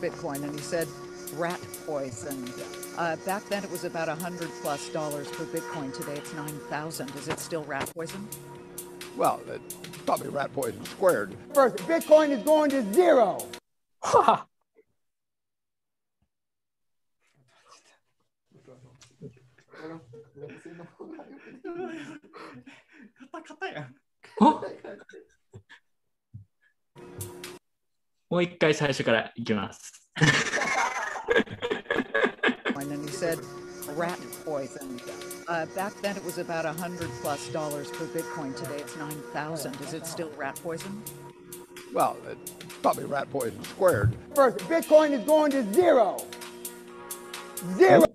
Bitcoin, and he said rat poison. Uh, back then, it was about a hundred plus dollars per Bitcoin. Today, it's nine thousand. Is it still rat poison? Well, it's probably rat poison squared. First, Bitcoin is going to zero. カもう一回最初からいきます。 And he said rat poison. Uh, back then, it was about a hundred plus dollars per Bitcoin. Today, it's nine thousand. Is it still rat poison? Well, it's probably rat poison squared. First, Bitcoin is going to zero. Zero. Zero.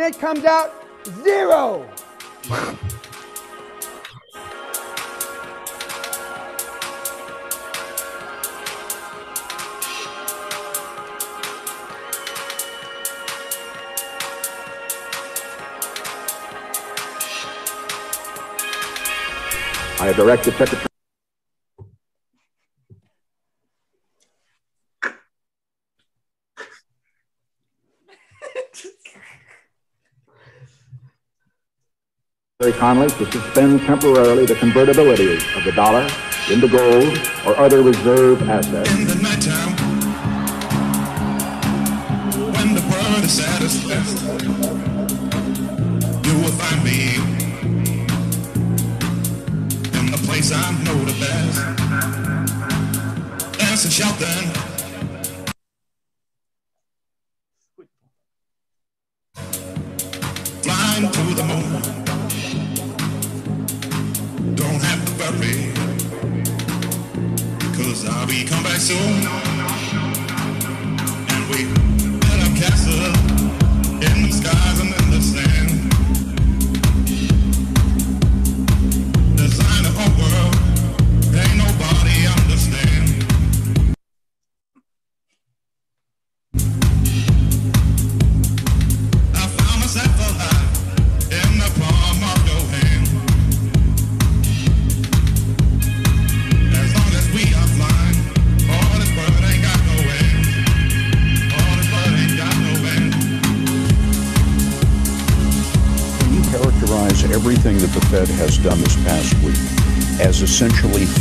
When it comes out, zero. I have directed Secretary. Secretary to suspend temporarily the convertibility of the dollar into gold or other reserve assets. in the nighttime when the world is at its best you will find me in the place I know the best dancing shouting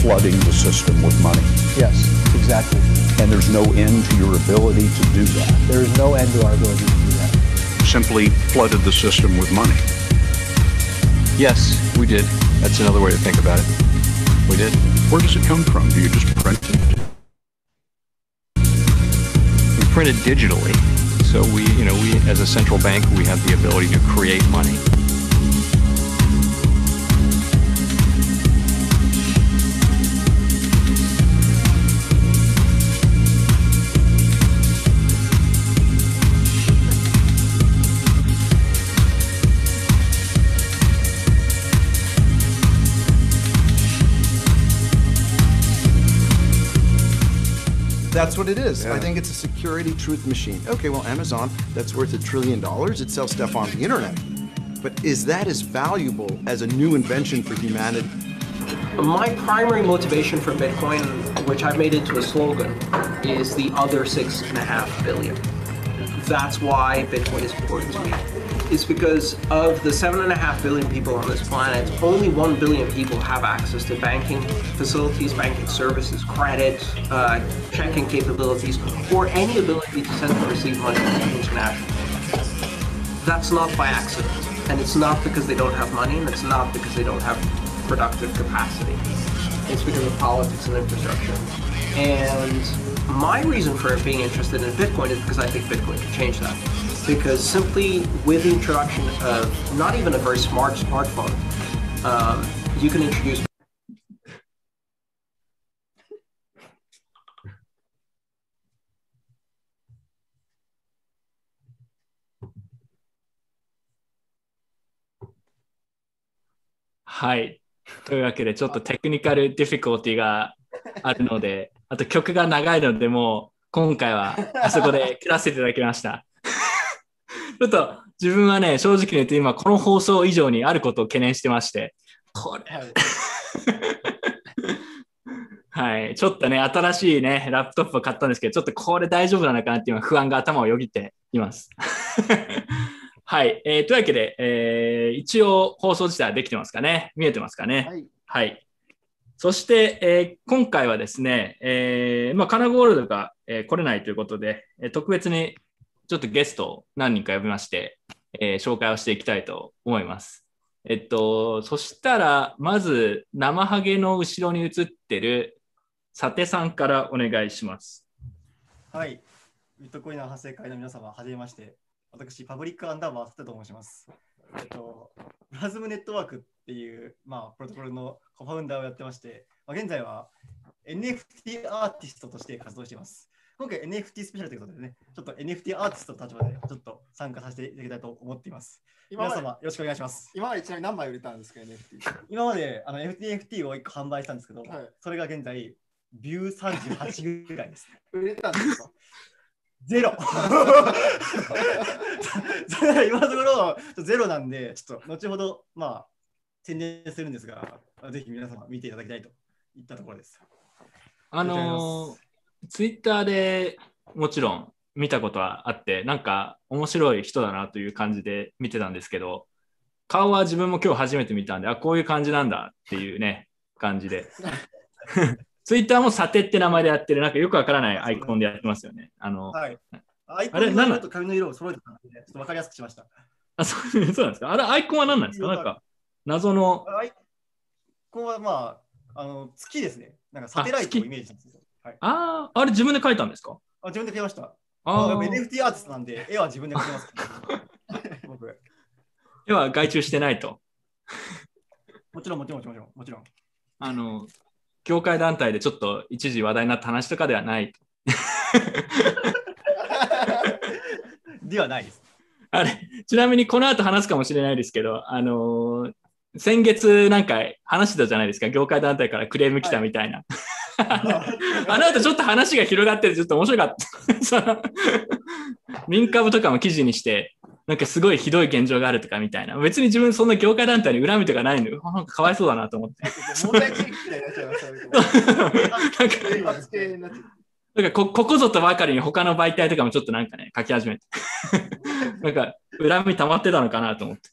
flooding the system with money. Yes, exactly. And there's no end to your ability to do that. There is no end to our ability to do that. Simply flooded the system with money. Yes, we did. That's another way to think about it. We did. Where does it come from? Do you just print it? We printed digitally. So we, you know, we as a central bank, we have the ability to create money. That's what it is. I think it's a security truth machine. Okay, well, Amazon, that's worth a trillion dollars. It sells stuff on the internet. But is that as valuable as a new invention for humanity? My primary motivation for Bitcoin, which I've made into a slogan, is the other six and a half billion. That's why Bitcoin is important to me. It's because of the seven and a half billion people on this planet, only one billion people have access to banking facilities, banking services, credit, uh, checking capabilities, or any ability to send or receive money internationally. That's not by accident. And it's not because they don't have money, and it's not because they don't have productive capacity. It's because of politics and infrastructure. And my reason for being interested in Bitcoin is because I think Bitcoin can change that. Because simply with the introduction of not even a very smart smartphone, um, you can introduce はい。というわけで、ちょっとテクニカルディフィコルティがあるので、あと曲が長いので、もう今回はあそこで切らせていただきました。ちょっと自分はね、正直に言って今この放送以上にあることを懸念してまして、これ、はい、ちょっとね、新しいね、ラップトップを買ったんですけど、ちょっとこれ大丈夫なのかなって今不安が頭をよぎっています。はい、えーというわけで、えー一応放送自体はできてますかね？見えてますかね？はい。はい。そして、えー今回はですね、えーまあ、カナゴールドが、えー来れないということで、えー特別にちょっとゲストを何人か呼びまして、えー紹介をしていきたいと思います。えっと、そしたら、まず、生ハゲの後ろに映ってる、さてさんからお願いします。はい。ビットコインの発生会の皆様、はじめまして。私、パブリックアンダーバーサテと申します。えっと、プラズムネットワークっていう、まあ、プロトコルのコファウンダーをやってまして、まあ、現在は NFT アーティストとして活動しています。今回 NFT スペシャルということでね、ちょっと NFT アーティストの立場でちょっと参加させていただきたいと思っています。今まで皆様、よろしくお願いします。今までちなみに何枚売れたんですか NFT 今まであの NFT を1個販売したんですけど、はいそれが現在、ビュー38ぐらいです。売れたんですか？ゼロ 今のところゼロなんで、ちょっと後ほど、まあ、宣伝するんですが、ぜひ皆様見ていただきたいといったところです。あのツイッターでもちろん見たことはあって、なんか面白い人だなという感じで見てたんですけど、顔は自分も今日初めて見たんで、あ、こういう感じなんだっていうね、感じで。ツイッターもサテって名前でやってる、なんかよくわからないアイコンでやってますよね。あの、はい。アイコあれ何なンの色と髪の色を揃えてたので、ちょっと分かりやすくしました。あそう そうなんですか？あれ、アイコンは何なんですか？なんか、謎の、アイコンはまあ、あの月ですね。なんかサテライトをイメージんですよ。はい、ああ、あれ自分で描いたんですか？あ自分で描きました。あーあ NFT アーティストなんで、絵は自分で描きます。僕。絵は外注してないと。もちろん、もちろん、もちろん、もちろん。あの、業界団体でちょっと一時話題になった話とかではないと。ではないです。あれ、ちなみにこの後話すかもしれないですけど、あのー先月なんか話してたじゃないですか、業界団体からクレーム来たみたいな。あの後ちょっと話が広がっててちょっと面白かった。民株とかも記事にして、なんかすごいひどい現状があるとかみたいな。別に自分そんな業界団体に恨みとかないのよ。なんかかわいそうだなと思って。問題提起みたいになっちゃいましたね。罰系になっちゃう なんかこここぞとばかりに他の媒体とかもちょっとなんかね、書き始めて。なんか恨み溜まってたのかなと思って。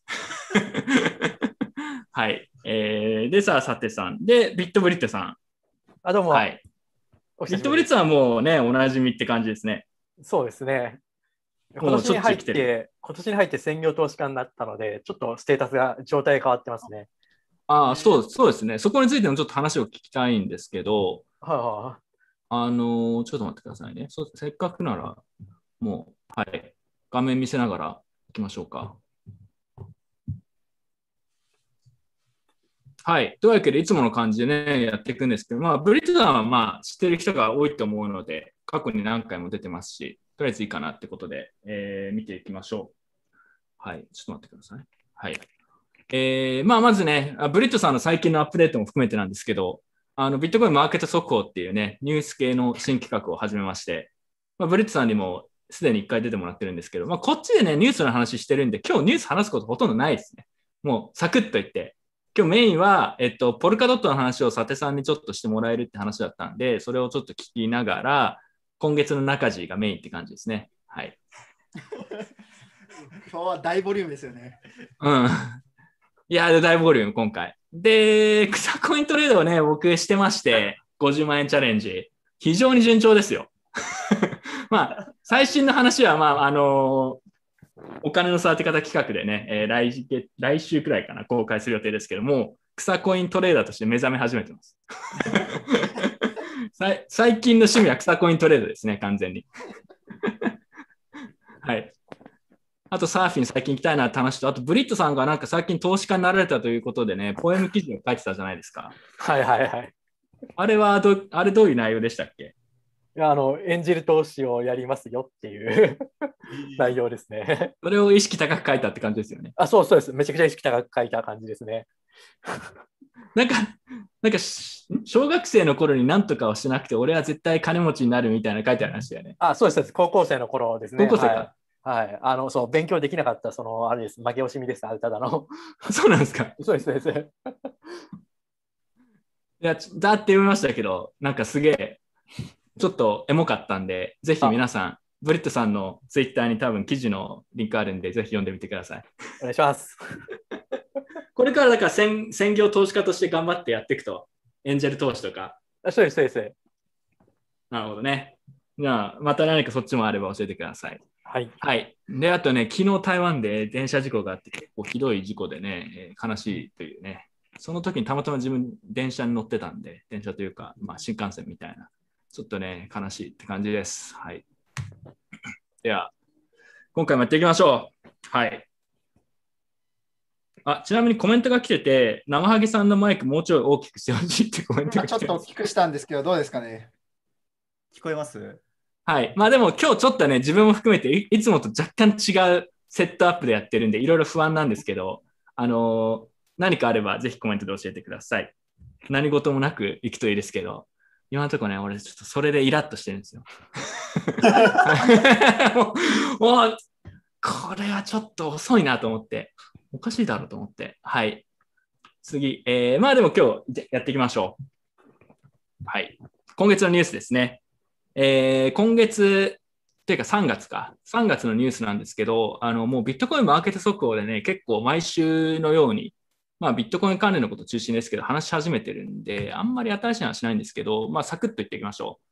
はい。えー、でさあ、さてさん。で、ビットブリットさん。あ、どうも。はい。ビットブリットはもうね、おなじみって感じですね。そうですね。今年に入ってるて、今年に入って専業投資家になったので、ちょっとステータスが、状態が変わってますね。ああ、そうそうですね。そこについてもちょっと話を聞きたいんですけど、はいはあのーちょっと待ってくださいね。そうせっかくなら、もう、はい。画面見せながら行きましょうか。はい。というわけで、いつもの感じでね、やっていくんですけど、まあ、ブリットさんはまあ、知ってる人が多いと思うので、過去に何回も出てますし、とりあえずいいかなってことで、えー見ていきましょう。はい。ちょっと待ってください。はい。えーまあ、まずね、ブリットさんの最近のアップデートも含めてなんですけど、あのビットコインマーケット速報っていうね、ニュース系の新企画を始めまして、まあ、ブリットさんにもすでに1回出てもらってるんですけど、まあ、こっちでね、ニュースの話してるんで、今日ニュース話すことほとんどないですね。もうサクッと言って。今日メインは、えっと、ポルカドットの話をサテさんにちょっとしてもらえるって話だったんで、それをちょっと聞きながら、今月の中地がメインって感じですね。はい。今日は大ボリュームですよね。うん。いや、大ボリューム、今回。で、草コイントレードをね、僕してまして、50万円チャレンジ。非常に順調ですよ。まあ、最新の話は、まあ、あのお金の育て方企画でね、えー来月来週くらいかな、公開する予定ですけども、草コイントレーダーとして目覚め始めてます。さい最近の趣味は草コイントレードですね、完全に。はい。あとサーフィン最近行きたいなって話と、あとブリットさんがなんか最近投資家になられたということでね、ポエム記事を書いてたじゃないですか。はいはいはい。あれはど、あれどういう内容でしたっけ？あの、演じる投資をやりますよっていう内容ですね。それを意識高く書いたって感じですよね。あ、そうそうです。めちゃくちゃ意識高く書いた感じですね。なんか、なんかし、小学生の頃に何とかをしなくて、俺は絶対金持ちになるみたいな書いてありましたよね。あ、そうですそうです。高校生の頃ですね。高校生かはい。はい。あの、そう、勉強できなかった、その、あれです。負け惜しみです。あれただの。そうなんですかそうです、そうです。いや、ちだって読みましたけど、なんかすげえ、ちょっとエモかったんで、ぜひ皆さん、ブリットさんのツイッターに多分記事のリンクあるんで、ぜひ読んでみてください。お願いします。これからだから専専業投資家として頑張ってやっていくと、エンジェル投資とか。あそうです、そうです。なるほどね。じゃあ、また何かそっちもあれば教えてください。はい。はい。で、あとね、昨日台湾で電車事故があって、結構ひどい事故でね、えー悲しいというね、その時にたまたま自分、電車に乗ってたんで、電車というか、まあ、新幹線みたいな、ちょっとね、悲しいって感じです。はい。では、今回もやっていきましょう。はい。あ、ちなみにコメントが来てて、生ハゲさんのマイクもうちょい大きくしてほしいってコメントがちょ来ます。ってと大きくしたんですけど、どうですかね？聞こえます？はい。まあでも今日ちょっとね、自分も含めていいつもと若干違うセットアップでやってるんで、いろいろ不安なんですけど、あのー何かあればぜひコメントで教えてください。何事もなくいくといいですけど、今のところね、俺ちょっとそれでイラッとしてるんですよ。もう、これはちょっと遅いなと思って、おかしいだろうと思って。はい。次、えー、まあでも今日やっていきましょう。はい。今月のニュースですね。えー今月、というか3月か、3月のニュースなんですけど、あのもうビットコインマーケット速報でね、結構毎週のように、まあ、ビットコイン関連のこと中心ですけど、話し始めてるんで、あんまり新しい話ないんですけど、まあ、サクッと言っていきましょう。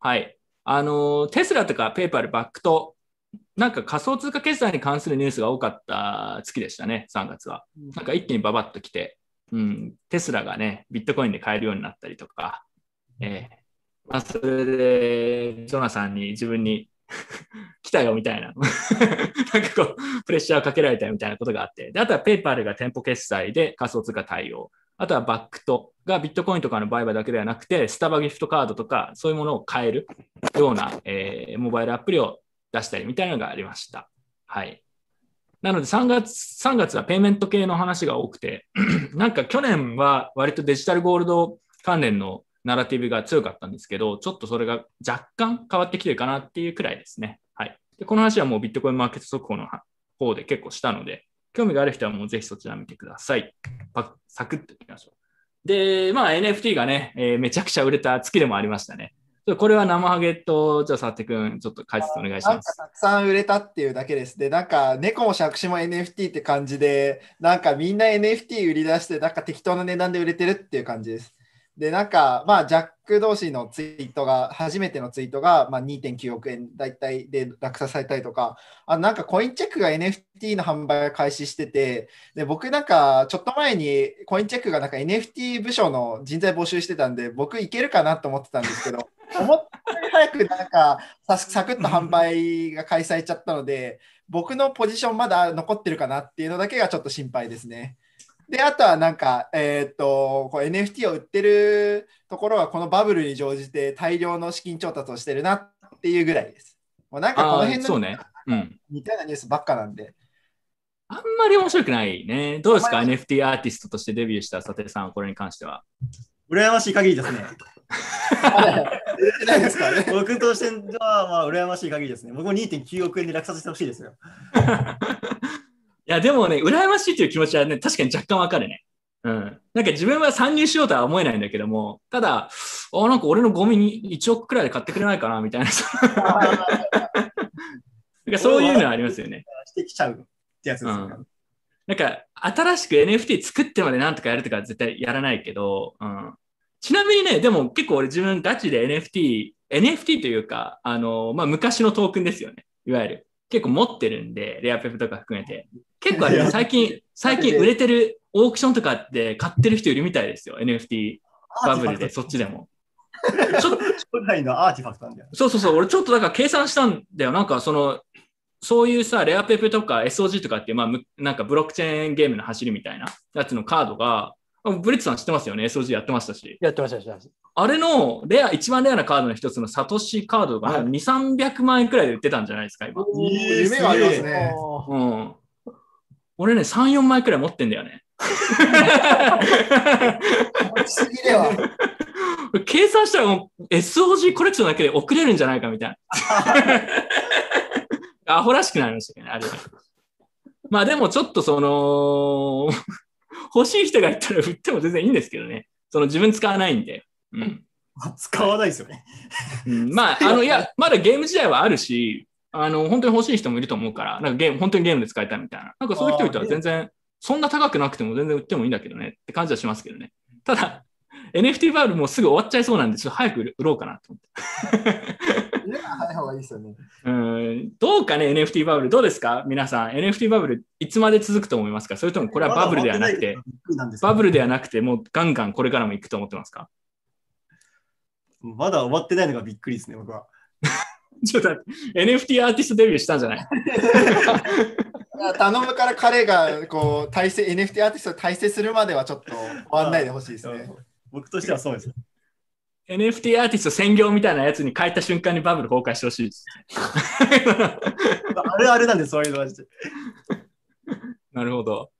はい。あの、テスラとかペーパル、バックと、なんか仮想通貨決済に関するニュースが多かった月でしたね、3月は。なんか一気にババッと来て、うん、テスラがね、ビットコインで買えるようになったりとか、えーまあ、それで、ジョナさんに自分に 来たよみたいな、なんかこう、プレッシャーをかけられたよみたいなことがあって、であとはペイパルが店舗決済で仮想通貨対応、あとはバックトがビットコインとかの売買だけではなくて、スタバギフトカードとか、そういうものを買えるような、えーモバイルアプリを出したりみたいなのがありました。はい。なので3月、3月はペイメント系の話が多くて、なんか去年は割とデジタルゴールド関連のナラティブが強かったんですけど、ちょっとそれが若干変わってきてるかなっていうくらいですね。はい。でこの話はもうビットコインマーケット速報の方で結構したので、興味がある人はもうぜひそちら見てください。パサクッといきましょう。で、まあ NFT がね、えーめちゃくちゃ売れた月でもありましたね。これは生ハゲと、じゃあ、さてくん、ちょっと解説お願いしなんかます。たくさん売れたっていうだけです。で、なんか猫も借子も NFT って感じで、なんかみんな NFT 売り出して、なんか適当な値段で売れてるっていう感じです。で、なんか、まあ、ジャック同士のツイートが、初めてのツイートが、まあ、2.9億円大体で落札されたりとか、あなんかコインチェックが NFT の販売を開始してて、で、僕なんか、ちょっと前にコインチェックがなんか NFT 部署の人材募集してたんで、僕いけるかなと思ってたんですけど、思ったより早くなんかササクッと販売が開催しちゃったので、僕のポジションまだ残ってるかなっていうのだけがちょっと心配ですね。で、あとはなんか、えーっと、こう NFT を売ってるところはこのバブルに乗じて大量の資金調達をしてるなっていうぐらいです。もうなんかこのあ辺のーそうね。うん。似たようなニュースばっかなんで。あんまり面白くないね。どうですか ?NFT アーティストとしてデビューした佐藤さん、これに関しては。羨ましい限りですね。ないですかね。僕としては、まあ、羨ましい限りですね。僕も2.9億円で落札してほしいですよ。いや、でもね、羨ましいという気持ちはね、確かに若干わかるね。うん。なんか自分は参入しようとは思えないんだけども、ただ、あ、なんか俺のゴミに1億くらいで買ってくれないかなみたいな。なんかそういうのはありますよね。してきちゃうってやつですよね。なんか、新しく NFT 作ってまでなんとかやるとか絶対やらないけど、うん。ちなみにね、でも結構俺自分ガチで NFT、NFT というか、あの、まあ、昔のトークンですよね。いわゆる。結構持ってるんで、レアペプとか含めて。結構あれ、最近、最近売れてるオークションとかって買ってる人いるみたいですよ。NFT バブルで、そっちでも。将来のアーティファクトなんだよ。そうそうそう、俺ちょっとだから計算したんだよ。なんかその、そういうさ、レアペプとか SOG とかっていう、まあ、むなんかブロックチェーンゲームの走りみたいなやつのカードが、あブリッツさん知ってますよね ?SOG やってましたし。やってました、やってました。あれのレア、一番レアなカードの一つのサトシカードが、2、300万円くらいで売ってたんじゃないですか、今。夢がありますね。うん。俺ね、3、4枚くらい持ってんだよね。すぎでは。計算したらもう SOG コレクションだけで送れるんじゃないかみたいな。アホらしくなりましたけどね、あれは。まあでもちょっとその、欲しい人がいたら売っても全然いいんですけどね。その自分使わないんで。うん。使わないですよね。うん、まあ、あの、いや、まだゲーム時代はあるし、あの、本当に欲しい人もいると思うから、なんかゲーム、本当にゲームで使いたいみたいな。なんかそういう人いたら全然、そんな高くなくても全然売ってもいいんだけどねって感じはしますけどね。ただ、NFT バブルもうすぐ終わっちゃいそうなんで、ちょっと早く売ろうかなと思って。早い方がいいですよね。うん、どうかね、NFT バブル。どうですか皆さん。NFT バブル、いつまで続くと思いますかそれともこれはバブルではなくて、バブルではなくて、もうガンガンこれからも行くと思ってますかまだ終わってないのがびっくりですね、僕は。ちょっと、NFT アーティストデビューしたんじゃない頼むから彼がこう体制 NFT アーティストを体制するまではちょっと終わんないでほしいですね。僕としてはそうです。NFT アーティスト専業みたいなやつに変えた瞬間にバブル崩壊してほしいです。あるあるなんで、そういうのは。なるほど。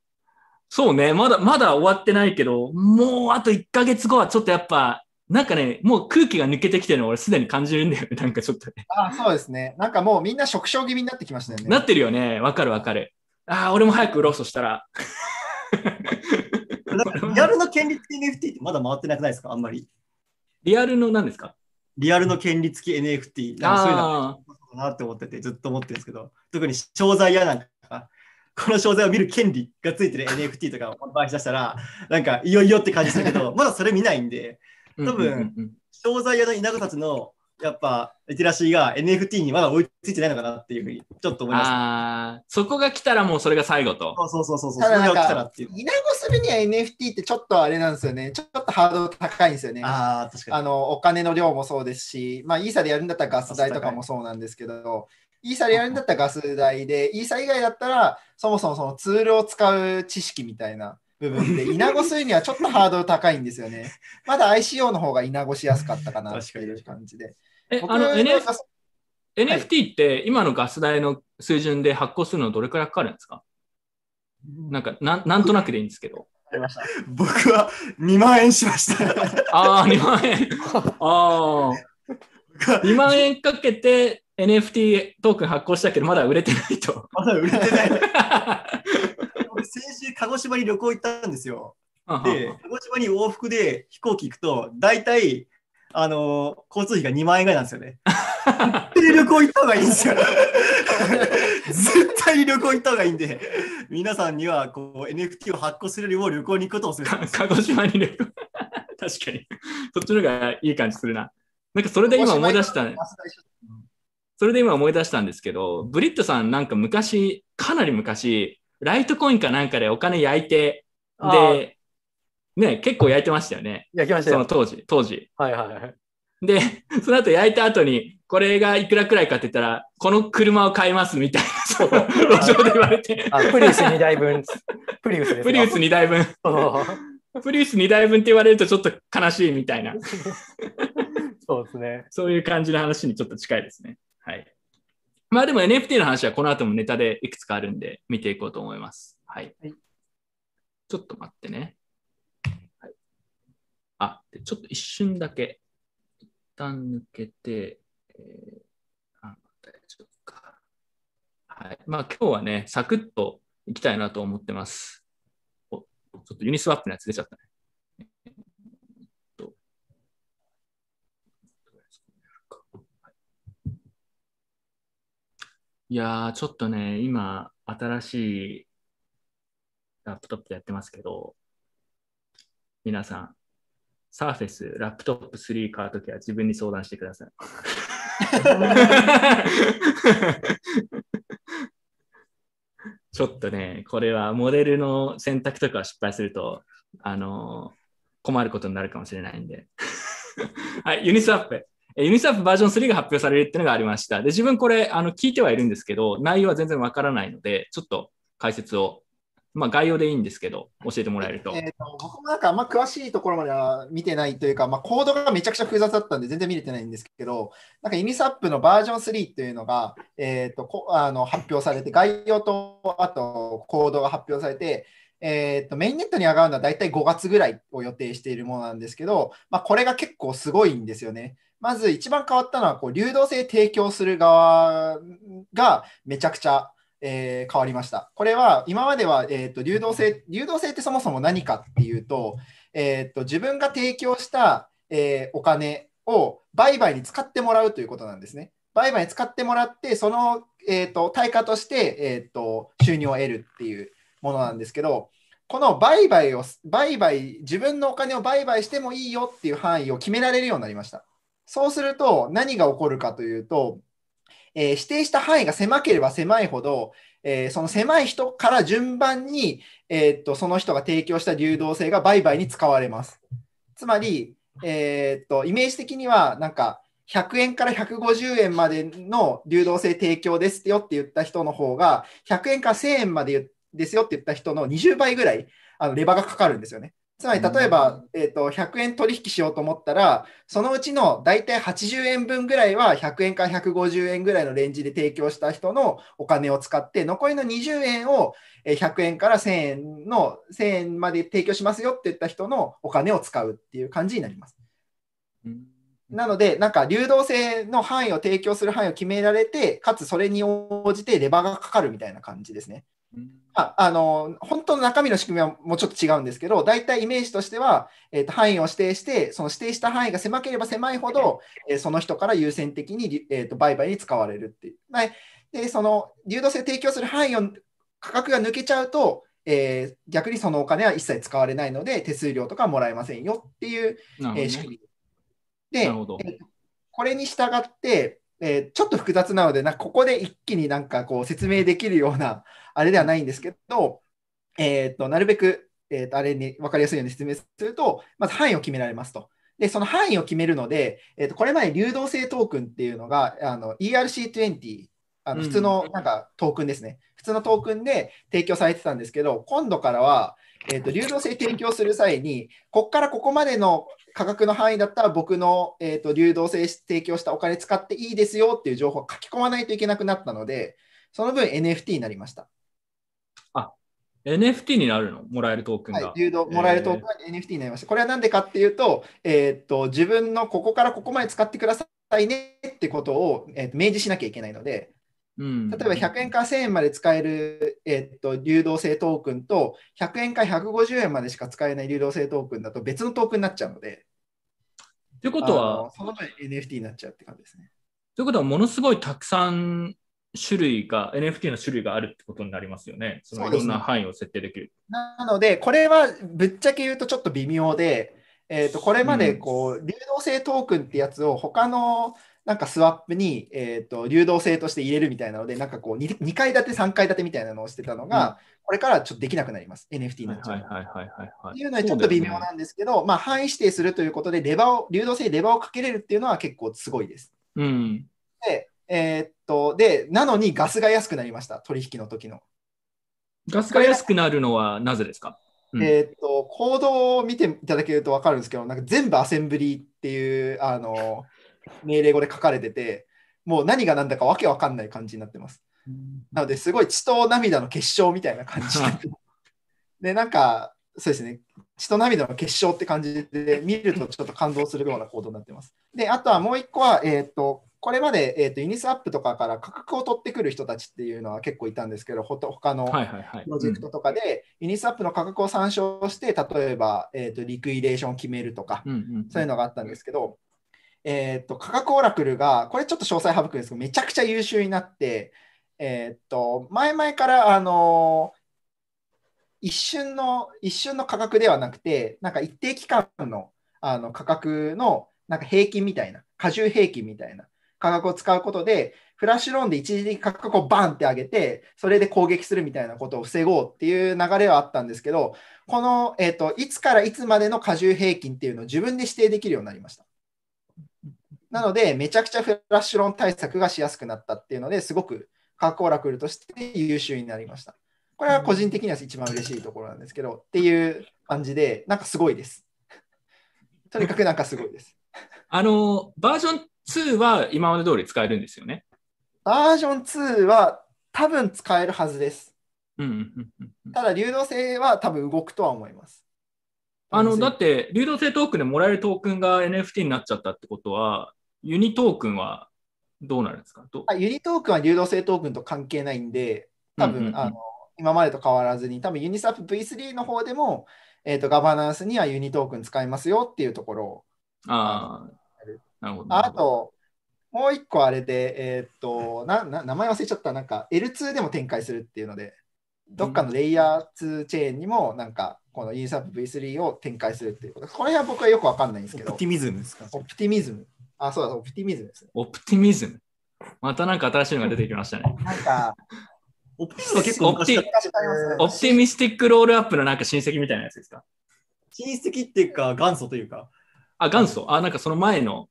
そうね、まだ、まだ終わってないけど、もうあと1ヶ月後はちょっとやっぱ、なんかね、もう空気が抜けてきてるの俺すでに感じるんだよね、なんかちょっとね。あそうですね。なんかもうみんな食傷気味になってきましたよね。なってるよね、わかるわかる。ああ、俺も早く売ろうとしたら。リアルの権利 NFT ってまだ回ってなくないですか？あんまり。リアルの何ですか？リアルの権利付き NFT。なんかそういうのかなって思ってて、ずっと思ってるんですけど、特に商材やなんか、この商材を見る権利がついてる NFT とかを販売し出したら、なんかいよいよって感じするけど、まだそれ見ないんで、多分、商材屋の稲子たちのやっぱリテラシーが NFT にまだ追いついてないのかなっていうふうにちょっと思います、ああ、そこが来たらもうそれが最後と。そうそうそうそう。ただなんそれが来たらかっていう。、稲子するには NFT ってちょっとあれなんですよね。ちょっとハードル高いんですよね。ああ、確かに。あの、お金の量もそうですし、まあ、イーサでやるんだったらガス代とかもそうなんですけど、イーサでやるんだったらガス代で、イーサ以外だったら、そもそもそのツールを使う知識みたいな部分で、稲子するにはちょっとハードル高いんですよね。まだ ICO の方が稲子しやすかったかなっていう感じで。え、僕あの、NFT って今のガス代の水準で発行するのどれくらいかかるんですか？なんかなん、なんとなくでいいんですけど。僕は2万円しました。ああ、2万円。ああ。2万円かけて NFT トークン発行したけど、まだ売れてないと。まだ売れてない。僕先週、鹿児島に旅行行ったんですよ。で、鹿児島に往復で飛行機行くと、大体、あの交通費が2万円ぐらいなんですよね。絶対旅行行った方がいいんですよ。絶対に旅行行った方がいいんで、皆さんにはこう NFT を発行するよりも旅行に行くことをす。鹿児島に旅行。確かに。そっちの方がいい感じするな。なんかそれで今思い出した、それで今思い出したんですけど、ブリットさんなんか昔、かなり昔、ライトコインかなんかでお金焼いて、で、ね、結構焼いてましたよね。焼きましたよその当時、当時。はいはいはい。で、その後焼いた後に、これがいくらくらいかって言ったら、この車を買いますみたいな、そ の路上で言われて。あプリウス2台分。プリウスですか？プリウス2台分。プリウス2台分って言われるとちょっと悲しいみたいな。そうですね。そういう感じの話にちょっと近いですね。はい。まあでも NFT の話はこの後もネタでいくつかあるんで見ていこうと思います。はい。ちょっと待ってね。あ、ちょっと一瞬だけ、一旦抜けて、えー、あ大丈夫か。はい。まあ今日はね、サクッといきたいなと思ってます。おちょっとユニスワップのやつ出ちゃったね。いやー、ちょっとね、今、新しいラップトップでやってますけど、皆さん、サーフェスラップトップ3買うときは自分に相談してください。ちょっとね、これはモデルの選択とかを失敗すると、あの困ることになるかもしれないんで。はい、ユニスワップ。ユニスワップバージョン3が発表されるっていうのがありました。で、自分これ、あの、聞いてはいるんですけど、内容は全然わからないので、ちょっと解説を、まあ概要でいいんですけど、教えてもらえると。えーと僕もなんかあんま詳しいところまでは見てないというか、まあ、コードがめちゃくちゃ複雑だったんで全然見れてないんですけど、なんかユニスワップのバージョン3というのが、えー、とこあの発表されて、概要とあとコードが発表されて、えー、とメインネットに上がるのは大体5月ぐらいを予定しているものなんですけど、まあ、これが結構すごいんですよね。まず一番変わったのはこう流動性提供する側がめちゃくちゃ、えー変わりました。これは今までは、えー、と流動性流動性ってそもそも何かっていうと,、えー、と自分が提供した、えーお金を売買に使ってもらうということなんですね。売買に使ってもらってその、えー、と対価として、えー、と収入を得るっていうものなんですけどこの売買を売買自分のお金を売買してもいいよっていう範囲を決められるようになりました。そうすると何が起こるかというと、えー指定した範囲が狭ければ狭いほど、えーその狭い人から順番に、えーっとその人が提供した流動性が売買に使われます。つまり、えっとイメージ的にはなんか100円から150円までの流動性提供ですよって言った人の方が100円から1000円までですよって言った人の20倍ぐらいあのレバーがかかるんですよね。つまり例えば、えー、と100円取引しようと思ったら、そのうちの大体80円分ぐらいは100円から150円ぐらいのレンジで提供した人のお金を使って、残りの20円をえー100円から1000円の1000円まで提供しますよって言った人のお金を使うっていう感じになります。なので、なんか流動性の範囲を提供する範囲を決められて、かつそれに応じてレバーがかかるみたいな感じですね。ああの本当の中身の仕組みはもうちょっと違うんですけど、大体イメージとしては、えーと範囲を指定して、その指定した範囲が狭ければ狭いほど、えーその人から優先的に、えーと売買に使われるっていう。はい。で、その流動性を提供する範囲を価格が抜けちゃうと、えー逆にそのお金は一切使われないので、手数料とかもらえませんよっていう、ね。えー仕組み。で、えーこれに従って、えーちょっと複雑なので、なここで一気になんかこう説明できるような あれではないんですけど、えー、となるべく、えー、とあれに分かりやすいように説明すると、まず範囲を決められますと。で、その範囲を決めるので、えー、とこれまで流動性トークンっていうのがあの ERC20、あのうん普通のなんかトークンですね、普通のトークンで提供されてたんですけど、今度からは、えー、と流動性提供する際に、ここからここまでの価格の範囲だったら僕の、えー、と流動性提供したお金使っていいですよっていう情報を書き込まないといけなくなったので、その分 NFT になりました。NFT になるの？もらえるトークンが。はい、流動もらえるトークンが NFT になりました。これは何でかっていうと、えーっと、自分のここからここまで使ってくださいねってことを、えーっと明示しなきゃいけないので、うん例えば100円から1000円まで使える、えーっと流動性トークンと、100円から150円までしか使えない流動性トークンだと別のトークンになっちゃうので、ということあはの、その分 NFT になっちゃうって感じですね。ということは、ものすごいたくさん種類が、NFT の種類があるってことになりますよね。そのいろんな範囲を設定できる。なので、これはぶっちゃけ言うとちょっと微妙で、えー、とこれまでこう、流動性トークンってやつを他のなんかスワップに、えー、と流動性として入れるみたいなので、なんかこう 2, 2階建て、3階建てみたいなのをしてたのが、これからちょっとできなくなります。NFT になっちゃう。っていうのはちょっと微妙なんですけど、まあ、範囲指定するということで、レバーを、流動性にレバーをかけれるっていうのは結構すごいです。うん。で、えーっと、で、なのにガスが安くなりました、取引の時の。ガスが安くなるのはなぜですか、うんえーっと、コードを見ていただけると分かるんですけど、なんか全部アセンブリっていうあの命令語で書かれてて、もう何が何だかわけわかんない感じになってます。なので、すごい血と涙の結晶みたいな感じ。で、なんか、そうですね、血と涙の結晶って感じで、見るとちょっと感動するようなコードになってます。で、あとはもう一個は、えーっと、これまで、えーっとユニスアップとかから価格を取ってくる人たちっていうのは結構いたんですけど、ほと他のプロジェクトとかで、ユニスアップの価格を参照して、例えば、えー、とリクイレーションを決めるとか、うんうん。そういうのがあったんですけど、えー、と価格オラクルが、これちょっと詳細省くんですけど、めちゃくちゃ優秀になって、えー、と前々から、あの一瞬の一瞬の価格ではなくて、なんか一定期間のあの価格のなんか平均みたいな、過重平均みたいな価格を使うことで、フラッシュローンで一時的価格をバンって上げて、それで攻撃するみたいなことを防ごうっていう流れはあったんですけど、この、えー、といつからいつまでの過重平均っていうのを自分で指定できるようになりました。なので、めちゃくちゃフラッシュローン対策がしやすくなったっていうのですごく価格オラクルとして優秀になりました。これは個人的には一番嬉しいところなんですけど、っていう感じで、なんかすごいです。とにかくなんかすごいです。あの、バージョン2は今まで通り使えるんですよね。バージョン2は多分使えるはずです。うんうんうんうんただ、流動性は多分動くとは思います。あの、だって、流動性トークンでもらえるトークンが NFT になっちゃったってことは、ユニトークンはどうなるんですか？どあユニトークンは流動性トークンと関係ないんで、多分、うんうんうんあの今までと変わらずに、多分ユニスワップ V3 の方でも、えー、とガバナンスにはユニトークン使いますよっていうところをああ、なるほど。ああと、もう一個あれで、えーっとなな、名前忘れちゃった、なんか L2 でも展開するっていうので、どっかのレイヤー2チェーンにも、なんか、この USAP V3 を展開するっていうこと。この辺は僕はよくわかんないんですけど。オプティミズムですか？オプティミズム。あ、そうだ、オプティミズムですね。オプティミズム？またなんか新しいのが出てきましたね。なんか、オプティミズムは結構オプティオプティミスティックロールアップのなんか親戚みたいなやつですか？親戚っていうか元祖というか、あ、元祖あ、なんかその前の。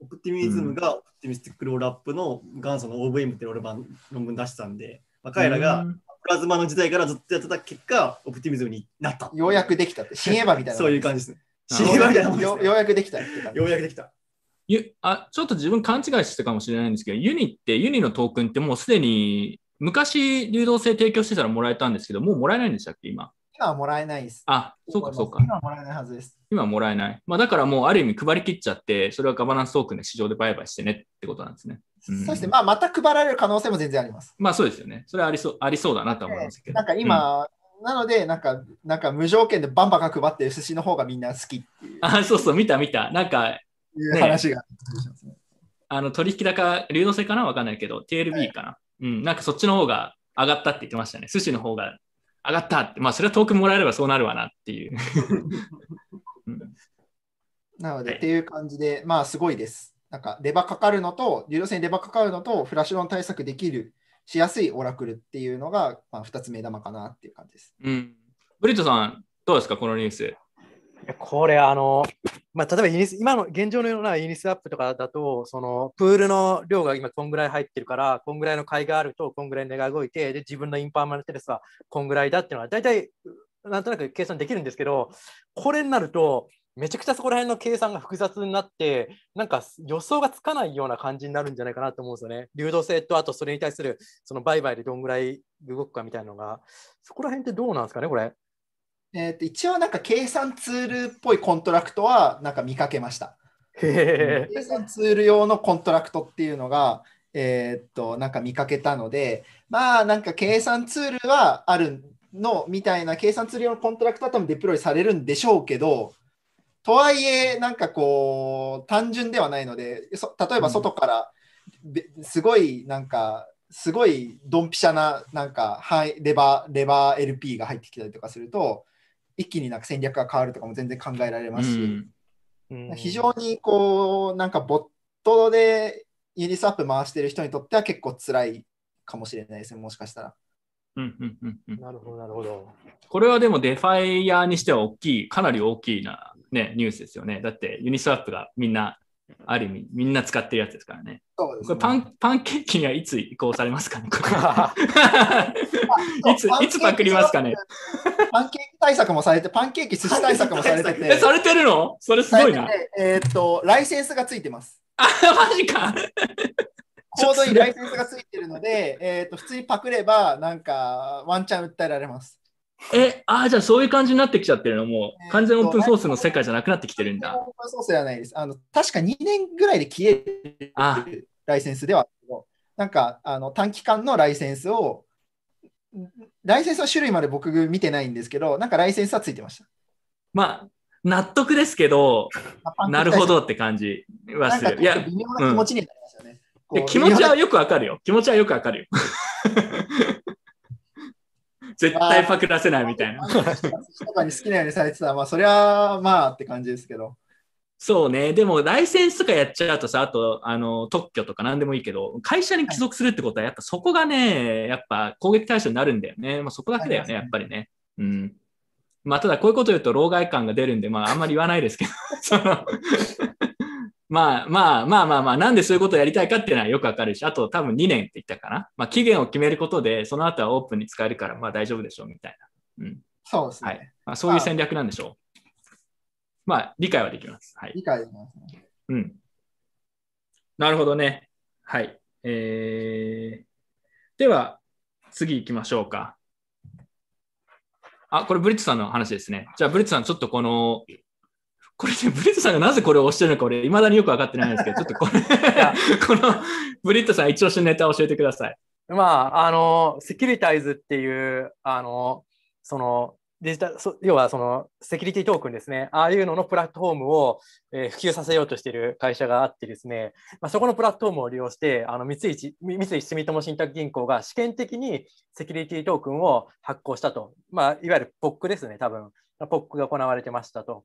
オプティミズムがオプティミスティックロールアップの元祖の OVM ってロール版論文出してたんで、まあ、彼らがうんプラズマの時代からずっとやってた結果、オプティミズムになった。ようやく できたって、新エヴァみたいな。そういう感じですね。新エヴァみたいなもんですねよようやくできたって感じ。ようやくできた。ゆあちょっと自分勘違いしてたかもしれないんですけど、ユニって、ユニのトークンってもうすでに昔流動性提供してたらもらえたんですけど、もうもらえないんでしたっけ、今？今はもらえないです。あ、そうかそうか。今はもらえないはずです。今はもらえない。まあ、だからもうある意味配り切っちゃって、それはガバナンストークンで市場で売買してねってことなんですね。うんそして、まあ、また配られる可能性も全然あります。まあそうですよね。それはありそうありそうだなとは思いますけど。なんか今、なので、なんか、なんか無条件でバンバカ配ってる寿司の方がみんな好きっていうあ、そうそう、見た見た。なんか、いう話が。あの取引高、流動性かな？わかんないけど、TLB かな、うん、なんかそっちの方が上がったって言ってましたね。寿司の方が上がったって。まあ、それはトークンもらえればそうなるわなっていう。なので、っていう感じで、まあ、すごいです。なんか、レバかかるのと、流動性にレバかかるのと、フラッシュロン対策できる、しやすいオラクルっていうのが、まあ、2つ目玉かなっていう感じです。うん。ブリットさん、どうですか、このニュース。これ、あの、まあ、例えばユニス、今の現状のようなユニスアップとかだと、そのプールの量が今こんぐらい入ってるから、こんぐらいの買いがあると、こんぐらい値が動いて、で、自分のインパーマネントレスはこんぐらいだっていうのは、大体、なんとなく計算できるんですけど、これになると、めちゃくちゃそこら辺の計算が複雑になって、なんか予想がつかないような感じになるんじゃないかなと思うんですよね。流動性と、あとそれに対するその売買でどんぐらい動くかみたいなのが、そこら辺ってどうなんですかね、これ。えーと一応、なんか計算ツールっぽいコントラクトは、なんか見かけました。へ計算ツール用のコントラクトっていうのが、えーっと、なんか見かけたので、まあ、なんか計算ツールはあるのみたいな計算ツール用のコントラクトは多分デプロイされるんでしょうけど、とはいえ、なんかこう、単純ではないので、そ例えば外から、べすごい、なんか、すごいドンピシャな、なんか、はい、レバー、レバー LP が入ってきたりとかすると、一気になんか戦略が変わるとかも全然考えられますし、非常にこう、なんかボットでユニスワップ回してる人にとっては結構辛いかもしれないですね、もしかしたら。うんうんうんうん、なるほど、なるほど。これはでも DeFi 界にしては大きい、かなり大きいな、ね、ニュースですよね。だって Uniswap がみんな、ある意味、みんな使ってるやつですからね。そうですこれパンパンケーキにはいつ移行されますかね？いついつパクりますかね？パンケーキ対策もされて、パンケーキ寿司対策もされてて。えされてるの？それすごいなえーっと、ライセンスがついてます。マジか。ちょうどいいライセンスがついてるので、えーっと、普通にパクれば、なんか、ワンチャン訴えられます。え、ああ、じゃあそういう感じになってきちゃってるの？もう完全オープンソースの世界じゃなくなってきてるんだ。オープンソースではないです。あの確か2年ぐらいで消えるあライセンスではなんかあの短期間のライセンスを、ライセンスの種類まで僕見てないんですけど、なんかライセンスはついてました。まあ、納得ですけど、なるほどって感じはする。いや、微妙な気持ちになりますよね。気持ちはよくわかるよ。気持ちはよくわかるよ。絶対パクらせないみたいな。とかに好きなようにされてたら、まあ、そりゃまあって感じですけど。そうね。でも、ライセンスとかやっちゃうとさ、あと、あの、特許とか何でもいいけど、会社に帰属するってことは、やっぱそこがね、やっぱ攻撃対象になるんだよね。まあ、そこだけだよね、やっぱりね。うん。まあ、ただ、こういうこと言うと、老害感が出るんで、まあ、あんまり言わないですけど、その、まあまあまあまあまあ、なんでそういうことをやりたいかっていうのはよくわかるし、あと多分2年って言ったかな。まあ、期限を決めることで、その後はオープンに使えるから、まあ大丈夫でしょうみたいな。うん。そうですね。はい。まあ、そういう戦略なんでしょう。まあ、理解はできます。はい。理解できますね。うん。なるほどね。はい。えー、では、次行きましょうか。あ、これブリッツさんの話ですね。じゃあ、ブリッツさん、ちょっとこの、これね、ブリットさんがなぜこれを押してるのか、俺、未だによく分かってないんですけど、ちょっとこれ、このブリットさん、一押しのネタを教えてください。まあ、あの、セキュリタイズっていう、あの、その、デジタル、そ要はそのセキュリティトークンですね。ああいうののプラットフォームを、えー普及させようとしている会社があってですね、まあ、そこのプラットフォームを利用して、あの三井み三井住友信託銀行が試験的にセキュリティトークンを発行したと。まあ、いわゆる POC ですね、多分。POC が行われてましたと。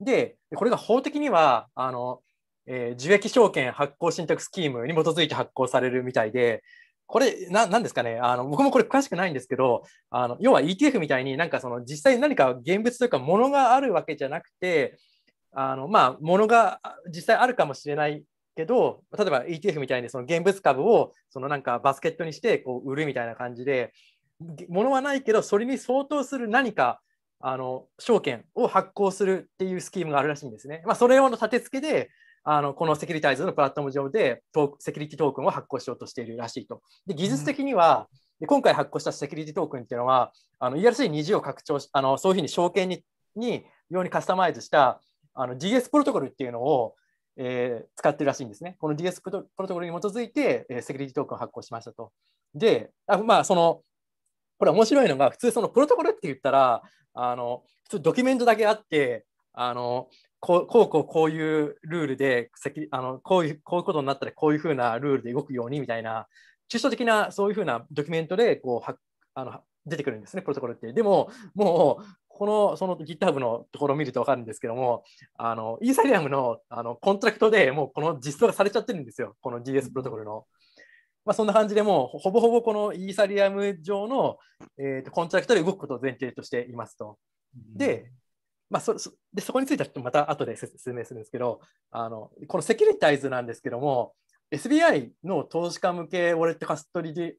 で、これが法的には、あの、えー受益証券発行信託スキームに基づいて発行されるみたいで、これ、ななんですかねあの、僕もこれ詳しくないんですけど、あの要は ETF みたいになんかその実際に何か現物というか物があるわけじゃなくて、あのまあ、物が実際あるかもしれないけど、例えば ETF みたいにその現物株をそのなんかバスケットにしてこう売るみたいな感じで、物はないけど、それに相当する何かあの証券を発行するっていうスキームがあるらしいんですね。まあ、それ用の立て付けで、あのこのセキュリタイズのプラットフォーム上でトークセキュリティトークンを発行しようとしているらしいと。で技術的には、で今回発行したセキュリティトークンっていうのは、あの ERC20 を拡張しあの、そういうふうに証券にに用にカスタマイズしたあの GS プロトコルっていうのを、えー使ってるらしいんですね。この GS プロプロトコルに基づいて、えーセキュリティトークンを発行しましたと。で、あまあ、その、これ面白いのが、普通そのプロトコルって言ったら、あの普通ドキュメントだけあって、あのこうこうこうこういうルールであのこういうこういうことになったらこういうふうなルールで動くようにみたいな抽象的なそういうふうなドキュメントでこうはあの出てくるんですね、プロトコルって。でも、もうこのその GitHub のところを見ると分かるんですけども、あのイーサリアムのあのコントラクトでもうこの実装がされちゃってるんですよ、この GS プロトコルの。まあ、そんな感じでもうほぼほぼこのイーサリアム上の、えーとコントラクトで動くことを前提としていますと。で、まあ、そそでそこについてはちょっとまた後で説明するんですけど、あのこのセキュリタイズなんですけども、SBI の投資家向けウォレットカストリディ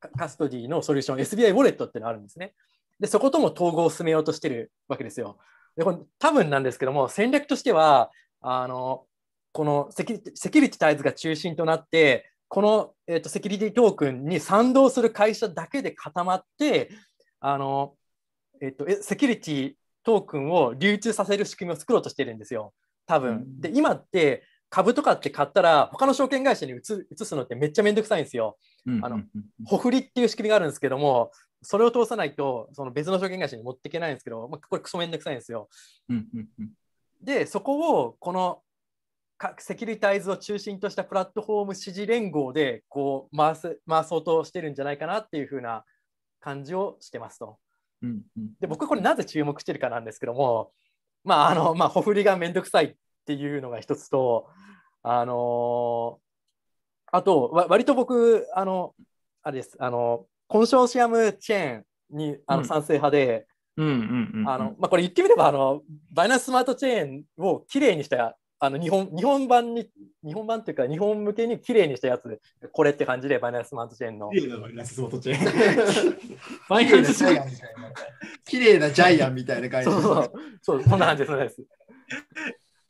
カカストディのソリューション、SBI ウォレットっていうのがあるんですね。で、そことも統合を進めようとしてるわけですよ。でこれ多分なんですけども、戦略としては、あのこのセキュリティタイズが中心となって、この、えー、とセキュリティトークンに賛同する会社だけで固まって、あのえっと、えセキュリティトークンを流通させる仕組みを作ろうとしてるんですよ、多分。で、今って株とかって買ったら、他の証券会社に移移すのってめっちゃめんどくさいんですよ。あの、ほふりっていう仕組みがあるんですけども、それを通さないと、その別の証券会社に持っていけないんですけど、まあ、これクソめんどくさいんですよ。で、そこをこのかセキュリタイズを中心としたプラットフォーム支持連合でこう回す回そうとしてるんじゃないかなっていうふうな感じをしてますと。で僕これなぜ注目してるかなんですけどもまああのまあほふりがめんどくさいっていうのが一つとあのあとわ割と僕あのあれですあのコンソーシアムチェーンにあうんの賛成派で、うんうんうん。あのまあ、これ言ってみればあのバイナンススマートチェーンをきれいにしたあの日本日本版に日本版っていうか日本向けにきれいにしたやつこれって感じでバイナンススマートチェーンの。綺麗なバイナンススマートチェーン。バイナンス綺麗なジャイアンみたいな感じ。そうそうそう、そんな感じです。そんな感じです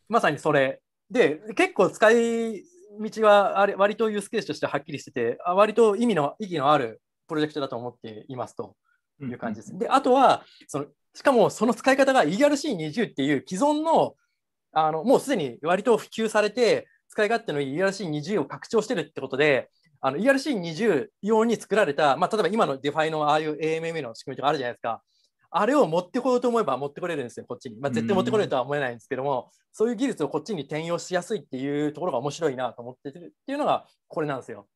まさにそれ。で、結構使い道はあれ割とユースケースとしてはっきりしてて、あ割と意味の意義のあるプロジェクトだと思っていますという感じです。で、あとはその、しかもその使い方が ERC20 っていう既存のあのもうすでに割と普及されて、使い勝手のいい ERC20 を拡張してるってことで、あの ERC20 用に作られた、まあ、例えば今の DeFi のああいう AMM の仕組みとかあるじゃないですか。あれを持ってこようと思えば持ってこれるんですよ、こっちに。まあ、絶対持ってこれるとは思えないんですけども、そういう技術をこっちに転用しやすいっていうところが面白いなと思ってるっていうのがこれなんですよ。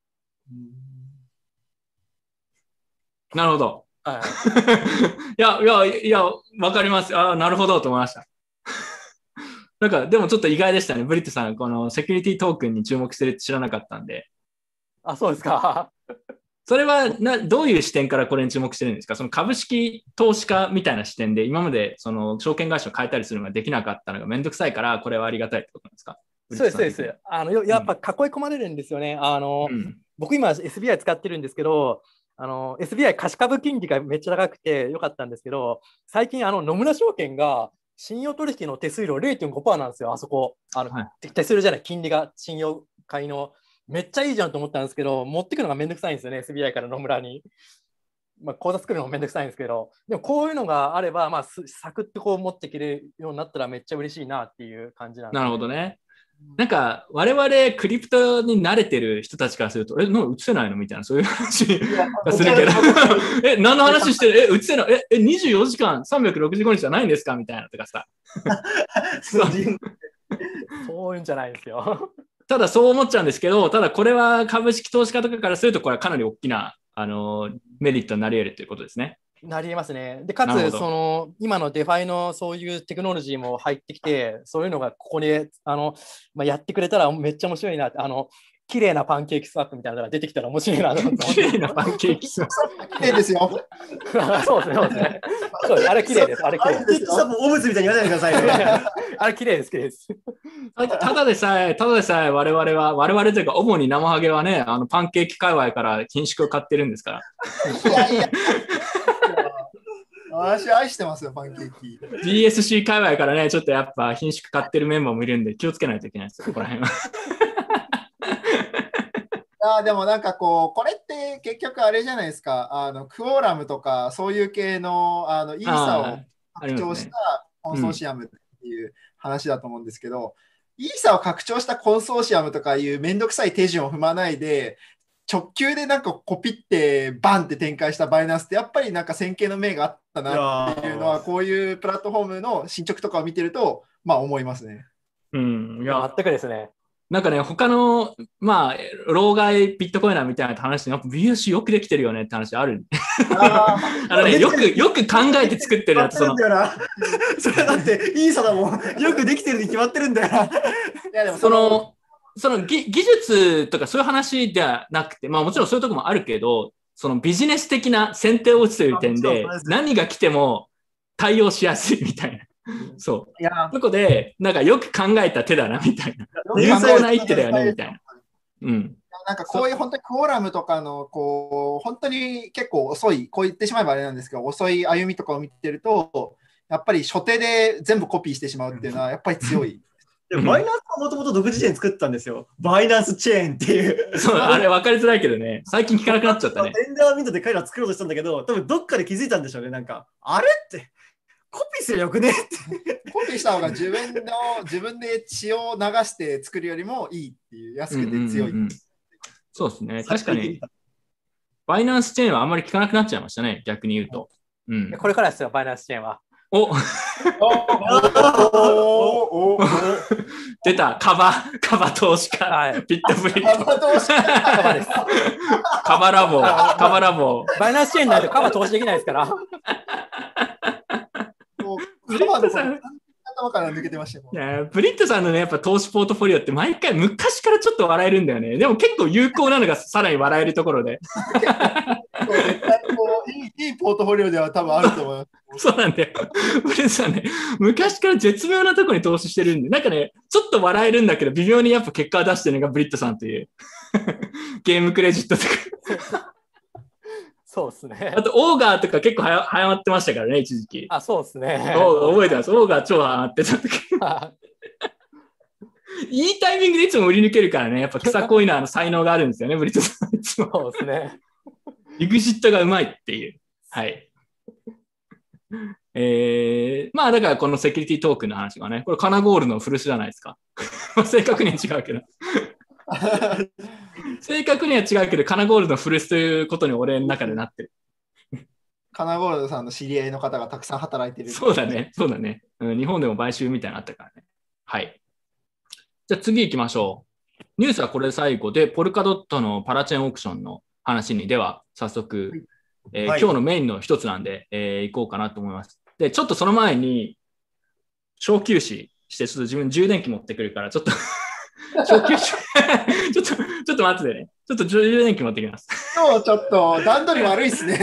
なるほど。はい いや、いや、いや、わかります。あなるほどと思いました。なんか、でもちょっと意外でしたね。ブリットさん、このセキュリティトークンに注目してるって知らなかったんで。あ、そうですか。それはなどういう視点からこれに注目してるんですか？その株式投資家みたいな視点で、今までその証券会社を変えたりするのができなかったのがめんどくさいから、これはありがたいってことなんですか？そうです、そうです。あのよやっぱ囲い込まれるんですよね。あの僕今 SBI 使ってるんですけど、あの SBI 貸し株金利がめっちゃ高くてよかったんですけど、最近あの野村証券が信用取引の手数料0.5%なんですよ、あそこ。あの手数料じゃない、金利が信用買いの。めっちゃいいじゃんと思ったんですけど、持ってくのがめんどくさいんですよね、SBI から野村に。まあ、口座作るのもめんどくさいんですけど、でもこういうのがあれば、まあ、すサクッとこう持っていけるようになったらめっちゃ嬉しいなっていう感じなんで。なるほどね。なんか、我々クリプトに慣れてる人たちからすると、え、なんか映せないの？みたいな、そういう話がするけど、え、何の話してる？え、映せない。え、え24時間365日じゃないんですか？みたいなとかさ。そう。そういうんじゃないですよ。ただそう思っちゃうんですけど、ただこれは株式投資家とかからすると、これはかなり大きなあのメリットになり得るということですね。なりえますね。で、かつ、その、今の DeFi のそういうテクノロジーも入ってきて、そういうのがここに、あの、まあ、やってくれたらめっちゃ面白いなって、あの、綺麗な PancakeSwap みたいなのが出てきたら面白いなと思って。綺麗な PancakeSwap。綺麗ですよ。そうですね、そうですね。そうですあれ綺麗です、あれ綺麗です。さもおむつみたいに言わないでくださいね。あれ綺麗です、綺麗です。ただでさえ、ただでさえ我々は、我々というか、主に生ハゲはね、あのパンケーキ界隈から品種を買ってるんですから。私愛してますよ、パンケーキ。BSC 界隈からね、ちょっとやっぱ品種買ってるメンバーもいるんで、気をつけないといけないですよ、ここら辺は。あーでもなんかこう、これって結局あれじゃないですか、あのクオーラムとかそういう系のあのイーサを拡張したコンソーシアムっていう話だと思うんですけど、イーサを拡張したコンソーシアムとかいうめんどくさい手順を踏まないで、直球でなんかコピってバンって展開したバイナンスってやっぱりなんか先見の明があったなっていうのはこういうプラットフォームの進捗とかを見てるとまあ思いますね。うん、いや、全くですね。なんかね、他の、まあ、老害ビットコイナーみたいな話で、やっぱ BSC よくできてるよねって話ある。あのね、よく、よく考えて作ってるやつ、その。それだって、いいさだもん。よくできてるに決まってるんだよな。いやでもその、その技技術とかそういう話ではなくて、まあもちろんそういうところもあるけど、そのビジネス的な先手を打つという点で何が来ても対応しやすいみたいな。そう。いやそこで、なんかよく考えた手だなみたいな。有効な一手だよねみたいな。うん。なんかこういう本当にクオーラムとかのこう本当に結構遅い、こう言ってしまえばあれなんですけど、遅い歩みとかを見てると、やっぱり初手で全部コピーしてしまうっていうのはやっぱり強い。でもバイナンスはもともと独自チェーン作ったんですよ。バイナンスチェーンっていう。そう、あれ分かりづらいけどね、最近聞かなくなっちゃったね。エンダーミントで彼ら作ろうとしたんだけど、多分どっかで気づいたんでしょうね。なんか、あれって、コピーすればよくねって。コピーした方が自分の自分で血を流して作るよりもいいっていう安くて強い。うんうんうんそうですね。確かに、バイナンスチェーンはあんまり聞かなくなっちゃいましたね、逆に言うと。うん。これからですよ、バイナンスチェーンは。お出た、カバ、カバ投資家、ビットブリッ。カバ投資家カバです。カバラボ、カバラボ。バイナンスチェーンないとカバ投資できないですから。もうカバの頭から抜けてましたよ。いやブリットさんのね、やっぱ投資ポートフォリオって毎回昔からちょっと笑えるんだよね。でも結構有効なのがさらに笑えるところで。絶対こういいいいポートフォリオでは多分あると思います。そうなんだよ。ブリットさんね、昔から絶妙なところに投資してるんで、なんかね、ちょっと笑えるんだけど、微妙にやっぱ結果を出してるのがブリットさんという。ゲームクレジットとか。そうですね。あと、オーガーとか結構はや流行ってましたからね、一時期。あ、そうですね。お覚えてます。オーガー超ハマってた時。いいタイミングでいつも売り抜けるからね、やっぱ草コイナーの才能があるんですよね、ブリットさん。いつも。そうですね。エグジットがうまいっていう。はい。えー、まあだからこのセキュリティトークンの話がね、これカナゴールの古巣じゃないですか。正確には違うけど。正確には違うけど、カナゴールの古巣ということに俺の中でなってる。カナゴールドさんの知り合いの方がたくさん働いてる。そうだね、そうだね。うん、日本でも買収みたいなのあったからね。はい。じゃあ次行きましょう。ニュースはこれで最後で、ポルカドットのパラチェーンオークションの話に、では早速、えーはい今日のメインの一つなんで、えー行こうかなと思います。で、ちょっとその前に、小休止して、ちょっと自分充電器持ってくるから、ちょっと 小休止 ちょっと、ちょっと待っててね。ちょっと充電器持ってきます。今日ちょっと段取り悪いっすね。ち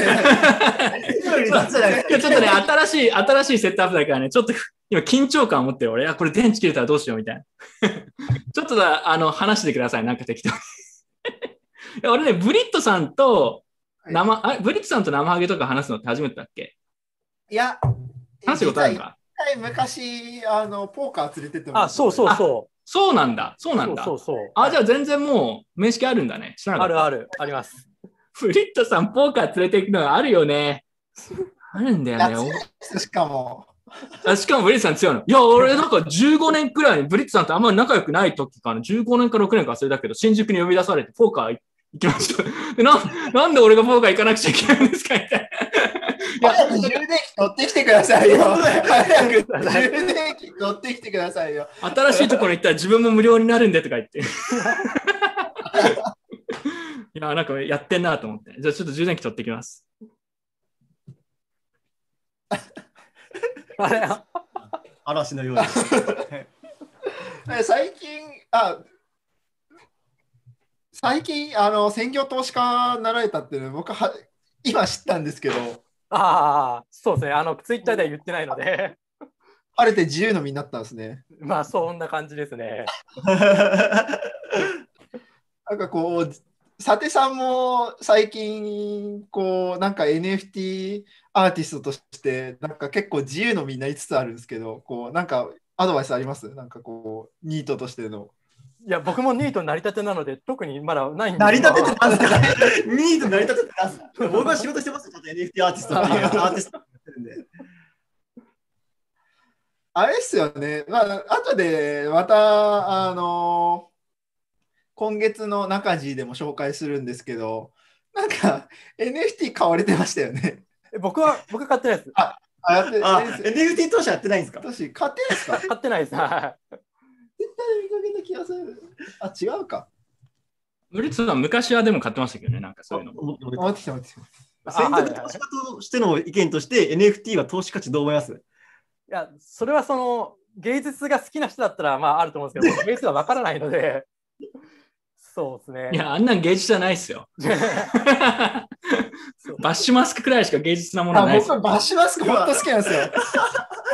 ょっとね、新しい、新しいセットアップだからね、ちょっと今緊張感を持ってる俺、あ、これ電池切れたらどうしようみたいな。ちょっとだ、あの、話してください、なんか適当や俺ね、ブリットさんと生、あブリットさんと生ハゲとか話すのって初めてだっけ？いや、話したことあるのか？一回昔、あの、ポーカー連れてってもらあ、そうそうそう。そうなんだ、そうなんだ。そうそうそうあ、じゃあ全然もう面識あるんだね。知らなかった。あるある、あります。ブリットさん、ポーカー連れて行くのがあるよね。あるんだよね。しかも。あしかもブリットさん強いの。いや、俺なんか15年くらいにブリットさんとあんまり仲良くない時かな。15年か6年か忘れたけど、新宿に呼び出されて、ポーカー行きましょう。で ななんで俺がポーカー行かなくちゃいけないんですかみたいな。早く充電器取ってきてくださいよ。早く充電器取ってきてくださいよ。新しいところに行ったら自分も無料になるんでとか言って。いや、なんかやってんなと思って。じゃあちょっと充電器取ってきます。あれ？嵐のように。え最近、あ、最近、あの、専業投資家になられたっていうの僕は、今知ったんですけど、ああ、そうですね。あの、ツイッターでは言ってないので、晴れて自由の身になったんですね。まあ、そんな感じですね。なんかこう、さてさんも最近、こう、なんか NFT アーティストとして、なんか結構自由の身になりつつあるんですけど、こう、なんかアドバイスあります？なんかこう、ニートとしての。いや、僕もニートになりたてなので、特にまだないん成り立ててまますかニート成り立ててます。僕は仕事してますよ。ちょっと NFT アーティストっていうアーティストやってるんで。あれっすよね。まあ、後でまた、あの今月の中地でも紹介するんですけど、なんか NFT 買われてましたよね。僕は、僕は買ってないです。あ、あやってあ、NFT 投資やってないんですか？私、買ってないですか？買ってないです。見かけた気がする。あ、違うか。ブリットさん、昔はでも買ってましたけどね、なんかそういうの。待ってきた、待ってきた。専属投資家としての意見として NFT は投資価値どう思います？いや、それはその、芸術が好きな人だったら、まあ、あると思うんですけど、僕芸術がわからないので、そうですね。いや、あんなん芸術じゃないですよ。バッシュマスクくらいしか芸術なものはあないですよ僕、バッシュマスク本当好きなんですよ。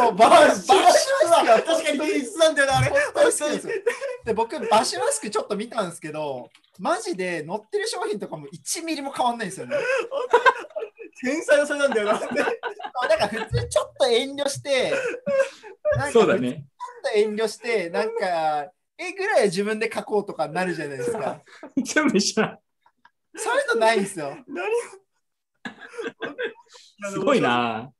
もうババッシュマスクは確かに芸術なんだよな、あれ。本当に好きなんですよ。で、僕、バッシュマスクちょっと見たんですけど、マジで乗ってる商品とかも1ミリも変わんないんですよね。天才のそれなんだよな。そうだから普通ちょっと遠慮して、そうだね。ちょっと遠慮して、なんか、絵ぐらいは自分で描こうとかなるじゃないですか。全部一緒だそういうのないんですよ。すごいな。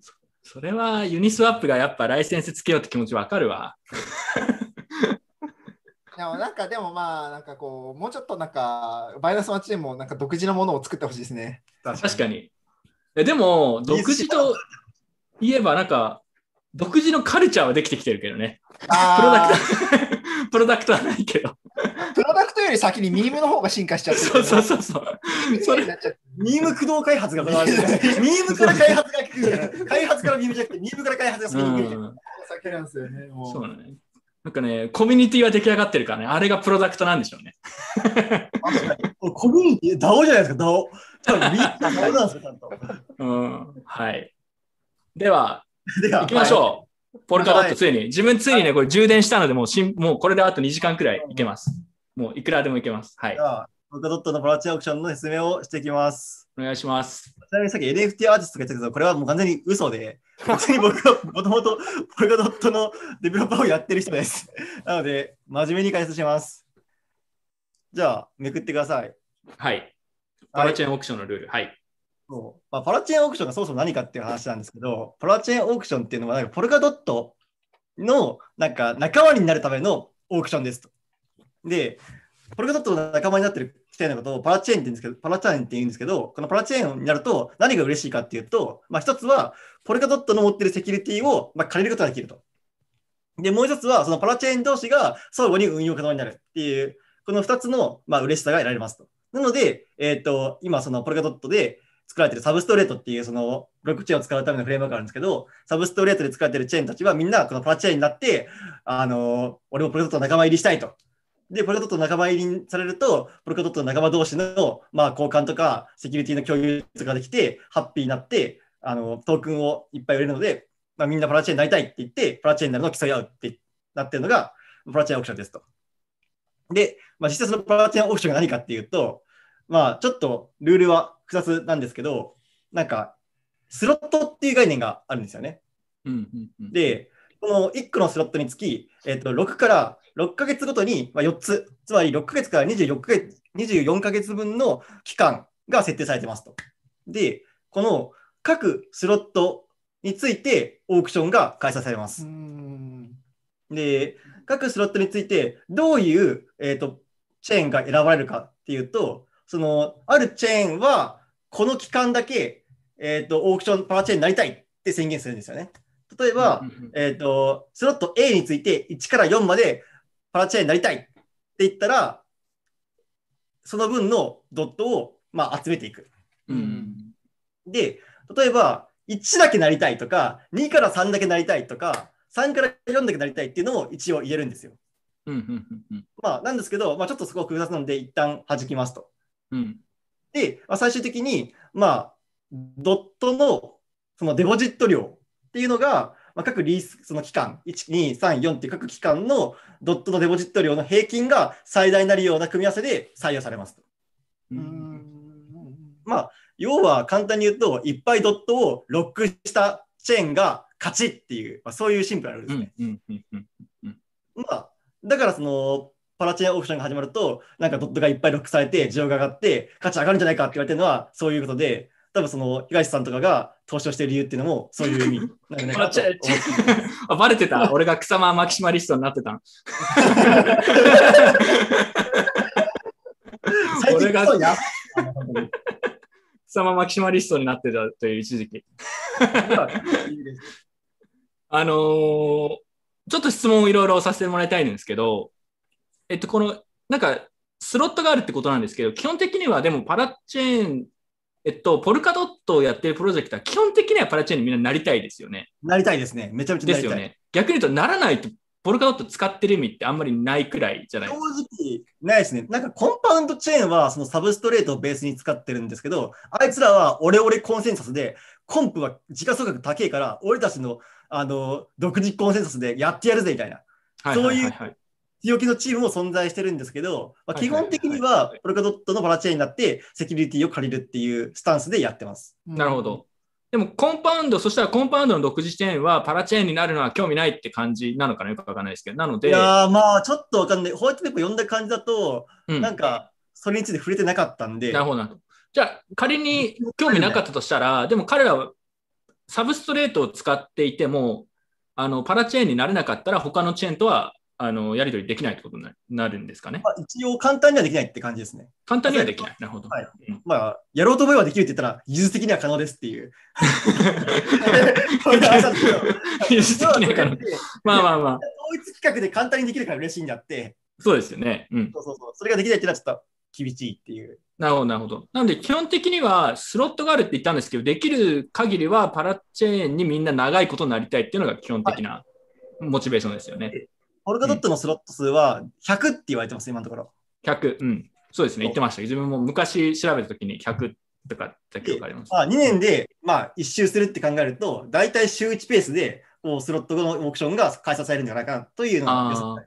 そそれはユニスワップがやっぱライセンスつけようって気持ちわかるわ。でもなんかでもまあなんかこうもうちょっとなんかバイナスマッチでもなんか独自のものを作ってほしいですね。確かに。えでも、独自といえばなんか、独自のカルチャーはできてきてるけどね。プロダあクト、プロダクトはないけど。ープロダクトより先にミームの方が進化しちゃってる。そうそうそうそう。それミーム駆動開発が行われてる。ミームから開発が来る。開発からミームじゃなくて、ミームから開発が先に先なんですよね。そうね。なんかね、コミュニティは出来上がってるからね、あれがプロダクトなんでしょうね。コミュニティ、DAO じゃないですか、DAO。多分、みんな DAO なんですよ、ちゃんと。うん。はい。では、では行きましょう。ポルカドッはいト、ついに。自分ついにね、これ充電したので、もうしん、もうこれであと2時間くらいいけます。もういくらでもいけます。はいで。は、ポルカドットのプラチナオークションの説明をしていきます。お願いします。ちなみにさっき NFT アーティストが言ったけど、これはもう完全に嘘で、別に僕はもともとポルカドットのデベロッパーをやってる人です。なので、真面目に解説します。じゃあ、めくってください。はい。パラチェーンオークションのルール。はい。そうまあ、パラチェーンオークションがそもそも何かっていう話なんですけど、パラチェーンオークションっていうのはなんかポルカドットのなんか仲間になるためのオークションですと。で、ポルカドットの仲間になってる人のことをパラチェーンって言うんですけど、パラチェーンって言うんですけど、このパラチェーンになると何が嬉しいかっていうと、まあ、一つはポルカドットの持ってるセキュリティをまあ借りることができると。で、もう一つはそのパラチェーン同士が相互に運用可能になるっていう、この二つのまあ嬉しさが得られますと。なので、えっ、と、今そのポルカドットで作られてるサブストレートっていうそのブロックチェーンを使うためのフレームワークがあるんですけど、サブストレートで使われてるチェーンたちはみんなこのパラチェーンになって、あの俺もポルカドットの仲間入りしたいと。で、ポルカドットの仲間入りにされると、ポルカドットの仲間同士の、まあ、交換とかセキュリティの共有とかできて、ハッピーになって、あのトークンをいっぱい売れるので、まあ、みんなパラチェーンになりたいって言って、パラチェーンになるのを競い合うってなってるのが、パラチェーンオークションですと。で、まあ、実際そのパラチェーンオークションが何かっていうと、まあ、ちょっとルールは複雑なんですけど、なんか、スロットっていう概念があるんですよね。うんうんうん。で、この1個のスロットにつき、えっと6から6ヶ月ごとにまあ4つ、つまり6ヶ月から24ヶ月 ,24 ヶ月分の期間が設定されてますと。で、この各スロットについてオークションが開催されます。で、各スロットについてどういう、えー、とチェーンが選ばれるかっていうと、そのあるチェーンはこの期間だけ、えー、とオークションパワーチェーンになりたいって宣言するんですよね。例えば、えー、とスロット A について1から4までパワーチェーンになりたいって言ったら、その分のドットを、まあ、集めていく。で、例えば、1だけなりたいとか、2から3だけなりたいとか、3から4だけなりたいっていうのを一応言えるんですよ。まあ、なんですけど、まあ、ちょっとそこ複雑なので、一旦弾きますと。で、まあ、最終的に、まあ、ドットのそのデポジット量っていうのが、まあ、各リース、その期間、1、2、3、4っていう各期間のドットのデポジット量の平均が最大になるような組み合わせで採用されますと。まあ、要は簡単に言うと、いっぱいドットをロックしたチェーンが勝ちっていう、まあ、そういうシンプルなルールですね。まあ、だからその、パラチェーンオークションが始まると、なんかドットがいっぱいロックされて、需要が上がって、価値上がるんじゃないかって言われてるのは、そういうことで、多分その東さんとかが投資をしている理由っていうのも、そういう意味なんじゃないかあバレてた。俺が草間マキシマリストになってた。最近俺が草間マキシマリストになってたという一時期。あのーちょっと質問をいろいろさせてもらいたいんですけど、えっと、この、なんか、スロットがあるってことなんですけど、基本的にはでもパラチェーン、えっと、ポルカドットをやってるプロジェクトは基本的にはパラチェーンにみんななりたいですよね。なりたいですね。めちゃめちゃなりたい。ですよね。逆に言うと、ならないと、ポルカドット使ってる意味ってあんまりないくらいじゃない正直ないですね。なんかコンパウンドチェーンはそのサブストレートをベースに使ってるんですけど、あいつらはオレオレコンセンサスで、コンプは時価総額高いから、俺たちのあの独自コンセンサスでやってやるぜみたいな、はいそういうはいはいはい強気のチームも存在してるんですけど、まあ、基本的にはポルカドットのパラチェーンになってセキュリティを借りるっていうスタンスでやってます。なるほど。でも、コンパウンド、そしたらコンパウンドの独自チェーンはパラチェーンになるのは興味ないって感じなのかな？よくわかんないですけど。なので、いやーまあちょっとわかんない。ホワイトペーパー読んだ感じだと、うんなんかそれについて触れてなかったんで。なるほどなるほど。じゃあ、仮に興味なかったとしたら、でも彼らはサブストレートを使っていても、あのパラチェーンになれなかったら、他のチェーンとはあのやり取りできないってことにななるんですかね？まあ、一応簡単にはできないって感じですね。簡単にはできない。なるほど。はい。まあ、やろうと思えばできるって言ったら、技術的には可能ですっていう。技術的には可能まあまあまあ。統一企画で簡単にできるから嬉しいんであって、そうですよね。うん。そうそうそう。それができないっていうのはちょっと厳しいっていう。なるほど、なるほど。なので、基本的にはスロットがあるって言ったんですけど、できる限りはパラチェーンにみんな長いことになりたいっていうのが基本的なモチベーションですよね。ポルカドットのスロット数は100って言われてます、今のところ。100、うん。そうですね、言ってました。自分も昔調べたときに100とかだけわかります。まあ、2年で、まあ、1周するって考えると、大体週1ペースで、こう、スロットのオークションが開催されるんじゃないかなというのが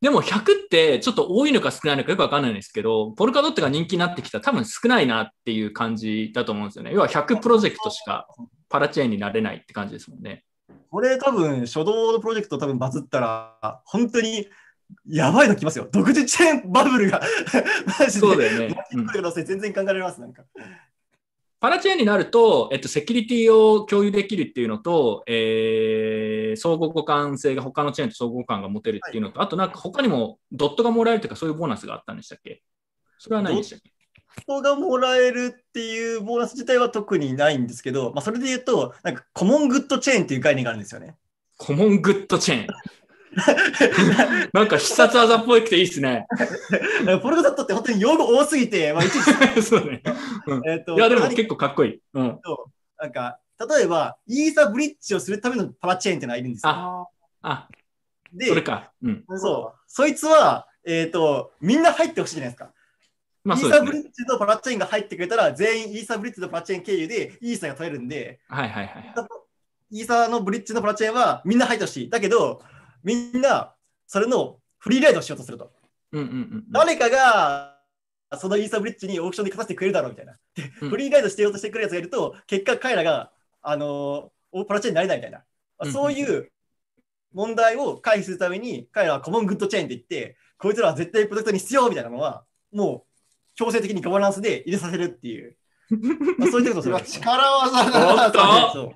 でも100ってちょっと多いのか少ないのかよくわかんないんですけど、ポルカドットが人気になってきたら多分少ないなっていう感じだと思うんですよね。要は100プロジェクトしかパラチェーンになれないって感じですもんね。これ多分、初動のプロジェクト多分バズったら、本当にやばいの来ますよ。独自チェーンバブルが、マジで。そうだよね全然考えられます、なんか。パラチェーンになると、えっと、セキュリティを共有できるっていうのと、えー相互互換性が他のチェーンと相互互換が持てるっていうのと、あとなんか他にもドットがもらえるとかそういうボーナスがあったんでしたっけ？それはないでしたっけ？人がもらえるっていうボーナス自体は特にないんですけど、まあ、それで言うと、なんかコモングッドチェーンっていう概念があるんですよね。コモングッドチェーン。なんか必殺技っぽいくていいですね。ポルカドットって本当に用語多すぎて、まあ、いちいち そうね。うんえっといや、でも結構かっこいい。うん。なんか、例えば、イーサブリッジをするためのパラチェーンっていうのがいるんですよ。あ、で、それか。うん。そう。そいつは、えっ、と、みんな入ってほしいじゃないですか。まあイー。サブリッジのパラチェーンが入ってくれたら、全員イーサブリッジのパラチェーン経由でイーサが取れるんで、はいはいはい。イーサのブリッジのパラチェーンはみんな入ってほしい。だけど、みんな、それのフリーライドをしようとすると。うんうんうん。誰かが、そのイーサブリッジにオークションで勝たせてくれるだろうみたいな。で、フリーライドしてようとしてくるやつがいると、結果彼らが、あのーパラチェーンになれないみたいな。そういう問題を回避するために、彼らはコモングッドチェーンって言って、こいつらは絶対プロジェクトに必要みたいなのは、もう強制的にガバナンスで入れさせるっていう。まあ、そういったことをする。力技だなと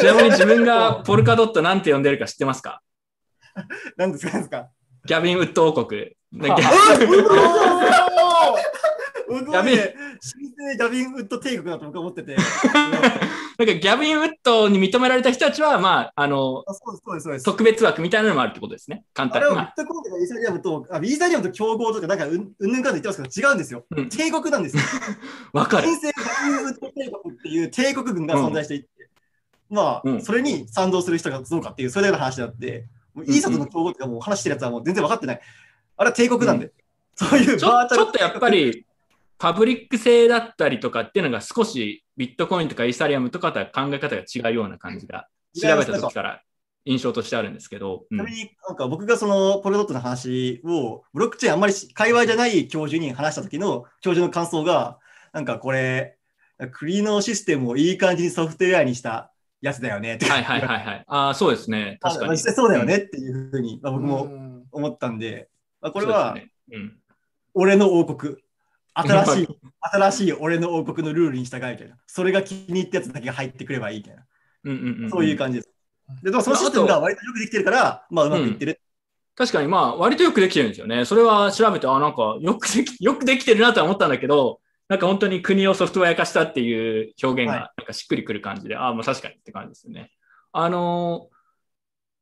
ちなみに自分がポルカドットなんて呼んでるか知ってますか？何ですか何ですか？ギャビン・ウッド王国。ギャ僕はね、新生ギャビンウッド帝国だと僕は思ってて。なんかギャビン・ウッドに認められた人たちは、まあ、あの。特別枠みたいなのもあるってことですね。簡単に。あれはビットコインとかイーサリアムと、あイーサリアムと競合とか、なんかうんうんぬんかんと言ってますけど、違うんですよ。帝国なんですよ。わかる。新生ギャビンウッド帝国っていう帝国軍が存在していて、まあ、それに賛同する人がどうかっていう、それだけの話であって、もうイーサとの競合とかもう話してるやつはもう全然分かってない。あれは帝国なんで。そういうちょっとやっぱり、パブリック性だったりとかっていうのが少しビットコインとかイーサリアムとかとは考え方が違うような感じが調べた時から印象としてあるんですけど。ちなみになんか僕がそのポルドットの話をブロックチェーンあんまり界隈じゃない教授に話した時の教授の感想がなんかこれ国のシステムをいい感じにソフトウェアにしたやつだよねって。はいはいはいはい。ああ、そうですね。確かに。実際そうだよねっていうふうに、まあ、僕も思ったんで、まあ、これは、俺の王国。新しい、新しい俺の王国のルールに従いみたいな。それが気に入ったやつだけが入ってくればいいみたいな。うんうんうん、そういう感じです。で、でもそのシステムが割とよくできてるから、まあうまくいってる。うん確かにまあ割とよくできてるんですよね。それは調べて、あ、なんかよくでき、よくできてるなとは思ったんだけど、なんか本当に国をソフトウェア化したっていう表現がなんかしっくりくる感じで、はい、ああ、まあ確かにって感じですよね。あのー、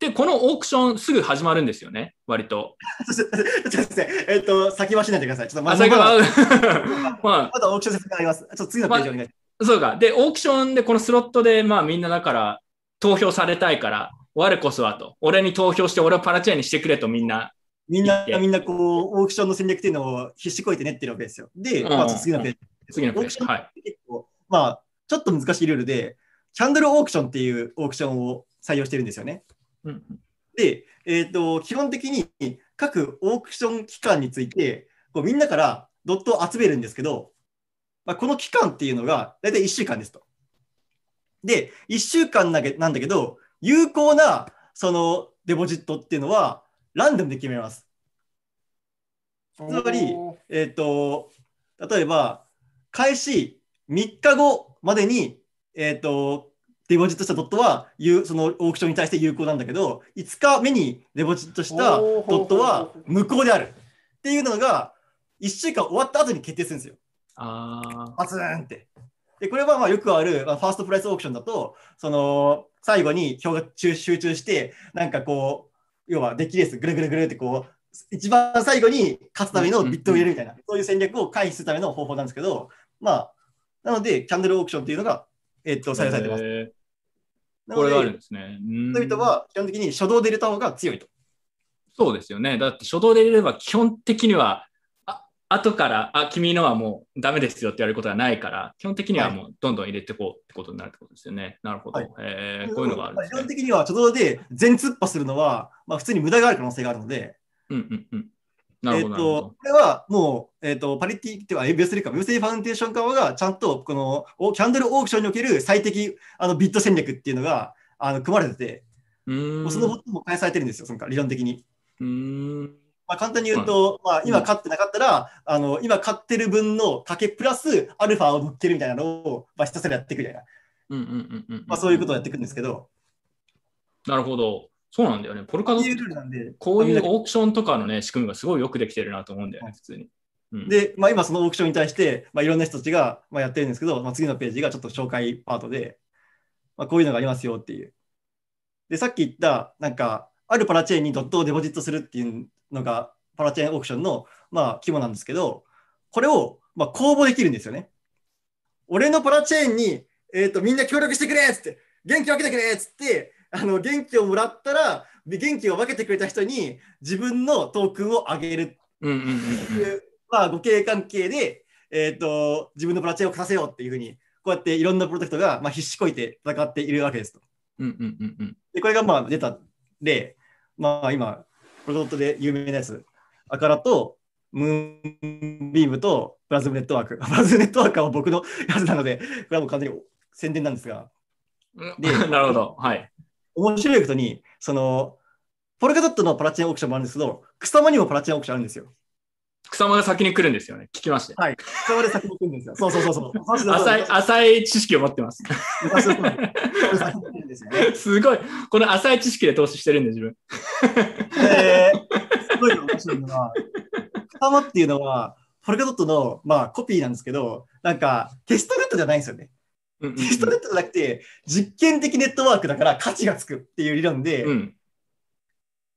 で、このオークションすぐ始まるんですよね、割と。ちょっとえっと、先走らないでください。ちょっとまだ、まだオークション説明あります。ちょっと次のページお願いします。そうか。で、オークションでこのスロットで、まあみんなだから投票されたいから、我こそはと。俺に投票して、俺をパラチェにしてくれとみんな。みんな、みんなこう、オークションの戦略っていうのを必死こいて練ってるわけですよ。で、まあ、次のページ。次のページ。はい。結構、まあ、ちょっと難しいルールで、キャンドルオークションっていうオークションを採用してるんですよね。うん、で、えっ、ー、と、基本的に各オークション期間について、こうみんなからドットを集めるんですけど、まあ、この期間っていうのが大体1週間ですと。で、1週間だけなんだけど、有効なそのデポジットっていうのはランダムで決めます。つまり、えっ、ー、と、例えば、開始3日後までに、えっ、ー、と、デポジットしたドットは、そのオークションに対して有効なんだけど、5日目にデポジットしたドットは無効であるっていうのが、1週間終わった後に決定するんですよ。あパツンって。で、これはまあよくある、まあ、ファーストプライスオークションだと、その、最後に票が集中して、なんかこう、要はデッキレースぐるぐるぐるってこう、一番最後に勝つためのビットを入れるみたいな、そういう戦略を回避するための方法なんですけど、まあ、なので、キャンドルオークションっていうのが、えっと、採用されてます。これがあるんですね。人々は基本的に初動で入れた方が強いと。そうですよね。だって初動で入れれば基本的には、あ後から、あ、君のはもうダメですよって言われることがないから、基本的にはもうどんどん入れていこうってことになるってことですよね。なるほど。はい、えー、こういうのがあるね、基本的には初動で全突破するのは、まあ、普通に無駄がある可能性があるので、うんうんうん。えっ、ー、と、これはもう、えっ、ー、と、パリティっては ABS か、BSA ファウンデーション側がちゃんと、この、キャンドルオークションにおける最適あのビット戦略っていうのが、あの、組まれてて、うんそのことも開催されてるんですよ、その理論的に。うんまあ、簡単に言うと、まあ、今勝ってなかったら、あの、今勝ってる分の賭けプラスアルファを乗っけるみたいなのを、まあ、ひたすらやっていくみたいな。うんうんうんうん。まあ、そういうことをやっていくんですけど。なるほど。そうなんだよね。ポルカドこういうオークションとかのね、仕組みがすごいよくできてるなと思うんだよね、普通に。うん、で、まあ、今そのオークションに対して、まあ、いろんな人たちが、まあ、やってるんですけど、まあ、次のページがちょっと紹介パートで、まあ、こういうのがありますよっていう。で、さっき言った、なんか、あるパラチェーンにドットをデポジットするっていうのが、パラチェーンオークションの、まあ、規模なんですけど、これを、まあ、公募できるんですよね。俺のパラチェーンに、えっ、ー、と、みんな協力してくれっつって、元気分けてくれっつって、あの、元気をもらったら、元気を分けてくれた人に自分のトークンをあげるっていう、まあ、互恵関係で、えっ、ー、と、自分のプラチェーンを貸させようっていうふうに、こうやっていろんなプロジェクトが、まあ、必死こいて戦っているわけですと。で、これがまあ出た例、まあ今、プロジェクトで有名なやつ、アカラとムーンビームとプラズムネットワーク。プラズムネットワークは僕のやつなので、これはもう完全に宣伝なんですが。で なるほど。はい。面白いことに、その、ポルカドットのパラチェーンオークションもあるんですけど、草間にもパラチェーンオークションあるんですよ。草間が先に来るんですよね。聞きましたよ。はい。それで先に行くんですよ。そうそうそうそう。浅い、浅い知識を持ってます。すごい。この浅い知識で投資してるんで、自分。えー、すごい面白いのは、草間っていうのは、ポルカドットの、まあ、コピーなんですけど、なんか、テストネットじゃないんですよね。テ ストネットじゃなくて、実験的ネットワークだから価値がつくっていう理論で、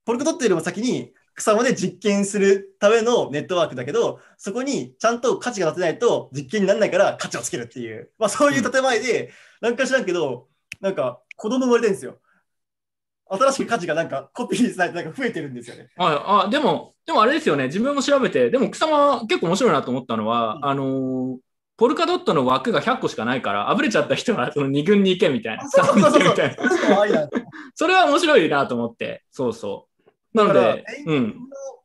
ポルカドットよりも先に草間で実験するためのネットワークだけど、そこにちゃんと価値が立てないと実験にならないから価値をつけるっていう、まあそういう建前で、なんか知らんけど、なんか子供生まれてるんですよ。新しく価値がなんかコピーされてなんか増えてるんですよね。ああでも、でもあれですよね、自分も調べて、でも草間結構面白いなと思ったのは、あのーポルカドットの枠が100個しかないから、あぶれちゃった人はその2軍に行けみたいな。3軍に行けみたいな。それは面白いなと思って、そうそう。なので、うん。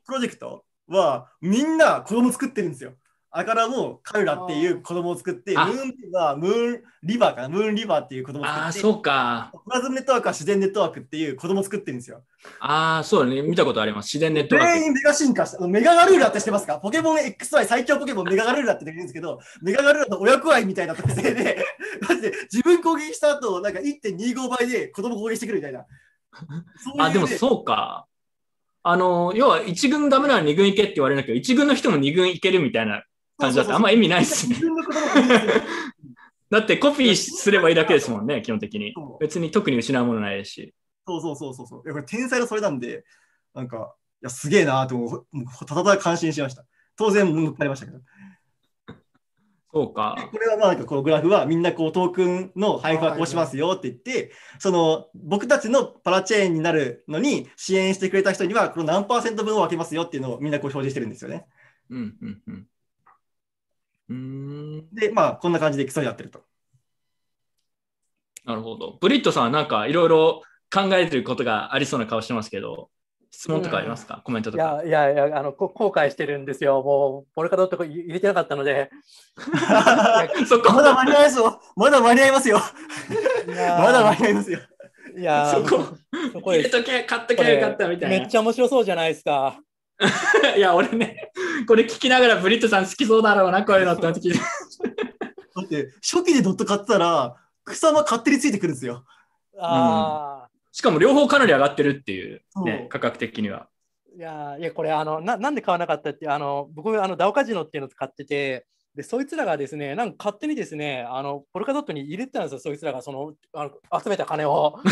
プロジェクトはみんな子供作ってるんですよ。だからもうカルラっていう子供を作って、ムあーンはムーンリバーかな、ムーンリバーっていう子供を作って、ああ、そうか。プラズムネットワークは自然ネットワークっていう子供を作ってるんですよ。ああ、そうだね。見たことあります。自然ネットワーク。全員メガ進化した。メガガルーラって知ってますか？ポケモン XY 最強ポケモンメガガルーラってできるんですけど、メガガルーラの親子愛みたいな特性で、マジで自分攻撃した後、なんか1.25倍で子供攻撃してくるみたいな。そういうあ、でもそうか。あの、要は1軍ダメなら2軍行けって言われるんだけど、1軍の人も2軍行けるみたいな感じだってあんま意味ないっすね。だってコピーすればいいだけですもんね、基本的に。別に特に失うものないですし。そうそうそうそうそう。いやこれ天才のそれなんで、なんか、いや、すげえなと思う、もうただただ感心しました。当然、向かりましたけど。そうか。これはまあ、なんかこのグラフはみんなこうトークンの配布はこうしますよって言って、その僕たちのパラチェーンになるのに支援してくれた人には、この何パーセント分を分けますよっていうのをみんなこう表示してるんですよね。うんうんうん。うーん。で、まあ、こんな感じで競い合ってると。なるほど。ブリットさんはなんかいろいろ考えてることがありそうな顔してますけど、質問とかありますか、コメントといか。やいやいや、あの、こ後悔してるんですよ。もう、ポルカドット入れてなかったので。そこまだ間に合いますよ。まだ間に合いますよ。いやーまだ間に合いますよ。いやーそこ、そこ入れとけ、買っとけばよかったみたいな。めっちゃ面白そうじゃないですか。いや、俺ね、これ聞きながらブリットさん好きそうだろうな、こういうのって思って聞いて。だって、初期でドット買ってたら、草間勝手についてくるんですよ。あしかも両方かなり上がってるっていう、ね、価格的には。あ、いやーいや、これ、あの、ななんで買わなかったって、あの、僕、あの、ダオカジノっていうのを使ってて、で、そいつらがですね、なんか勝手にですね、あの、ポルカドットに入れてたんですよ、そいつらが、その、あの集めた金を。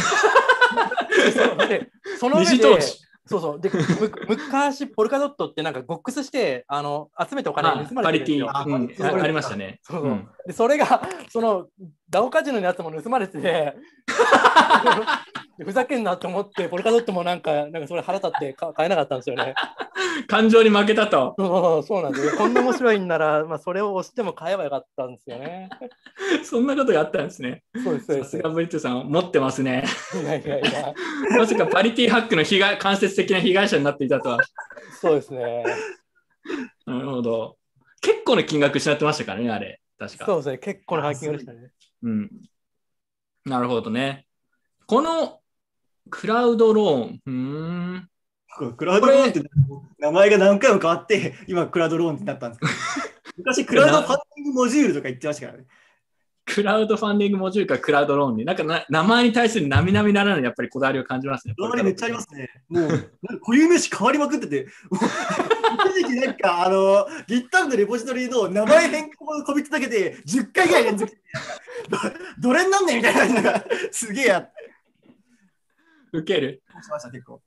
でそでその上で二次投資そうそう。で、む昔、ポルカドットってなんかボックスして、あの、集めたお金を盗まパれてるんですよ。リティ、うんありましたね。そうそううんでそれが、その、ダオカジノのやつも盗まれてて、で ふざけんなと思って、ポルカドットもなんか、なんかそれ腹立ってか買えなかったんですよね。感情に負けたと。そうそうなんですよ。こんな面白いんなら、まあ、それを押しても買えばよかったんですよね。そんなことがあったんですね。そうです。さすがブリットさん、持ってますね。いやいやいや、まさかパリティハックの被害間接的な被害者になっていたとは。そうですね。なるほど。結構な金額失ってましたからね、あれ。確か。そうですね。結構なハッキングでしたね。うん。なるほどね。このクラウドローン、うーん。クラウドローンって名前が何回も変わって、今クラウドローンってなったんですけど、昔クラウドファンディングモジュールとか言ってましたからね。クラウドファンディングモジュールかクラウドローンに、なんかな名前に対する並々ならぬやっぱりこだわりを感じますね。こだわりめっちゃありますね。もう、なんか固有名詞変わりまくってて、一時期なんか、あの、GitHub のレポジトリの名前変更をこびってだけで10回ぐらい連続して、どどれになんねんみたいなすげえやって受ける。しました、結構。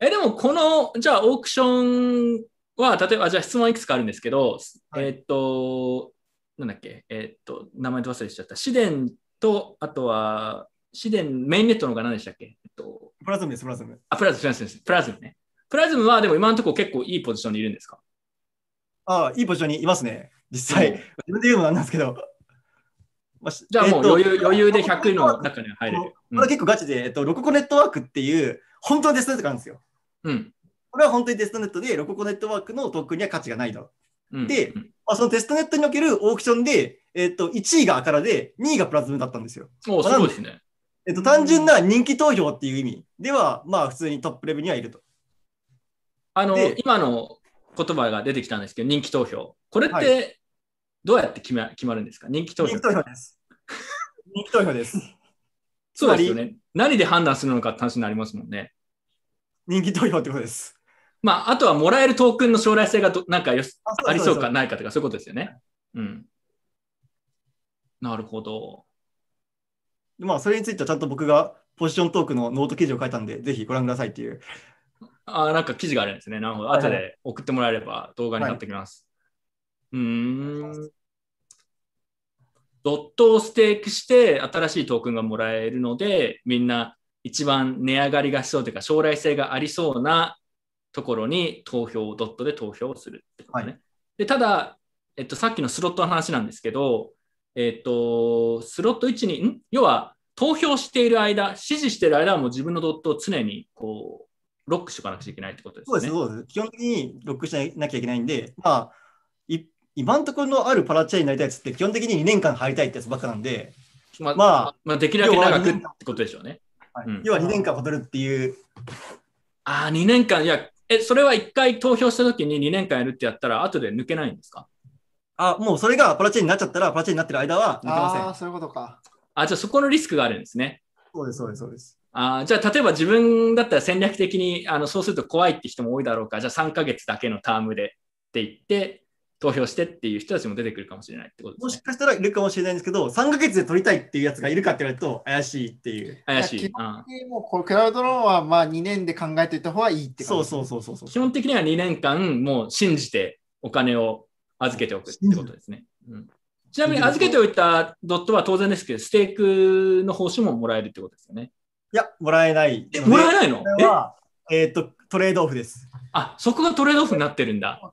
え、でもこの、じゃあオークションは、例えば、じゃあ質問いくつかあるんですけど、えーっと、なんだっけ、えーっと、名前と忘れしちゃった。シデンと、あとは、シデン、メインネットのが何でしたっけ、えっと、プラズムです、プラズム。あ、プラズム、プラズムです。プラズムね。プラズムはでも今のところ結構いいポジションにいるんですか？ああ、いいポジションにいますね。実際、自分で言うのもなんですけど。まあしじゃあもうえっと余裕,、余裕で100の中には入れる。これは結構ガチで、えっと、ロココネットワークっていう、本当のテストネットがあるんですよ。うん。これは本当にテストネットで、ロココネットワークのトークンには価値がないと。うんで、まあ、そのテストネットにおけるオークションで、えっと、1位がアカラで、2位がプラズムだったんですよ。おまあすごいですね。えっと、単純な人気投票っていう意味では、まあ、普通にトップレベルにはいると。あので、今の言葉が出てきたんですけど、人気投票。これっはてどうやって決ま決まるんですか？人気投票。人気投票です。人気投票です。そうですよね。何で判断するのかって話になりますもんね。人気投票ってことです。まあ、あとはもらえるトークンの将来性がどなんかよしありそうかないかとかそういうことですよね。うん。なるほど。まあ、それについてはちゃんと僕がポジショントークのノート記事を書いたんで、ぜひご覧くださいっていう。あなんか記事があるんですね。なるほど。はいはい後で送ってもらえれば動画に貼っておきます。うーん。ドットをステークして新しいトークンがもらえるので、みんな一番値上がりがしそうというか、将来性がありそうなところに投票、ドットで投票をするってことね。でただ、えっと、さっきのスロットの話なんですけど、えっと、スロット1に、ん？要は投票している間、支持している間はもう自分のドットを常にこうロックしておかなくちゃいけないってことですね。そうです。基本的にロックしなきゃいけないんで、まあ、い今のところのあるパラチェーンになりたいやつって、基本的に2年間入りたいってやつばっかなんで、まあ、まあまあ、できるだけ長くってことでしょうね。うん要は2年間踊るっていう、ああ、2年間、いや、え、それは1回投票したときに2年間やるってやったら、後で抜けないんですか？あ、もうそれがパラチェーンになっちゃったら、パラチェーンになってる間は抜けません。ああ、そういうことか。あ、じゃあそこのリスクがあるんですね。そうです、そうです、そうです。あーじゃあ、例えば自分だったら戦略的に、あのそうすると怖いって人も多いだろうから、じゃあ3ヶ月だけのタームでって言って、投票してっていう人たちも出てくるかもしれないってことですね。もしかしたらいるかもしれないんですけど、3ヶ月で取りたいっていうやつがいるかって言われると怪しいっていう。怪しい。いや基あもうこれクラウドローンはまあ2年で考えておいた方がいいって。そうそうそうそう。基本的には2年間、もう信じてお金を預けておくってことですね。うんちなみに預けておいたドットは当然ですけど、ステークの報酬ももらえるってことですよね。いや、もらえない。え、もらえないの？え？っ、と、トレードオフです。あ、そこがトレードオフになってるんだ。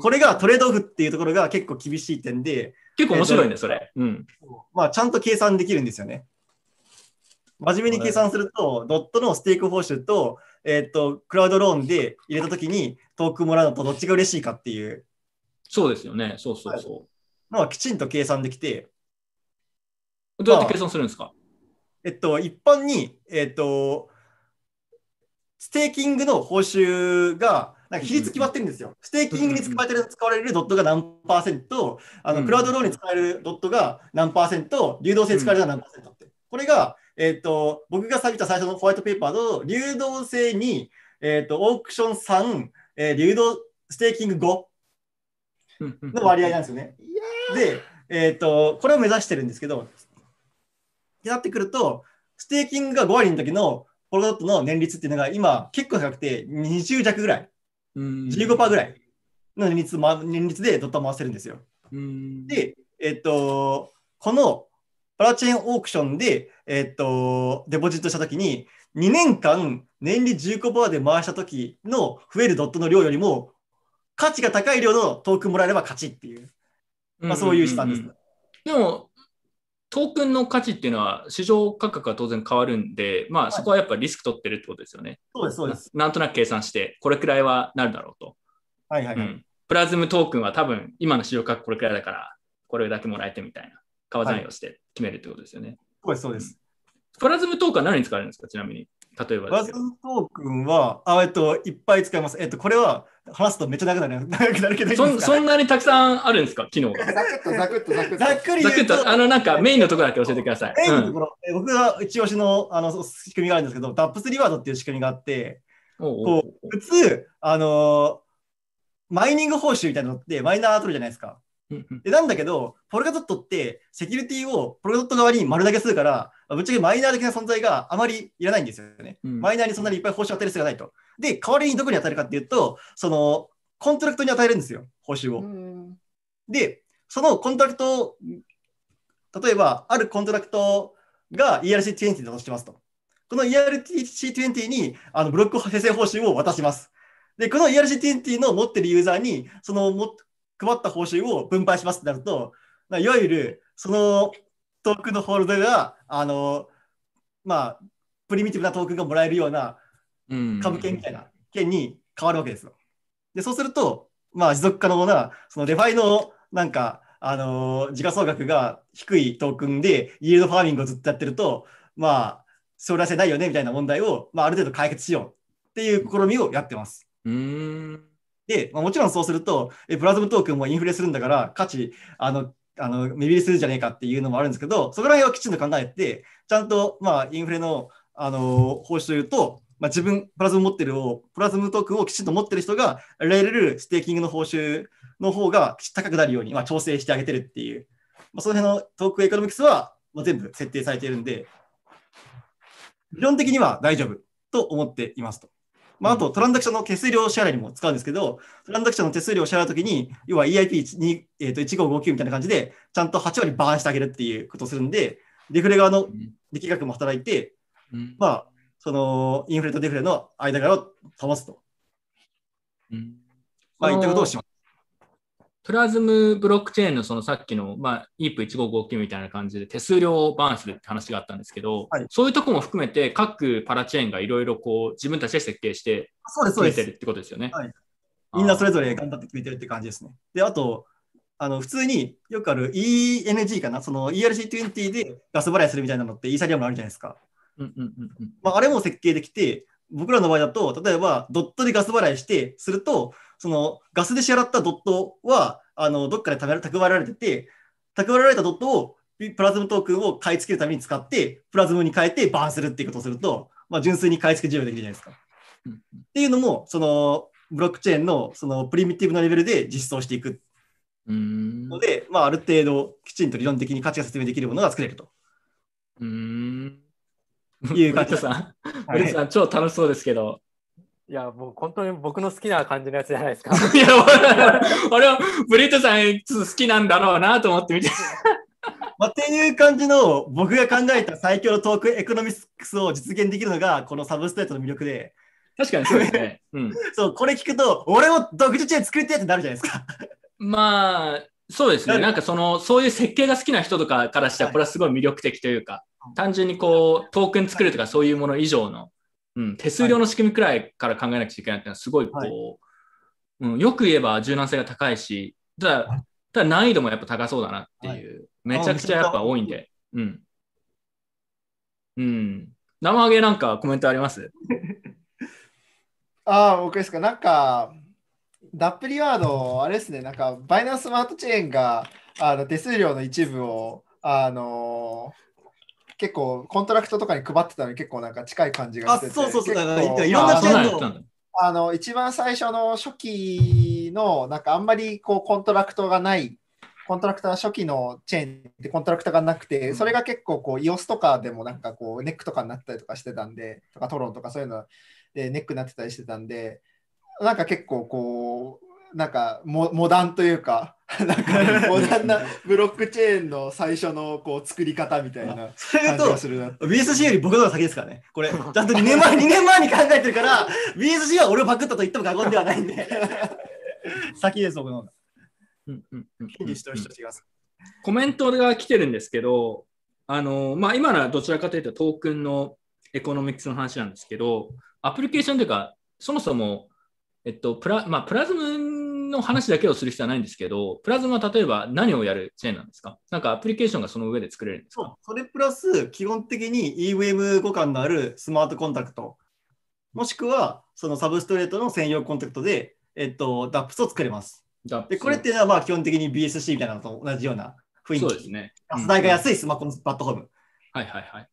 これがトレードオフっていうところが結構厳しい点で、結構面白いね、えっとそれ。うん。まあ、ちゃんと計算できるんですよね。真面目に計算すると、ドットのステーク報酬と、えっ、と、クラウドローンで入れたときにトークンもらうのとどっちが嬉しいかっていうそうですよね。そうそうそのはきちんと計算できて、う。どうやって計算するんですか？えっと、一般に、えっと、ステーキングの報酬が、なんか比率決まってるんですよ。ステーキングに使われ使われるドットが何パーセント、あのうんクラウドローンに使われるドットが何パーセント、流動性に使われるのが何パーセントって。これが、えっと、僕が見た最初のホワイトペーパーの流動性に、えっと、オークション3、えー流動、ステーキング5の割合なんですよね。で、えっと、これを目指してるんですけど、ってなってくると、ステーキングが5割の時のポルカドットの年率っていうのが今結構高くて20弱ぐらい、15%ぐらいの年率,、ま、年率でドットを回せるんですよ。で、えっと、このパラチェーンオークションで、えっと、デポジットした時に2年間年利15%で回した時の増えるドットの量よりも価値が高い量のトークンもらえれば勝ちっていう、まあ、そういう試算です。でも、トークンの価値っていうのは市場価格が当然変わるんで、まあそこはやっぱリスク取ってるってことですよね。そうです、そうです。ななんとなく計算して、これくらいはなるだろうと。はいはいはい。うんプラズムトークンは多分今の市場価格これくらいだから、これだけもらえてみたいな。川算をして決めるってことですよね。そうです、そうです。プラズムトークンは何に使われるんですか？ちなみに。例えばプラズムトークンは、あえっと、いっぱい使います。えっと、これは話すとめっちゃ長くなる 長くなるけどいいそんですか？そんなにたくさんあるんですか？機能が。ざくっとざくっとざくっと。ざっくりざっくり言うと、と、あのなんかメインのところだけ教えてください。メインのところ、え僕が一押しのあの仕組みがあるんですけど、ダップスリワードっていう仕組みがあって、うんおうおうこう普通、あのーマイニング報酬みたいなのってマイナー取るじゃないですか。うんうんでなんだけど、ポルカドットってセキュリティをポルカドット側に丸投げするから、ぶっちゃけマイナー的な存在があまりいらないんですよね。うんマイナーにそんなにいっぱい報酬を与える必要がないと。で、代わりにどこに与えるかっていうと、そのコントラクトに与えるんですよ、報酬を。で、そのコントラクト、例えば、あるコントラクトが ERC20 だとしてますと。この ERC20 にあのブロック生成報酬を渡します。で、この ERC20 の持ってるユーザーに、そのも配った報酬を分配しますってなると、まあいわゆるそのトークンのホールドが、あの、まあ、プリミティブなトークンがもらえるようなうん株券みたいな券に変わるわけですよ。で、そうすると、まあ、持続可能な、その DeFi のなんか、あのー時価総額が低いトークンで、イールドファーミングをずっとやってると、まあ、将来性ないよねみたいな問題を、まあ、ある程度解決しようっていう試みをやってます。うーん。で、まあ、もちろんそうすると、えプラズムトークンもインフレするんだから、価値、あの、あの目減りするじゃねえかっていうのもあるんですけど、そこら辺はきちんと考えて、ちゃんと、まあ、インフレの、あの報酬というと、まあ、自分、プラズム持ってるを、プラズムトークンをきちんと持ってる人が、得られるステーキングの報酬の方が高くなるように、まあ、調整してあげてるっていう、まあ、その辺のトークンエコノミクスは、まあ、全部設定されているんで、理論的には大丈夫と思っていますと。まあ、あと、トランザクションの手数料支払いにも使うんですけど、トランザクションの手数料を支払うときに、要は EIP に、えー、と1559みたいな感じで、ちゃんと8割バーンしてあげるっていうことをするんで、デフレ側の力学も働いて、まあ、そのインフレとデフレの間柄を保つと。まあ、いったことをします。プラズムブロックチェーンのそのさっきの、まあ、EIP1559 みたいな感じで手数料をバーンするって話があったんですけど、そういうとこも含めて各パラチェーンがいろいろこう自分たちで設計して決めてるってことですよね。はいみんなそれぞれ頑張って決めてるって感じですね。で、あと、あの普通によくある ENG かな、その ERC20 でガス払いするみたいなのってイーサリアムあるじゃないですか。うんうんうんうんまあ、あれも設計できて、僕らの場合だと、例えばドットでガス払いして、すると、そのガスで支払ったドットは、あのどっかで蓄え蓄えられてて、蓄えられたドットをプラズムトークンを買い付けるために使って、プラズムに変えてバーンするっていうことをすると、まあ、純粋に買い付け需要できるじゃないですか。っていうのも、そのブロックチェーンのそのプリミティブなレベルで実装していくので、まあ、ある程度きちんと理論的に価値が説明できるものが作れると。うーん。いう感じブリットさん、ブリットさん、超楽しそうですけど。いや、もう本当に僕の好きな感じのやつじゃないですか。いや、俺俺はブリットさんちょっと好きなんだろうなと思って見て。まあ、っていう感じの僕が考えた最強のトークンエコノミクスを実現できるのがこのサブストレートの魅力で。確かにそうですね。うん、そう、これ聞くと、俺も独自チェーン作りたいってなるじゃないですか。まあ、そうですね。なんかその、そういう設計が好きな人とかからしたら、これはすごい魅力的というか、単純にこう、トークン作るとかそういうもの以上の、うん、手数料の仕組みくらいから考えなくちゃいけないっていうのは、すごいこう、うん、よく言えば柔軟性が高いし、ただ、ただ難易度もやっぱ高そうだなっていう、めちゃくちゃやっぱ多いんで、うん。うん。生揚げなんかコメントあります？ああ、僕ですか？なんか、ダップリワード、あれですね、なんか、バイナンススマートチェーンがあの手数料の一部を、あの結構コントラクトとかに配ってたのに結構なんか近い感じがしてて。あそうそうそうだからいろんなチェーンのあのあの一番最初の初期のなんかあんまりこうコントラクトがないコントラクトが初期のチェーンってコントラクトがなくて、それが結構こう EOS とかでもなんかこうネックとかになったりとかしてたんで、とかトロンとかそういうのでネックになってたりしてたんで、なんか結構こう、なんかモモダンというか、なんかモダンなブロックチェーンの最初のこう作り方みたいな感じそれ言うとがするな。BSC より僕の方が先ですからね。これ、ちゃんと2年前、2年前に考えてるから、BSC は俺をパクったと言っても過言ではないんで、先です、僕の方が。権利主張主張してきます。コメントが来てるんですけど、あのまあ、今のはどちらかというとトークンのエコノミクスの話なんですけど、アプリケーションというか、そもそも、えっとプラまあ、プラズムの話だけをする必要はないんですけど、プラズムは例えば何をやるチェーンなんですか？なんかアプリケーションがその上で作れるんですか？それプラス、基本的に EVM 互換のあるスマートコンタクト、もしくはそのサブストレートの専用コンタクトで、えっと、DAPS を作れます。でこれっていうのはまあ基本的に BSC みたいなのと同じような雰囲気。そうですね。ガス代が安いスマホのプラットフォーム。はいはいはい。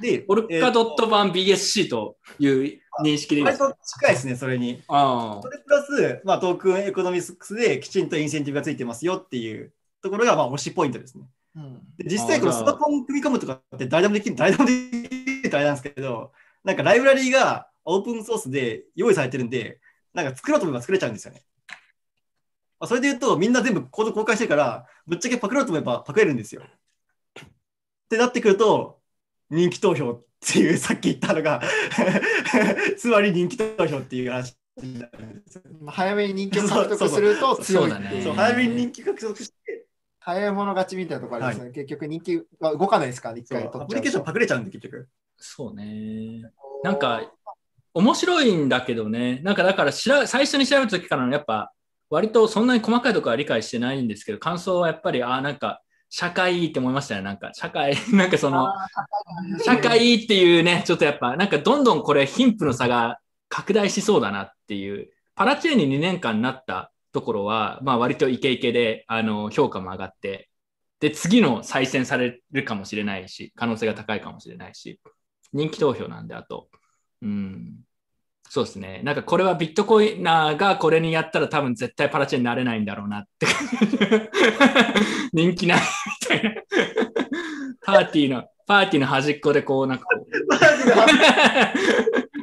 で、ポルカドット版 BSC という認識でいいですか？割と近いですね、それに。あそれプラス、まあ、トークンエコノミクスできちんとインセンティブがついてますよっていうところが、まあ、推しポイントですね。で実際、このスマホに組み込むとかって誰でもできる、誰でもできるってあれなんですけど、なんかライブラリーがオープンソースで用意されてるんで、なんか作ろうと思えば作れちゃうんですよね。まあそれで言うと、みんな全部コード公開してるから、ぶっちゃけパクろうと思えばパクれるんですよ。ってなってくると、人気投票っていう、さっき言ったのが、つまり人気投票っていう話になるんですよ。早めに人気を獲得すると強いっていう。そう早めに人気獲得して、早い者勝ちみたいなところありますね。結局人気は動かないですから、一回アプリケーションパクれちゃうんで、結局。そうね。なんか、面白いんだけどね、なんかだからしら最初に調べた時からのやっぱ、割とそんなに細かいところは理解してないんですけど、感想はやっぱり、ああ、なんか、社会いいって思いましたね。なんか、社会、なんかその、社会いいっていうね、ちょっとやっぱ、なんかどんどんこれ、貧富の差が拡大しそうだなっていう。パラチェーンに2年間なったところは、まあ割とイケイケで、あの、評価も上がって、で、次の再選されるかもしれないし、可能性が高いかもしれないし、人気投票なんで、あと、うん、そうですね。なんかこれはビットコイナーがこれにやったら多分絶対パラチェーンになれないんだろうなって。人気ないみたいな。パーティーの、パーティーの端っこでこうなんかこう、い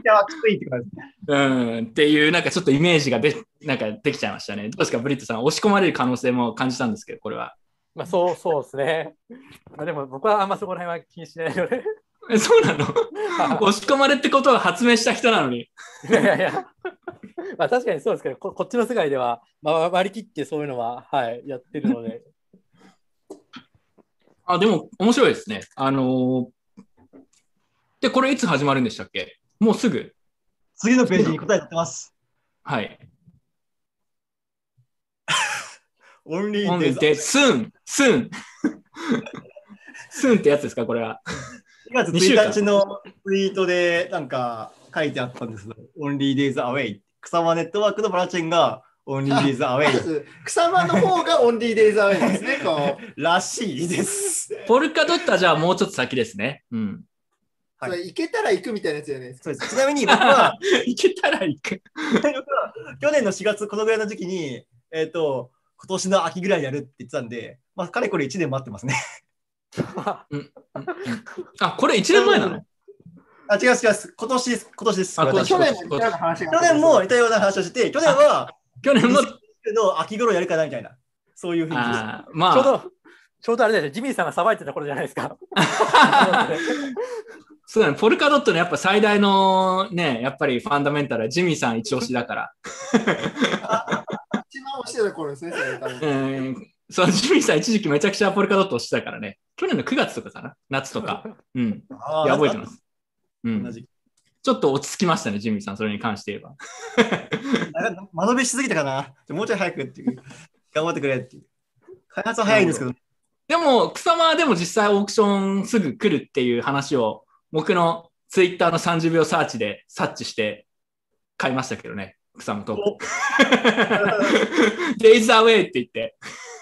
や、きついって感じ。うん、っていうなんかちょっとイメージがでなんかできちゃいましたね。どうですか、ブリットさん。押し込まれる可能性も感じたんですけど、これは。まあ、そう、そうですね。まあ、でも僕はあんまそこら辺は気にしないので。えそうなの？押し込まれってことを発明した人なのに。いやいやいや。まあ確かにそうですけど、ここっちの世界では、まあ、割り切ってそういうのは、はい、やってるので。あ、でも面白いですね。あのーで、これいつ始まるんでしたっけ？もうすぐ。次のページに答え載ってます。はい。オンリー Only day soon, soon. soon ってやつですか、これは。2月2週間1日のツイートでなんか書いてあったんですオンリーデイズアウェイ。草間ネットワークのパラチェンがオンリーデイズアウェイ。草間の方がオンリーデイズアウェイですね、こう。らしいです。ポルカドットはじゃあもうちょっと先ですね。うん。それ行けたら行くみたいなやつじゃないですか。そうですちなみに僕は、行けたら行く。僕は去年の4月、このぐらいの時期に、えっ、と、今年の秋ぐらいにやるって言ってたんで、まあ、かれこれ1年待ってますね。あ、これ1年前なの？あ、違う違う、今年です。今年です。あ今年。去年。も似たような話があ去年も似たような話をしてて、去年は、去年も、の秋頃やるかなみたいな、そういうふうに。まあ。ちょうど、ちょうどあれだよね、ジミーさんがさばいてた頃じゃないですか。そうだね、ポルカドットのやっぱ最大のね、やっぱりファンダメンタルはジミーさん一押しだから。一番押してた頃ですね、それ多分。うんそう、ジミーさん一時期めちゃくちゃポルカドット押してたからね。去年の9月とかかな？夏とか。うん。いや、覚えてます。うん。ちょっと落ち着きましたね、ジミーさん、それに関して言えば。間延びしすぎたかなもうちょい早くっていう。頑張ってくれっていう。開発は早いんですけど、でも、草間はでも実際オークションすぐ来るっていう話を、僕のツイッターの30秒サーチで察知して買いましたけどね、草間と。デイズアウェイって言って。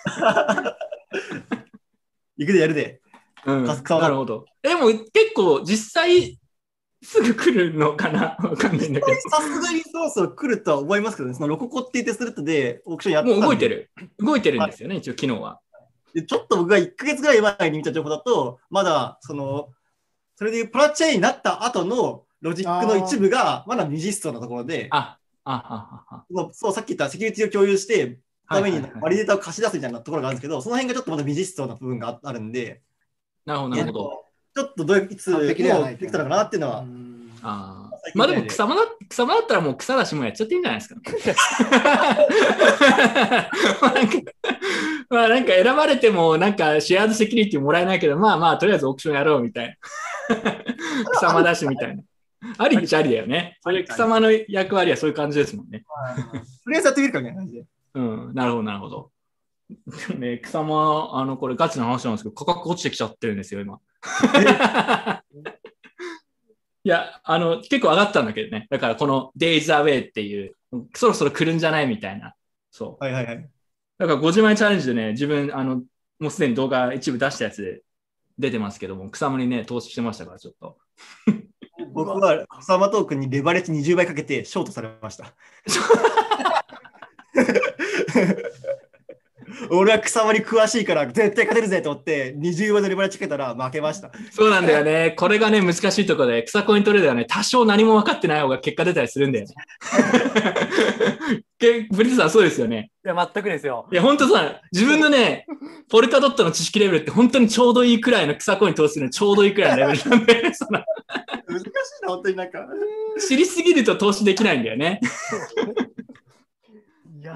行くでやるで。うん、なるほど。でも結構実際すぐ来るのかな？わかんないんだけさすがにそろそろ来るとは思いますけどね、そのロココって言ってスレッドでオークションやっど。たんでもう動いてる。動いてるんですよね、一応昨日は。でちょっと僕が1ヶ月ぐらい前に見た情報だと、まだその、それでプラチェーンになった後のロジックの一部がまだ未実装なところで、あ、あ、あ、あ、そう、さっき言ったセキュリティを共有して、ためにバリデータを貸し出すみたいなところがあるんですけど、その辺がちょっとまだ未実装な部分がああるんで、なるほど、なるほど。ちょっとどういつできたのかなっていうのは、あーまあでも草間だ草間だったらもう草だしもやっちゃっていいんじゃないですか。まあなんか まあなんか選ばれてもなんかシェアードセキュリティもらえないけど、まあまあとりあえずオークションやろうみたいな。草間だしみたいな。ありっちゃありだよね。それ草間の役割はそういう感じですもんね。とりあえずやってみるかみたいな感じで。うん、なるほど、なるほど。ね、草間、あの、これガチな話なんですけど、価格落ちてきちゃってるんですよ、今。いや、あの、結構上がったんだけどね。だから、この Days Away っていう、そろそろ来るんじゃないみたいな。そう。はいはいはい。だから、50万円チャレンジでね、自分、あの、もうすでに動画一部出したやつで出てますけども、草間にね、投資してましたから、ちょっと。僕は草間トークにレバレッジ20倍かけてショートされました。俺は草間に詳しいから絶対勝てるぜと思って20倍のレバレッジかけたら負けました。そうなんだよね。これがね、難しいところで、草コイントレーダーはね、多少何も分かってない方が結果出たりするんだよね。けブリットさん、そうですよね。いや、全くですよ。いや、本当さ、自分のね、ポルカドットの知識レベルって本当にちょうどいいくらいの草コイン投資するのにちょうどいいくらいのレベルなんで、難しいな、本当になんか。知りすぎると投資できないんだよね。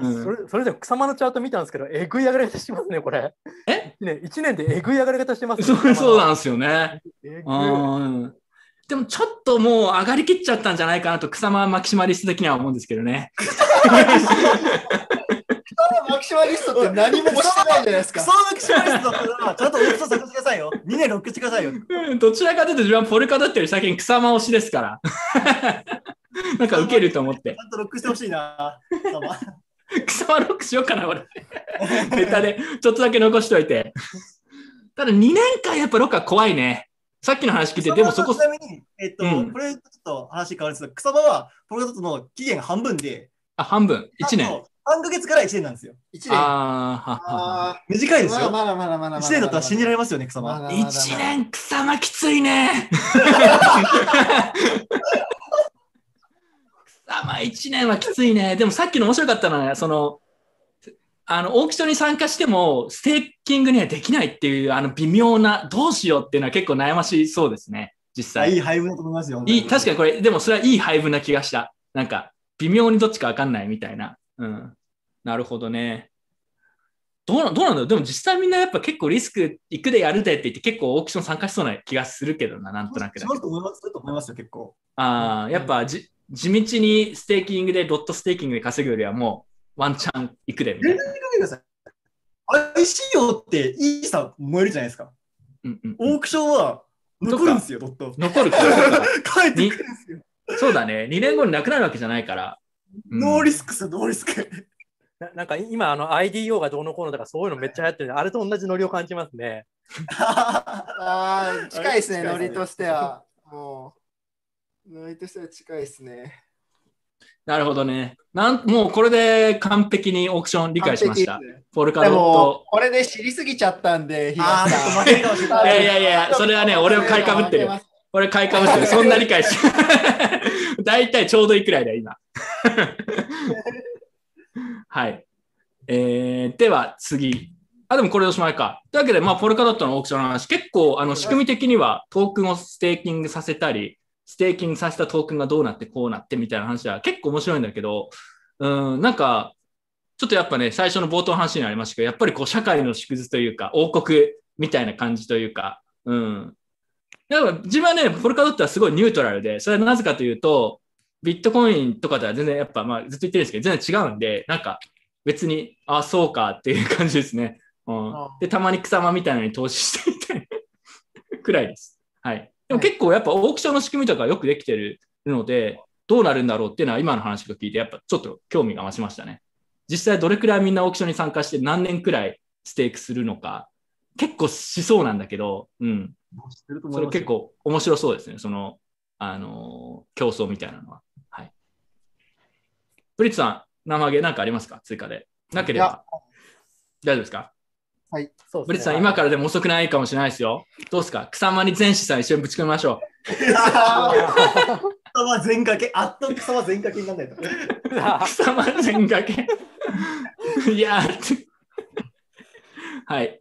いや、うんそれそれでも草間のチャート見たんですけど、えぐい上がり方してますね、これ。え？ね、1年でえぐい上がり方してますね。そうそうなんんですよね。えぐいうんでもちょっともう上がりきっちゃったんじゃないかなと草間マキシマリスト的には思うんですけどね。マキシマリストって何もしてないじゃないですかクソ。マキシマリストだったらちゃんとオークション探してくださいよ。2年ロックしてくださいよ。うんどちらかというと自分はポルカドットより先に草間推しですから。なんか受けると思ってち。ゃんとロックしてほしいな。草間ロックしようかな、俺。ネタで、ちょっとだけ残しといて。ただ2年間やっぱロックは怖いね。さっきの話聞いて、でもそこち、なみに、えっと、うんこれちょっと話変わるんですけど、草場はポルカドットの期限が半分で、あ、半分、1年。あと3ヶ月から1年なんですよ。1あーははは短いですよ。まだまだまだまだまだ1年だったら信じられますよね、草場。まだまだまだ1年草間きついね。草間1年はきついね。でもさっきの面白かったのは、その、あの、オークションに参加しても、ステーキングにはできないっていう、あの、微妙な、どうしようっていうのは結構悩ましそうですね、実際。いい配分だと思いますよ。いい、確かにこれ、でもそれはいい配分な気がした。なんか、微妙にどっちかわかんないみたいな。うん。なるほどね。どうなどうなんだろうでも実際みんなやっぱ結構リスク行くでやるでって言って結構オークション参加しそうな気がするけどな、なんとなくだけどしますと思いますすると思いますよ、結構。ああ、やっぱじ地道にステーキングで、ドットステーキングで稼ぐよりはもうワンチャン行くでみたいな。見てください。ICO っていいさ燃えるじゃないですか。うんうんオークションは残るんですよ、ドット。残るから。帰ってくるんですよ。そうだね。2年後になくなるわけじゃないから。うんノーリスクっすよ、ノーリスク。ななんか今、あの IDO がどうのこうのとかそういうのめっちゃ流行ってるんで、あれと同じノリを感じますね。ああ、近いですね、ノリとしては。もう、ノリとしては近いですね。なるほどね。なんもうこれで完璧にオークション理解しました。ポルカドットも、。これで知りすぎちゃったんで、あーちょっと負けるかもしれないいやいやいや、それはね、俺を買いかぶってる。俺買いかぶってる。そんな理解し。大体ちょうどいいくらいだよ、今。はい。えー、では次。あ、でもこれおしまいか。というわけで、まあ、ポルカドットのオークションの話、結構、あの、仕組み的にはトークンをステーキングさせたり、ステーキングさせたトークンがどうなってこうなってみたいな話は結構面白いんだけど、うん、なんか、ちょっとやっぱね、最初の冒頭の話にありましたけど、やっぱりこう、社会の縮図というか、王国みたいな感じというか、うん。だから自分はね、ポルカドットはすごいニュートラルで、それはなぜかというと、ビットコインとかとは全然やっぱ、まあずっと言ってるんですけど、全然違うんで、なんか別に、あ、そうかっていう感じですね。うん、で、たまに草間みたいなのに投資してみたいな くらいです。はい。でも結構やっぱオークションの仕組みとかよくできてるので、どうなるんだろうっていうのは今の話を聞いて、やっぱちょっと興味が増しましたね。実際どれくらいみんなオークションに参加して何年くらいステークするのか、結構しそうなんだけど、うん。それ結構面白そうですね。その、あのー競争みたいなのは。はい。ブリッツさん、生揚げなんかありますか？追加で。なければ。大丈夫ですか？はい。そうブリッツさん、今からでも遅くないかもしれないですよ。どうですか？草間に全資産一緒にぶち込みましょ草間全掛け、あっと草間全掛けにならないと。う。草間全掛け。いやー はい。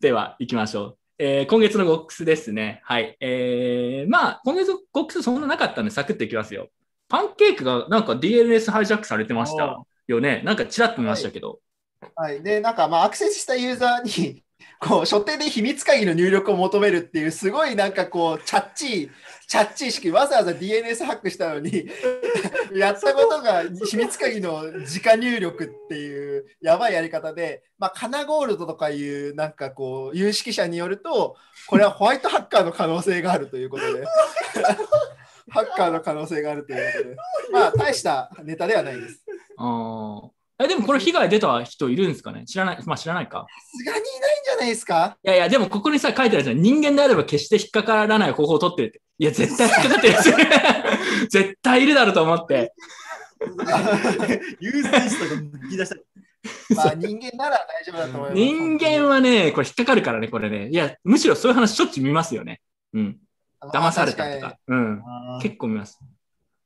では、行きましょう。えー今月のゴックスですね。はい。えーまあ、今月のゴックスそんななかったんで、サクッといきますよ。パンケーキがなんか DNS ハイジャックされてましたよね。なんかちらっと見ましたけど。はい。で、なんか、まあ、アクセスしたユーザーに、こう、所定で秘密鍵の入力を求めるっていう、すごいなんかこう、チャッチー、チャッチー式、わざわざ DNS ハックしたのに、やったことが秘密鍵の直入力っていう、やばいやり方で、まあ、カナゴールドとかいう、なんかこう、有識者によると、これはホワイトハッカーの可能性があるということで、ハッカーの可能性があるということで、まあ、大したネタではないです。あーえでもこれ被害出た人いるんですかね？知らない。まあ知らないか。さすがにいないんじゃないですか？いやいや、でもここにさ、書いてあるじゃん。人間であれば決して引っかからない方法を取ってるって。いや、絶対引っかかってるやつ。絶対いるだろうと思って。ユーストが抜き出した。まあ、人間なら大丈夫だと思います。人間はね、これ引っかかるからね、これね。いや、むしろそういう話しょっちゅう見ますよね。うん。騙されたとか。うん。結構見ます。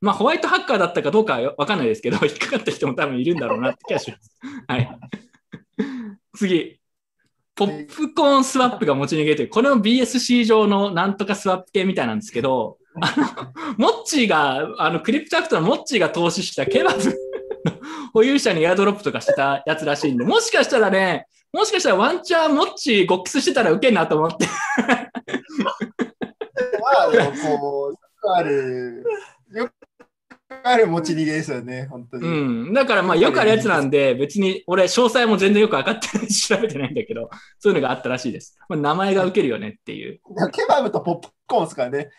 まあ、ホワイトハッカーだったかどうかはわかんないですけど、引っかかった人も多分いるんだろうなって気がします。はい。次。ポップコーンスワップが持ち逃げという、これも BSC 上のなんとかスワップ系みたいなんですけど、あの、モッチーが、あの、クリプトアクトのモッチーが投資したケバブの 保有者にエアドロップとかしてたやつらしいんで、もしかしたらね、もしかしたらワンチャンモッチーゴックスしてたらウケんなと思って。まあ、でもこう、よくある、よくある持ち逃げですよね、本当に。うん。だからまあよくあるやつなんで、別に俺詳細も全然よく分かってないし調べてないんだけど、そういうのがあったらしいです。まあ、名前がウケるよねっていう。ケバブとポップコーンですからね。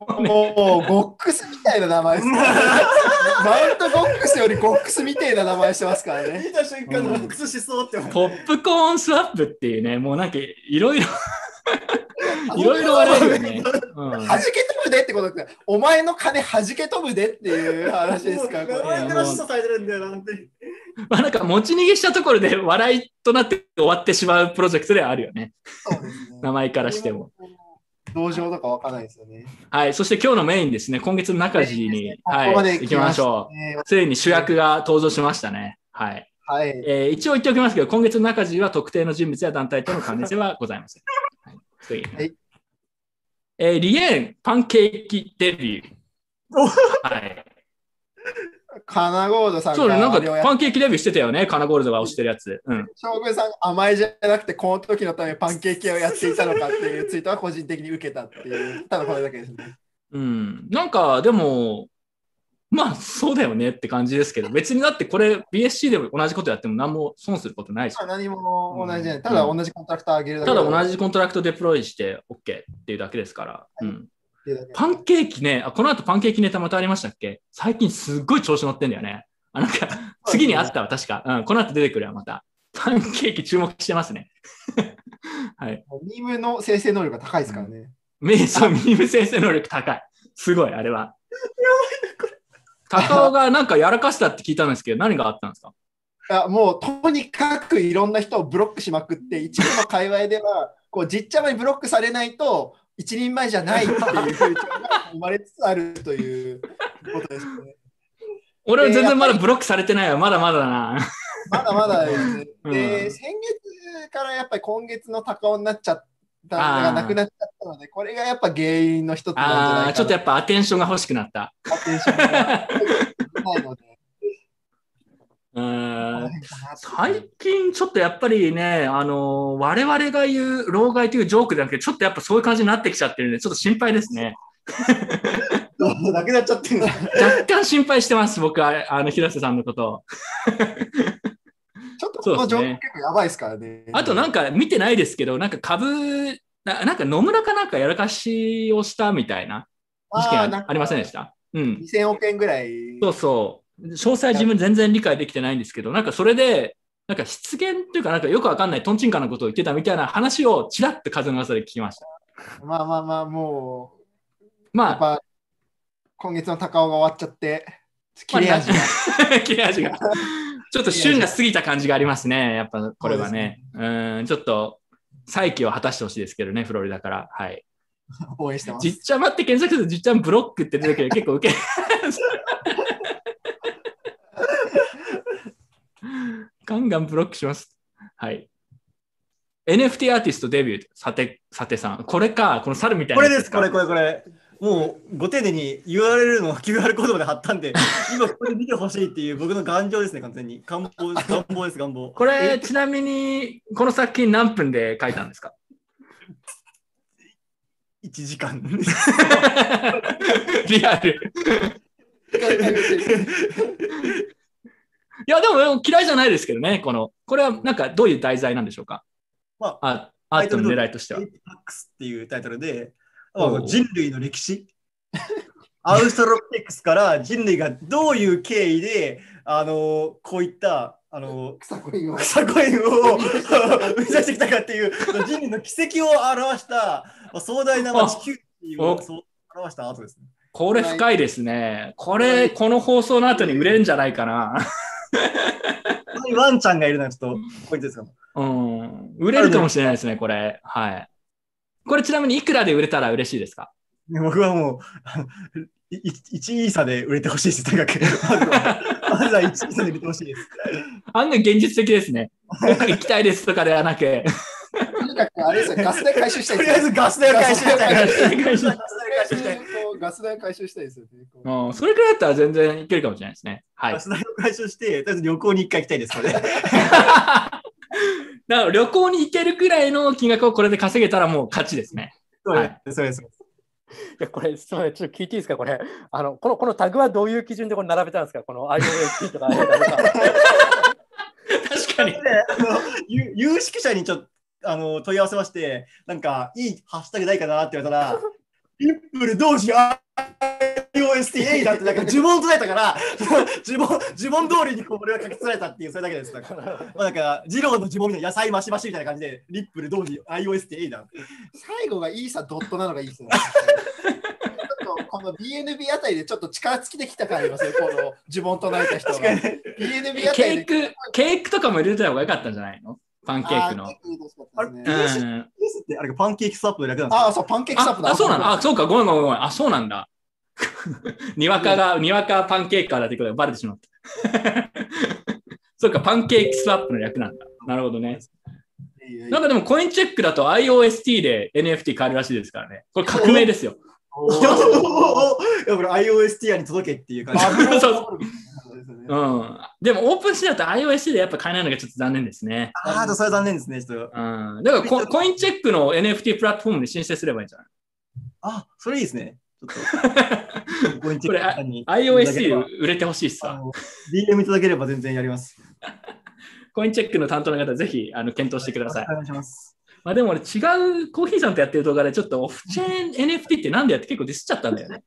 もう、ゴックスみたいな名前ですから、マウントゴックスよりゴックスみたいな名前してますからね。見た瞬間、ボックスしそうって思う。ポップコーンスワップっていうね、もうなんかいろいろ、いろいろ笑えるよね。うん弾け飛ぶでってことか、お前の金弾け飛ぶでっていう話ですか？れ名前から示唆されてるんだよな、本当に。まあなんか持ち逃げしたところで笑いとなって終わってしまうプロジェクトではあるよね。名前からしても。同情とかわかんないですよね。はい。そして今日のメインですね。今月の中地に、はい。行きましょう。ついに主役が登場しましたね。はい。はい。えー一応言っておきますけど、今月の中地は特定の人物や団体との関連性はございません。はい、次えーリエーンパンケーキデビュー。はい。カナゴールドさんそうね、なんかパンケーキデビューしてたよね、カナゴールドが推してるやつ。うん。将軍さん甘いじゃなくて、この時のためパンケーキをやっていたのかっていうツイートは個人的に受けたっていう、ただこれだけですね。うん。なんか、でも、まあ、そうだよねって感じですけど、別にだってこれ BSC でも同じことやっても何も損することないし。まあ何も同じじゃない。ただ同じコントラクトあげるだけただ同じコントラクトデプロイして OK っていうだけですから。うん。っていうだけパンケーキね、あこの後パンケーキネタまたありましたっけ？最近すっごい調子乗ってんだよね。あ、なんか、次にあったわ、確か。うん、この後出てくるわ、また。パンケーキ注目してますね。はい。ミームの生成能力が高いですからね。メイソンミーム生成能力高い。すごい、あれは。高尾がなんかやらかしたって聞いたんですけど、何があったんですか？いやもうとにかくいろんな人をブロックしまくって、一部の界隈では、こうじっちゃまにブロックされないと、一人前じゃないっていう風潮が生まれつつあるということですね。俺は全然まだブロックされてないわ。まだまだだな。まだまだですね。うんで、先月からやっぱり今月の高尾になっちゃったのあーがなくなっちゃったので、これがやっぱ原因の一つなんじゃないかなああ、ちょっとやっぱアテンションが欲しくなった。アテンションがないので。うーん最近ちょっとやっぱりね、あの我々が言う老害というジョークじゃなくて、ちょっとやっぱそういう感じになってきちゃってるんで、ちょっと心配ですね。なくなっちゃってる。若干心配してます、僕は、あの、広瀬さんのことを。ちょっとこの状況ね結構やばいですからね。あとなんか見てないですけど、なんか株、ななんか野村かなんかやらかしをしたみたいな事件ありませんでした？うん。2000億円ぐらい。そうそう。詳細自分全然理解できてないんですけど、なんかそれで、なんか失言というか、なんかよくわかんないトンチンカンなことを言ってたみたいな話をちらっと風の噂で聞きました。まあまあまあ、もう、まあ今月の高尾が終わっちゃって、切れ味が。切れ味が。ちょっと旬が過ぎた感じがありますね。やっぱこれはね。うん、ちょっと再起を果たしてほしいですけどね、フロリダから。はい。応援してます。じっちゃまって検索するとじっちゃんブロックって出てくる結構受け。ガンガンブロックします。はい。NFT アーティストデビュー、さて、さてさん。これか、この猿みたいなこれです、これ、これ、これ。もう、ご丁寧に URL の QR コードまで貼ったんで、今ここで見てほしいっていう僕の願望ですね、完全に。願望です、願望です、願望。これ、ちなみに、この作品何分で書いたんですか？1時間。リアル。いや、でも嫌いじゃないですけどね、この。これはなんかどういう題材なんでしょうか？まあ、アートの狙いとしては。タックスっていうタイトルで、人類の歴史。アウストロピテクスから人類がどういう経緯で、あのこういった、あの草コインを草コインを 生み出してきたかっていう人類の奇跡を表した、まあ、壮大なまあ地球っていうのを表したアートですね。これ深いですね。これ、この放送の後に売れるんじゃないかな。ワンちゃんがいるのはちょっとポイントですかうん。売れるかもしれないですね、これ。はい。これちなみにいくらで売れたら嬉しいですか？僕はもう、あ のいい1イーサで売れてほしいです、とにかく。まずは、まずは1イーサで売れてほしいです。案外現実的ですね。僕行きたいですとかではなく。とにかくあれですよ、ガス代回収したいとりあえずガス代を回収したい。ガス代回収ガス代回収したい。ガス代回収したいですよね。うん、それくらいだったら全然いけるかもしれないですね。はい。ガス代を回収して、とりあえず旅行に一回行きたいです、これ。だから旅行に行けるくらいの金額をこれで稼げたらもう勝ちですね。そうです、そうです。いやこれ、すみません、ちょっと聞いていいですか、これ。あのこのこのタグはどういう基準でこれ並べたんですか、この IOAT とか。確かに。あの有有識者にちょっとあの問い合わせまして、なんかいいハッシュタグないかなって言われたら、リップル同時 IOSTA だってなんか呪文唱えたから、呪文、呪文通りにこう俺は書き連れたっていう、それだけです。だから、まあ、なんか、ジローの呪文みたいな野菜増し増しみたいな感じで、リップル同時 IOSTA だ。最後がイーサドットなのがいいですね。ちょっとこの BNB あたりでちょっと力尽きてきた感ありますよ、この呪文唱えた人が。BNB あたりで。ケーク、ケークとかも入れてた方が良かったんじゃないの？パンケーキの。あれがパンケーキスワップの略なんですか？あー、そう、パンケーキスワップだ。あ、そうなの？あ、そうか、ごめんごめんごめん。あ、そうなんだ。にわかが、にわかパンケーキカーだってことがバレてしまった。そうか、パンケーキスワップの略なんだ。なるほどね。なんかでもコインチェックだと IOST で NFT 買えるらしいですからね。これ革命ですよ。いやこれ IOSTA に届けっていう感じ。そううん。でもオープンシーだと iOS でやっぱ買えないのがちょっと残念ですね。ああ、それは残念ですね、ちょっと。うん。だからココインチェックの NFT プラットフォームに申請すればいいんじゃない？あ、それいいですね。ちょっと。ここれあ iOS で売れてほしいっすわ。DM いただければ全然やります。コインチェックの担当の方、ぜひあの検討してください。お願いします。まあでも俺違うコーヒーさんとやってる動画でちょっとオフチェーン NFT ってなんでやって結構ディスっちゃったんだよね。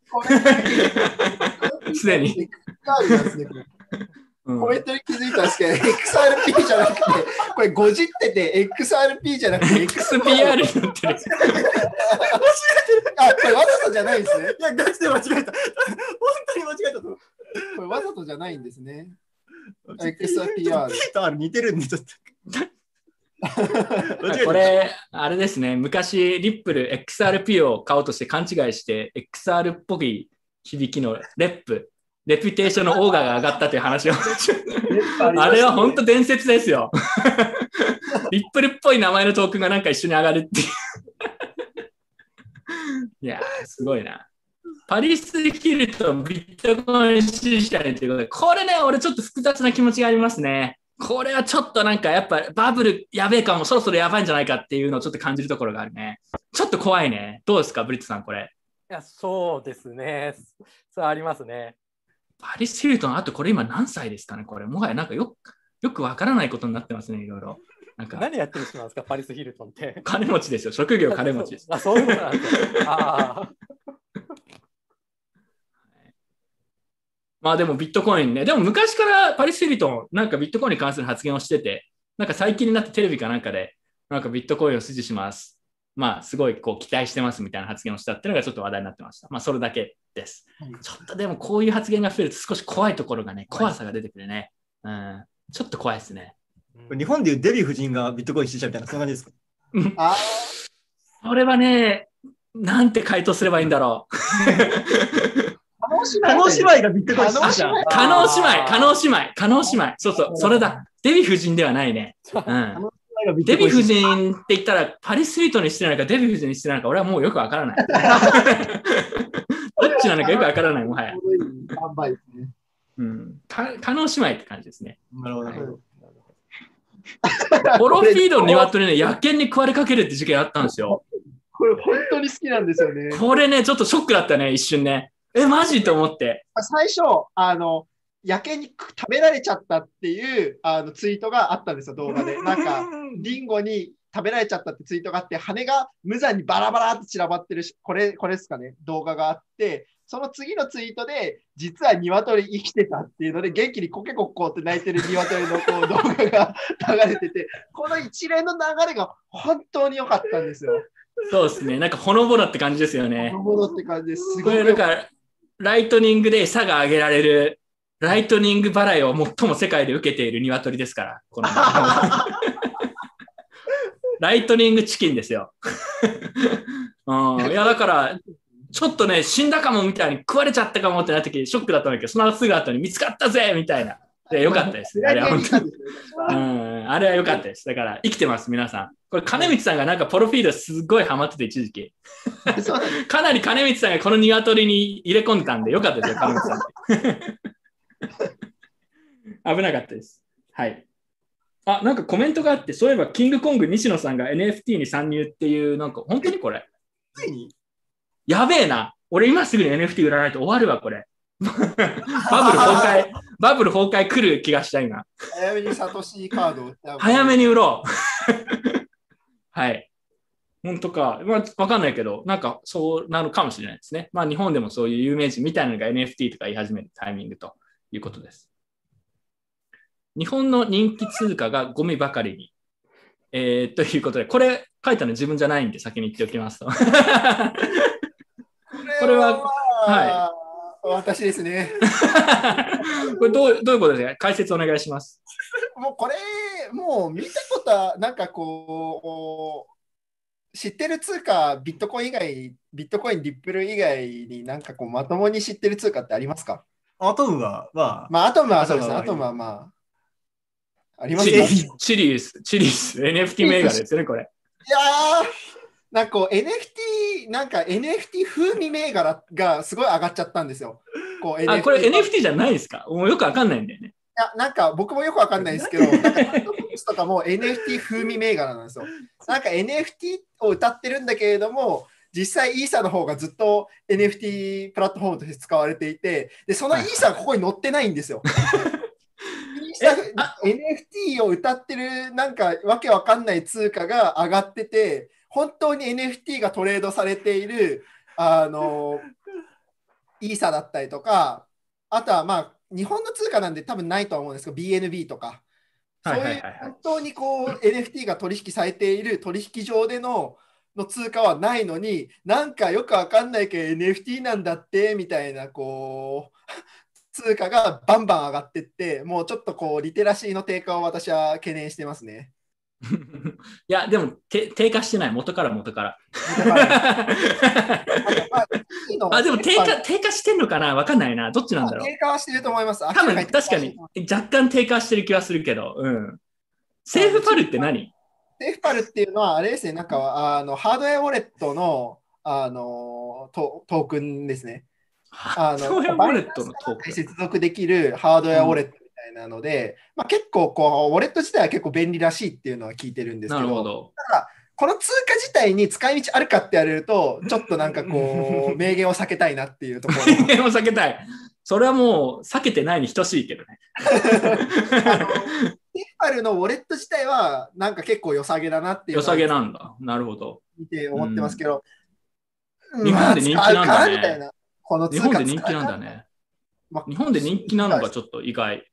すでに。コメントに気づいたんですけど、XRP じゃなくて、これごじってて XRP じゃなくて XPR になってる。あ、これわざとじゃないんですね。いや、ガチで間違えた。本当に間違えたと。これわざとじゃないんですね。XRPR。P と R 似てるんで、ちょっと。これ、あれですね、昔、リップル XRP を買おうとして勘違いして、XR っぽい響きのレップ、レピュテーションのオーガが上がったという話を。あれは本当伝説ですよ。リップルっぽい名前のトークンがなんか一緒に上がるっていう。いやー、すごいな。パリス・ヒルトン、ビットコイン支持者にということで、これね、俺ちょっと複雑な気持ちがありますね。これはちょっとなんかやっぱバブルやべえかも、そろそろやばいんじゃないかっていうのをちょっと感じるところがあるね。ちょっと怖いね。どうですか、ブリッツさん、これ。いや、そうですね。そうありますね。パリス・ヒルトン、あとこれ今何歳ですかね、これ。もはやなんかよよくわからないことになってますね、いろいろ。なんか何やってる人なんですか、パリス・ヒルトンって。金持ちですよ。職業金持ちです。あ、そういうことなんですよ。ああ。まあでもビットコインね。でも昔からパリス・ヒルトン、なんかビットコインに関する発言をしてて、なんか最近になってテレビかなんかで、なんかビットコインを支持します。まあすごいこう期待してますみたいな発言をしたっていうのがちょっと話題になってました。まあそれだけです。ちょっとでもこういう発言が増えると少し怖いところがね、怖さが出てくるね。うん。ちょっと怖いですね。日本でいうデヴィ夫人がビットコイン支持者みたいな、そんな感じですか？あそれはね、なんて回答すればいいんだろう。加納姉妹がビットコイン支持者。加納姉妹、加納姉妹、加納姉妹。そうそう、それだ。デヴィ夫人ではないね。うん。デヴィ夫人って言ったら、パリスイートにしてなのか、デヴィ夫人にしてなのか、俺はもうよくわからない。どっちなのかよくわからない、もはや。うん。か加納姉妹って感じですね。なるほど。ホロフィードの鶏ね、野犬に食われかけるって事件あったんですよ。これ本当に好きなんですよね。これね、ちょっとショックだったね、一瞬ね。え、マジと思って。最初、あの、野犬に食べられちゃったっていうあのツイートがあったんですよ、動画で。なんか、リンゴに食べられちゃったってツイートがあって、羽が無残にバラバラって散らばってるし、これ、これですかね、動画があって、その次のツイートで、実は鶏生きてたっていうので、元気にコケコッコーって鳴いてる鶏のこう動画が流れてて、この一連の流れが本当に良かったんですよ。そうですね。なんかほのぼのって感じですよね。ほのぼのって感じです。すごいライトニングで餌があげられる、ライトニング払いを最も世界で受けている鶏ですから。この ライトニングチキンですよ。うん、いや、だから、ちょっとね、死んだかもみたいに食われちゃったかもってなった時ショックだったんだけど、そのすぐ後に見つかったぜみたいな。で、よかったです。あれは本当に。うん、あれは良かったです。だから、生きてます、皆さん。これ、金光さんがなんか、プロフィールすごいハマってて、一時期。かなり金光さんがこの鶏に入れ込んでたんで、よかったですよ、金光さん。危なかったです。はい。あ、なんかコメントがあって、そういえば、キングコング西野さんが NFT に参入っていう、なんか、本当にこれ。やべえな。俺今すぐに NFT 売らないと終わるわ、これ。バブル崩壊、バブル崩壊来る気がした、今。早めにサトシカードを早めに売ろう。はい。本当か。まあ、わかんないけど、なんかそうなのかもしれないですね。まあ、日本でもそういう有名人みたいなのが NFT とか言い始めるタイミングということです。日本の人気通貨がゴミばかりに。えー、ということで、これ書いたの自分じゃないんで先に言っておきますと。これは、は私ですね。い。これどうどういうことですか？解説お願いします。もうこれ、もう見たことは、なんかこう、知ってる通貨、ビットコイン以外、ビットコイン、リップル以外になんかこう、まともに知ってる通貨ってありますか？アトムは、まあ、まあ、アトムはそうですね。アアトムはまあ、ありますチリね。チリース、チリース、NFT 銘柄ですよね、これ。いやー、なんかこう NFT、なんか NFT 風味銘柄がすごい上がっちゃったんですよ。こうあ、これい NFT じゃないですか？もうよくわかんないんだよね。や、なんか僕もよくわかんないですけど、なんかタットボッとかも NFT 風味銘柄なんですよ。なんか NFT を歌ってるんだけれども、実際イーサの方がずっと NFT プラットフォームとして使われていて、でそのイーサがここに載ってないんですよ。NFT を歌ってるなんかわけわかんない通貨が上がってて、本当に NFT がトレードされているあのイーサだったりとか、あとはまあ日本の通貨なんで多分ないとは思うんですけど、BNB とか、そうはいう本当にこう NFT が取引されている取引上でのの通貨はないのに、なんかよくわかんないけど NFT なんだってみたいなこう通貨がバンバン上がってって、もうちょっとこうリテラシーの低下を私は懸念してますね。いや、でもて低下してない、元から元から。あ、でも低下低下してんのかな？わかんないな。どっちなんだろう？低下はしてると思います。多分確かに若干低下してる気はするけど、うん。セーフパルって何？セーフパルっていうのは、あれですね、なんかあのハードウェアウォレットのあのトトークンですね。あハードウェアウォレットのトークン？接続できるハードウェアウォレットいなので、まあ、結構こう、ウォレット自体は結構便利らしいっていうのは聞いてるんですけど、なるほど。ただ、この通貨自体に使い道あるかって言われると、ちょっとなんかこう、名言を避けたいなっていうところ。名言を避けたい。それはもう避けてないに等しいけどね。ペイパルのウォレット自体は、なんか結構良さげだなっていう良さげなんだ。なるほど。見て思ってますけど、日本で人気なんだねな。この日本で人気なんだね。日本で人気なのがちょっと意外。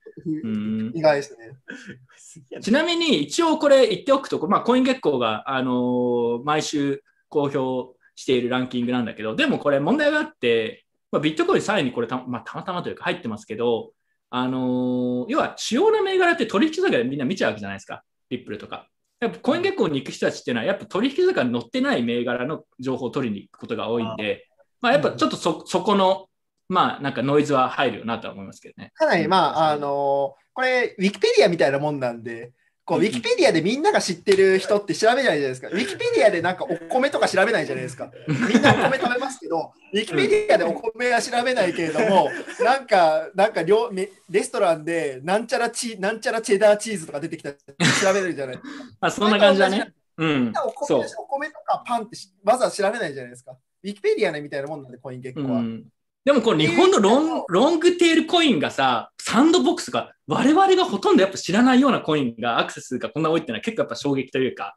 うん意外ですね。ちなみに一応これ言っておくと、まあ、コイン月光が、あのー毎週公表しているランキングなんだけど、でもこれ問題があって、まあ、ビットコイン3位にこれた,、まあ、たまたまというか入ってますけど、あのー要は主要な銘柄って取引先でみんな見ちゃうわけじゃないですか、リップルとか。やっぱコイン月光に行く人たちっていうのは、やっぱ取引先に載ってない銘柄の情報を取りに行くことが多いんで、まあ、やっぱちょっとそそこの、まあ、なんかノイズは入るよなとは思いますけどね。かなり、まあ、あのこれ、ウィキペディアみたいなもんなんで、こうウィキペディアでみんなが知ってる人って調べないじゃないですか。ウィキペディアでなんかお米とか調べないじゃないですか。みんなお米食べますけど、ウィキペディアでお米は調べないけれども、なんか、なんかレストランでなんちゃらチなんちゃらチェダーチーズとか出てきたら調べるじゃないですか。あそんな感じだね。うんお。米。お米とかパンってしわざわざ調べないじゃないですか。ウィキペディアねみたいなもんなんで、コイン結構は。うんでもこれ日本のロンロングテールコインがさ、サンドボックスが我々がほとんどやっぱ知らないようなコインがアクセスがこんな多いっていうのは結構やっぱ衝撃というか、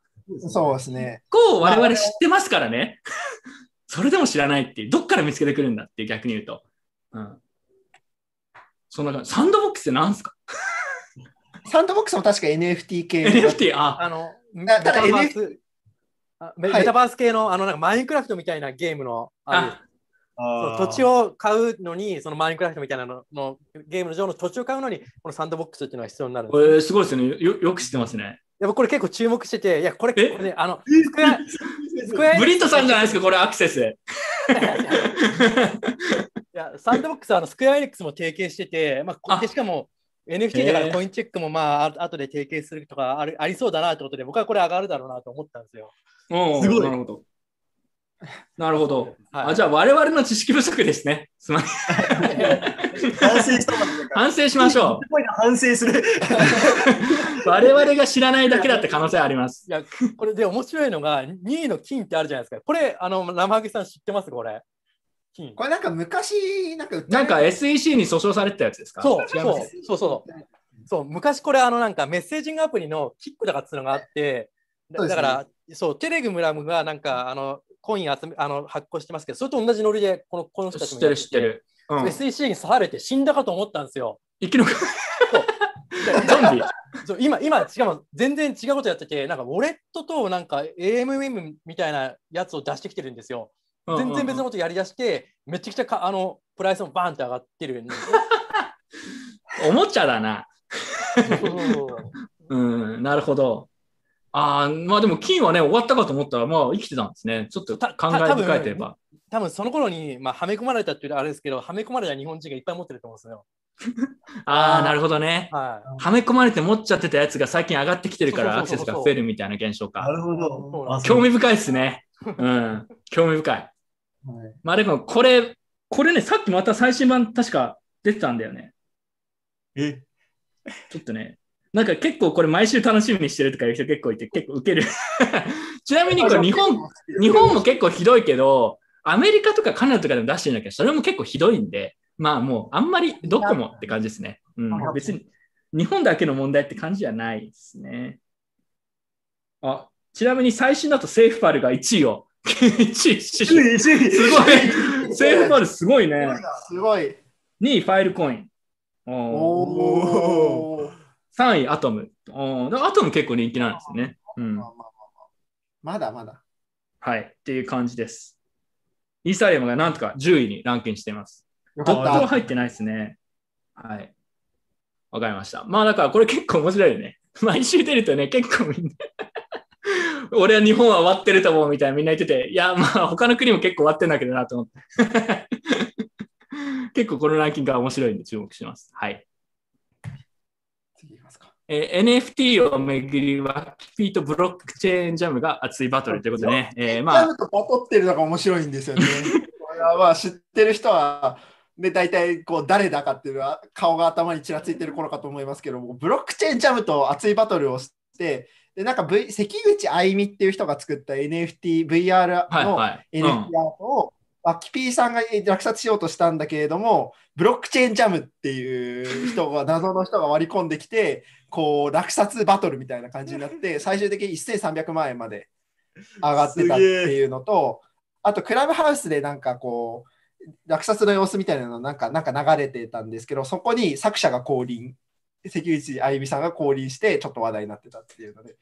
そうですね。こう我々知ってますからね。それでも知らないっていう、どっから見つけてくるんだっていう逆に言うと。うん。そんな感じ。サンドボックスって何すか？サンドボックスも確か NFT 系の NFT、あ、あの、メだただタバー NFT ス、あメタバース系の、あの、なんかマインクラフトみたいなゲームの、あるそう土地を買うのに、そのマインクラフトみたいなののゲームの上の土地を買うのに、このサンドボックスっていうのが必要になるんですよ。えー、すごいですねよ。よく知ってますね。やっぱこれ結構注目してて、いや、これ、これね、あの、スクエア、スクエアブリットさんじゃないですか、これアクセス。いや、サンドボックスはあのスクエアエニックスも提携してて、まあこ、でしかも NFT だからコインチェックもまあ、あ後で提携するとかあるありそうだなってことで、僕はこれ上がるだろうなと思ったんですよ。すごいなるほど。なるほど。あじゃあ我々の知識不足ですね。すまん。反省した反省しましょう。反省する。我々が知らないだけだって可能性あります。いや、これで面白いのが、2位の金ってあるじゃないですか。これ、あの、生ハゲさん知ってます？これ。金。これなんか昔、なんかなんか SEC に訴訟されてたやつですか？そう、そう、そうそう。そう、昔これ、あの、なんかメッセージングアプリのキックだかっていうのがあって、だだから、そう、テレグラムがなんか、あの、コイン集めあの発行してますけど、それと同じノリで、このこの人たちもや知ってる知ってる。うん SEC に刺されて死んだかと思ったんですよ。生き残る。ゾンビそう今、今、しかも全然違うことやってて、なんかウォレットとなんか AMM みたいなやつを出してきてるんですよ。全然別のことやりだして、めちゃくちゃかあのプライスもバーンって上がってるんです おもちゃだな。よ。うん、なるほど。ああ、まあでも金はね、終わったかと思ったら、まあ生きてたんですね。ちょっと考え深えてれば。多分その頃に、まあ、はめ込まれたっていうのはあれですけど、はめ込まれた日本人がいっぱい持ってると思うんですよ。ああ、なるほどね。ははめ込まれて持っちゃってたやつが最近上がってきてるからアクセスが増えるみたいな現象か。なるほど。興味深いですね。うん、興味深い。まあでもこれ、これね、さっきまた最新版確か出てたんだよね。え？ちょっとね、なんか結構これ毎週楽しみにしてるとかいう人結構いて結構ウケる。ちなみにこれ日本、日本も結構ひどいけど、アメリカとかカナダとかでも出してるんだけど、それも結構ひどいんで、まあもうあんまりどこもって感じですね。うん、別に日本だけの問題って感じじゃないですね。あ、ちなみに最新だとセーフパルが1位を。1位、すごい。セーフパルすごいね。すごい。2位、ファイルコイン。おー3位、アトム。アトム結構人気なんですね。うん。まだまだ。はい。っていう感じです。イーサリアムがなんとか10位にランクインしています。ドットは入ってないですね。はい。わかりました。まあだからこれ結構面白いよね。毎週出るとね、結構みんな 俺は日本は終わってると思うみたいなみんな言ってて、いや、まあ他の国も結構終わってんだけどなと思って。結構このランキングが面白いんで注目してます。はい。えー NFT をめぐりは、キピーとブロックチェーンジャムが熱いバトルということでね、えーまあ。ジャム、とバトってるのが面白いんですよね。これはまあ知ってる人は、で大体こう誰だかっていうのは顔が頭にちらついてる頃かと思いますけども、ブロックチェーンジャムと熱いバトルをして、でなんか、v、関口あいみっていう人が作った NFT、VR はいのはい NFT アートを、ワキピーさんが落札しようとしたんだけれども、ブロックチェーンジャムっていう 人が、謎の人が割り込んできて、こう落札バトルみたいな感じになって、最終的に1300万円まで上がってたっていうのと、あとクラブハウスでなんかこう、落札の様子みたいなのなんかなんか流れてたんですけど、そこに作者が降臨、関口あゆみさんが降臨して、ちょっと話題になってたっていうので。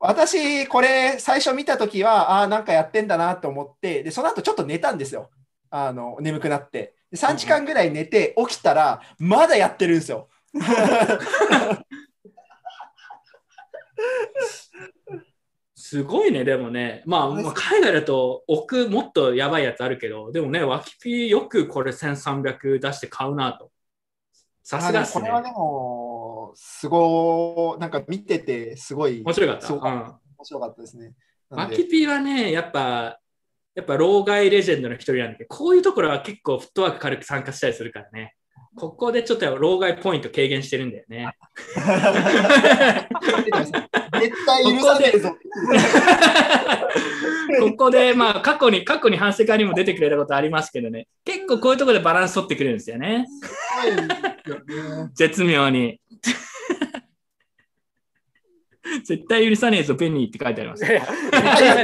私、これ最初見たときは、ああー、なんかやってんだなと思って、で、その後ちょっと寝たんですよ。あの、眠くなって。で3時間ぐらい寝て起きたら、まだやってるんですよ。すごいね、でもね。まあ、まあ海外だと奥もっとやばいやつあるけど、でもね、ワキピよくこれ1300出して買うなと。さすがっすねこれ。はでも、すごい、なんか見てて、すごい。面白かったうん面白かったですね。なワんでキピはね、やっぱ、やっぱ老害レジェンドの一人なんだけど、こういうところは結構フットワーク軽く参加したりするからね。ここでちょっと老害ポイント軽減してるんだよね。絶対許さねえぞ。ここで、まあ、過去に、過去に反省会にも出てくれたことありますけどね、結構こういうところでバランス取ってくれるんですよね。絶妙に。絶対許さねえぞ、ペニーって書いてあります。言っちゃダ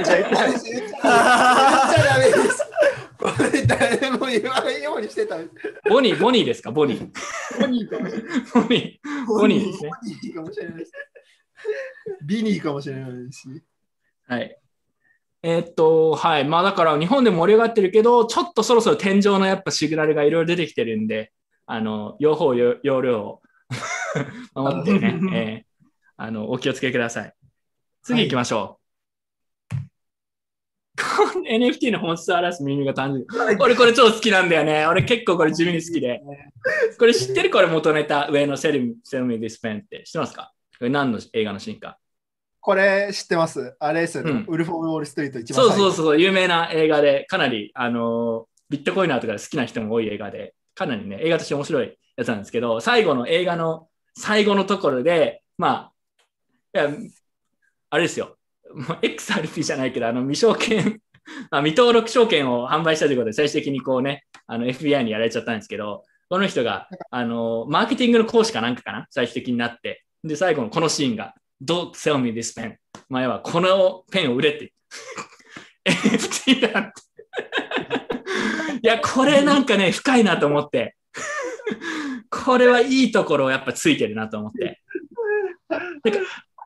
メです。これ誰も言わないようにしてた。ボニー、ボニーですか、ボニー。ボニーかもしれない。ボニー、ボニーですね。ボニーかもしれない。ビニーかもしれないし。はい。えーっと、はい。まあだから日本で盛り上がってるけど、ちょっとそろそろ天井のやっぱシグナルがいろいろ出てきてるんで、あの、用法、用用量を 守ってね、えーあの、お気をつけください。次行きましょう。この NFT の本質を表すミームが誕生。俺これ超好きなんだよね。俺結構これ地味に好きで。これ知ってるこれ元ネタ、上の sell me、sell me this pen って知ってますか？これ何の映画のシーンか。これ知ってます。あれですよね。うんウルフ・オブ・ウォール・ストリート一番そうそうそう、有名な映画で、かなり、あの、ビットコイナーとか好きな人も多い映画で、かなりね、映画として面白いやつなんですけど、最後の映画の最後のところで、まあ、いや、あれですよ、まあ XRP じゃないけど、あの、未証券、まあ、未登録証券を販売したということで、最終的にこうね、FBI にやられちゃったんですけど、この人が、あの、マーケティングの講師かなんかかな、最終的になって、で、最後のこのシーンが、Don't sell me this pen. 前はこのペンを売れって。NFT だって。いや、これなんかね、深いなと思って。これはいいところをやっぱついてるなと思って。なんか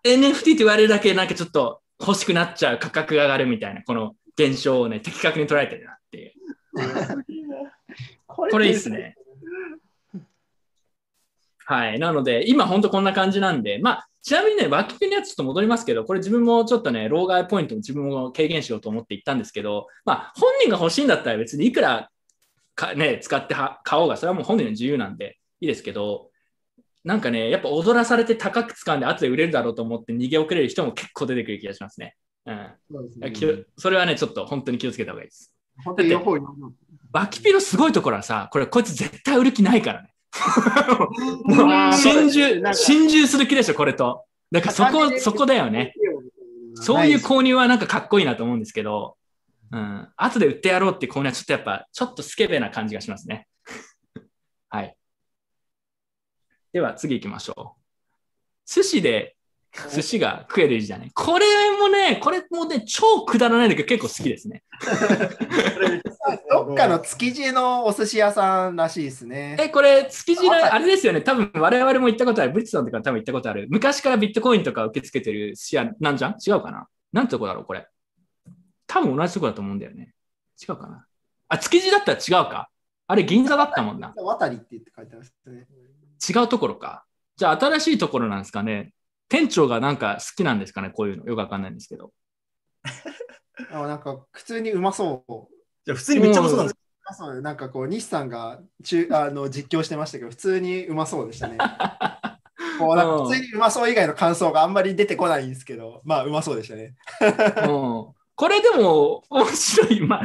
NFT って言われるだけなんかちょっと欲しくなっちゃう価格が上がるみたいな、この現象をね、的確に捉えてるなっていう。これいいっすね。はい。なので、今本当こんな感じなんで、まあ、ちなみにね、ワキピのやつちょっと戻りますけど、これ自分もちょっとね、老害ポイントを自分も軽減しようと思って言ったんですけど、まあ、本人が欲しいんだったら別にいくらか、ね、使っては買おうが、それはもう本人の自由なんでいいですけど、なんかね、やっぱ踊らされて高く掴んで後で売れるだろうと思って逃げ遅れる人も結構出てくる気がしますね。うん。そねそれはね、ちょっと本当に気をつけた方がいいです。本当にバキピのすごいところはさ、これこいつ絶対売る気ないからね。も う心中、心中する気でしょ、これと。だからそこ、そこだよね。そういう購入はなんかかっこいいなと思うんですけど、うん。後で売ってやろうって購入はちょっとやっぱ、ちょっとスケベな感じがしますね。はい。では次行きましょう。寿司で、寿司が食えるじゃない。これもね、これもね、超くだらないんだけど結構好きですね。どっかの築地のお寿司屋さんらしいですね。え、これ、築地の、あれですよね。多分我々も行ったことある。ブリッツさんとか多分行ったことある。昔からビットコインとか受け付けてる寿司屋なんじゃん？違うかな？なんてとこだろうこれ。多分同じとこだと思うんだよね。違うかな？あ、築地だったら違うか。あれ、銀座だったもんな。渡りって言って書いてますね。違うところか。じゃあ、新しいところなんですかね。店長がなんか好きなんですかねこういうの。よくわかんないんですけど。あなんか普通にうまそう。じゃ普通にめっちゃうまそうなんですうまそうなんかこう、西さんが中あの実況してましたけど、普通にうまそうでしたね。こうなんか普通にうまそう以外の感想があんまり出てこないんですけど、まあうまそうでしたね。うんこれでも面白い。まあ、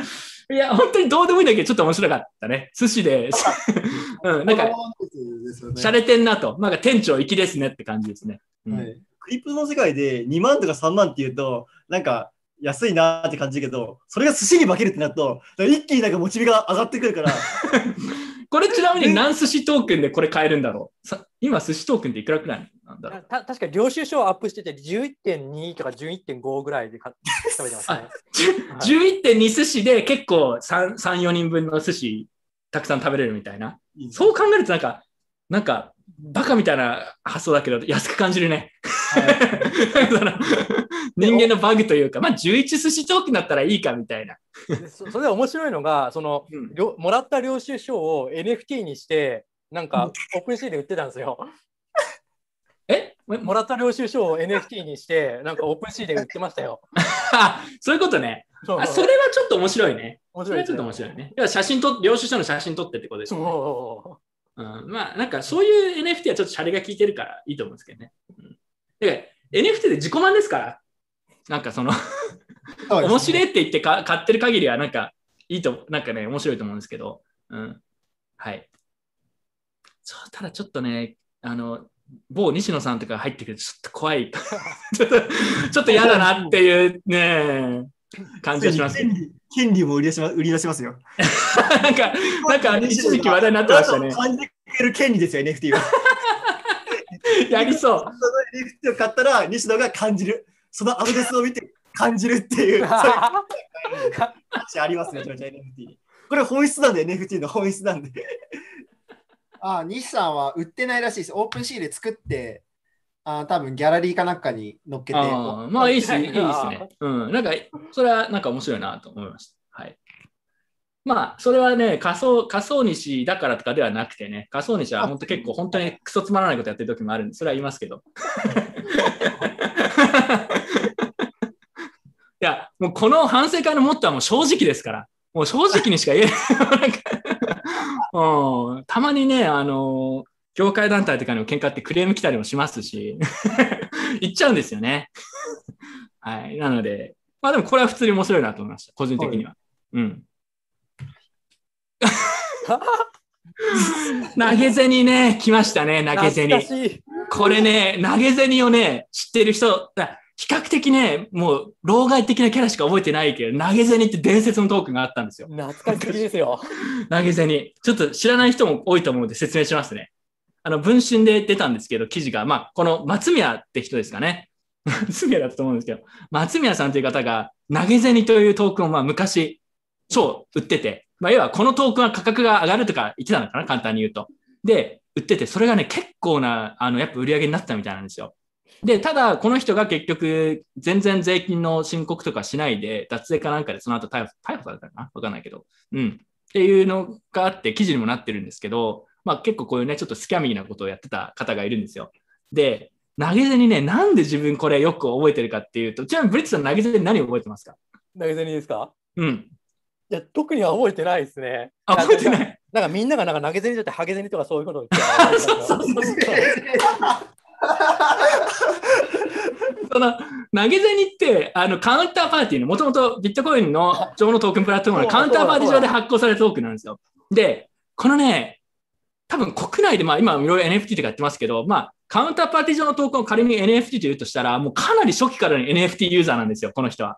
いや、本当にどうでもいいんだけど、ちょっと面白かったね。寿司で、うん、なんか、ですよね洒落てんなと。なんか店長粋ですねって感じですね。うんクリプトの世界で2万とか3万っていうと、なんか安いなーって感じだけど、それが寿司に化けるってなると、一気になんかモチベが上がってくるから、これちなみに何寿司トークンでこれ買えるんだろう？さ今寿司トークンっていくらくらいなんだろう？た確か領収書をアップしてて11.2とか11.5ぐらいで買 食べてますね。11.2寿司で結構3、3 4人分の寿司たくさん食べれるみたいな。そう考えるとなんか、なんか、バカみたいな発想だけど安く感じるね。その人間のバグというか、まあ11寿司トークンだったらいいかみたいな。でそそれで面白いのが、その、りょもらった領収書を NFT にして、なんか、オープンシーで売ってたんですよ。え？もらった領収書を NFT にして、なんかオープンシーで売ってましたよ。そういうことね。そうあそれはちょっと面白いね。面白いそれはちょっと面白いね。要は写真撮領収書の写真撮ってってことですよね。そうん、まあ、なんかそういう NFT はちょっとシャレが効いてるからいいと思うんですけどね。うん、で NFT で自己満ですから、なんかその面白いって言ってか買ってる限りはなんかいいと、なんかね、面白いと思うんですけど、うん。はい。そう、ただちょっとね、あの、某西野さんとか入ってくるとちょっと怖い。ちょっと、ちょっと嫌だなっていうね、感じがします。権利権利も売り出しま売り出しますよ。なんか、なんか一時期話題になってましたね。感じてくれる権利ですよ、NFT は。やりそう。その NFT を買ったら、西野が感じる。そのアドレスを見て感じるっていう、そういう話ありますね。これ本質なんで、NFT の本質なんで。あ、西さんは売ってないらしいです。オープンシーで作って、あ多分ギャラリーかなんかに載っけて。あーまあいいっすね、いいっすね。うん。なんか、それはなんか面白いなと思いました。はい。まあ、それはね、仮想、仮想西だからとかではなくてね、仮想西は本当結構本当にクソつまらないことやってる時もあるんで、それは言いますけど。いや、もうこの反省会のモットーはもう正直ですから、もう正直にしか言えない。うん、たまにね、あの、業界団体とかにも喧嘩ってクレーム来たりもしますし、言っちゃうんですよね。はい。なので、まあでもこれは普通に面白いなと思いました、個人的には。うん。投げ銭ね、来ましたね、投げ銭。これね、投げ銭をね、知ってる人、だ比較的ね、もう、老害的なキャラしか覚えてないけど、投げ銭って伝説のトークンがあったんですよ。懐かしすぎですよ。投げ銭。ちょっと知らない人も多いと思うので説明しますね。あの、文春で出たんですけど、記事が、まあ、この松宮って人ですかね。松宮だったと思うんですけど、松宮さんという方が投げ銭というトークンをまあ昔超売ってて、まあ、要はこのトークンは価格が上がるとか言ってたのかな、簡単に言うと。で、売ってて、それがね、結構な、あの、やっぱ売り上げになったみたいなんですよ。で、ただ、この人が結局、全然税金の申告とかしないで、脱税かなんかでその後逮捕逮捕されたかな？わかんないけど。うん。っていうのがあって、記事にもなってるんですけど、まあ結構こういうね、ちょっとスキャミーなことをやってた方がいるんですよ。で、投げ銭ね、なんで自分これよく覚えてるかっていうと、ちなみにブリッツさん投げ銭何を覚えてますか？投げ銭ですか？うん。いや、特には覚えてないですね。あ覚えてないなんかみんながなんか投げ銭じゃってハゲ銭とかそういうことを言ってた そうそうそう その投げ銭ってあのカウンターパーティーのもともとビットコインの上のトークンプラットフォームのカウンターパーティー上で発行されたトークンなんですよ。で、このね、多分国内でまあ今いろいろ NFT とかやってますけど、まあカウンターパーティー上のトークンを仮に NFT と言うとしたら、もうかなり初期からの NFT ユーザーなんですよ、この人は。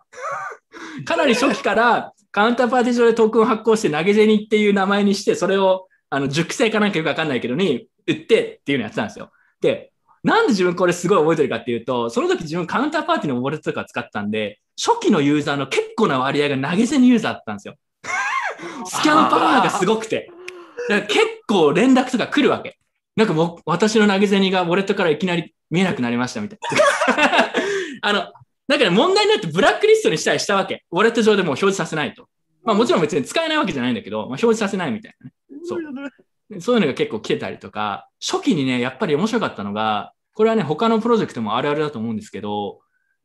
かなり初期からカウンターパーティー上でトークンを発行して投げ銭っていう名前にして、それをあの熟成かなんかよくわかんないけどに売ってっていうのやってたんですよ。で、なんで自分これすごい覚えてるかっていうと、その時自分カウンターパーティーのウォレットとか使ったんで、初期のユーザーの結構な割合が投げ銭ユーザーだったんですよ。スキャンパワーがすごくて。だから結構連絡とか来るわけ。なんかもう私の投げ銭がウォレットからいきなり見えなくなりましたみたいな。あの、なんかね、問題になってブラックリストにしたりしたわけ。ウォレット上でもう表示させないと。まあもちろん別に使えないわけじゃないんだけど、まあ、表示させないみたいなね。そう。そういうのが結構来てたりとか、初期にね、やっぱり面白かったのが、これはね、他のプロジェクトもあるあるだと思うんですけど、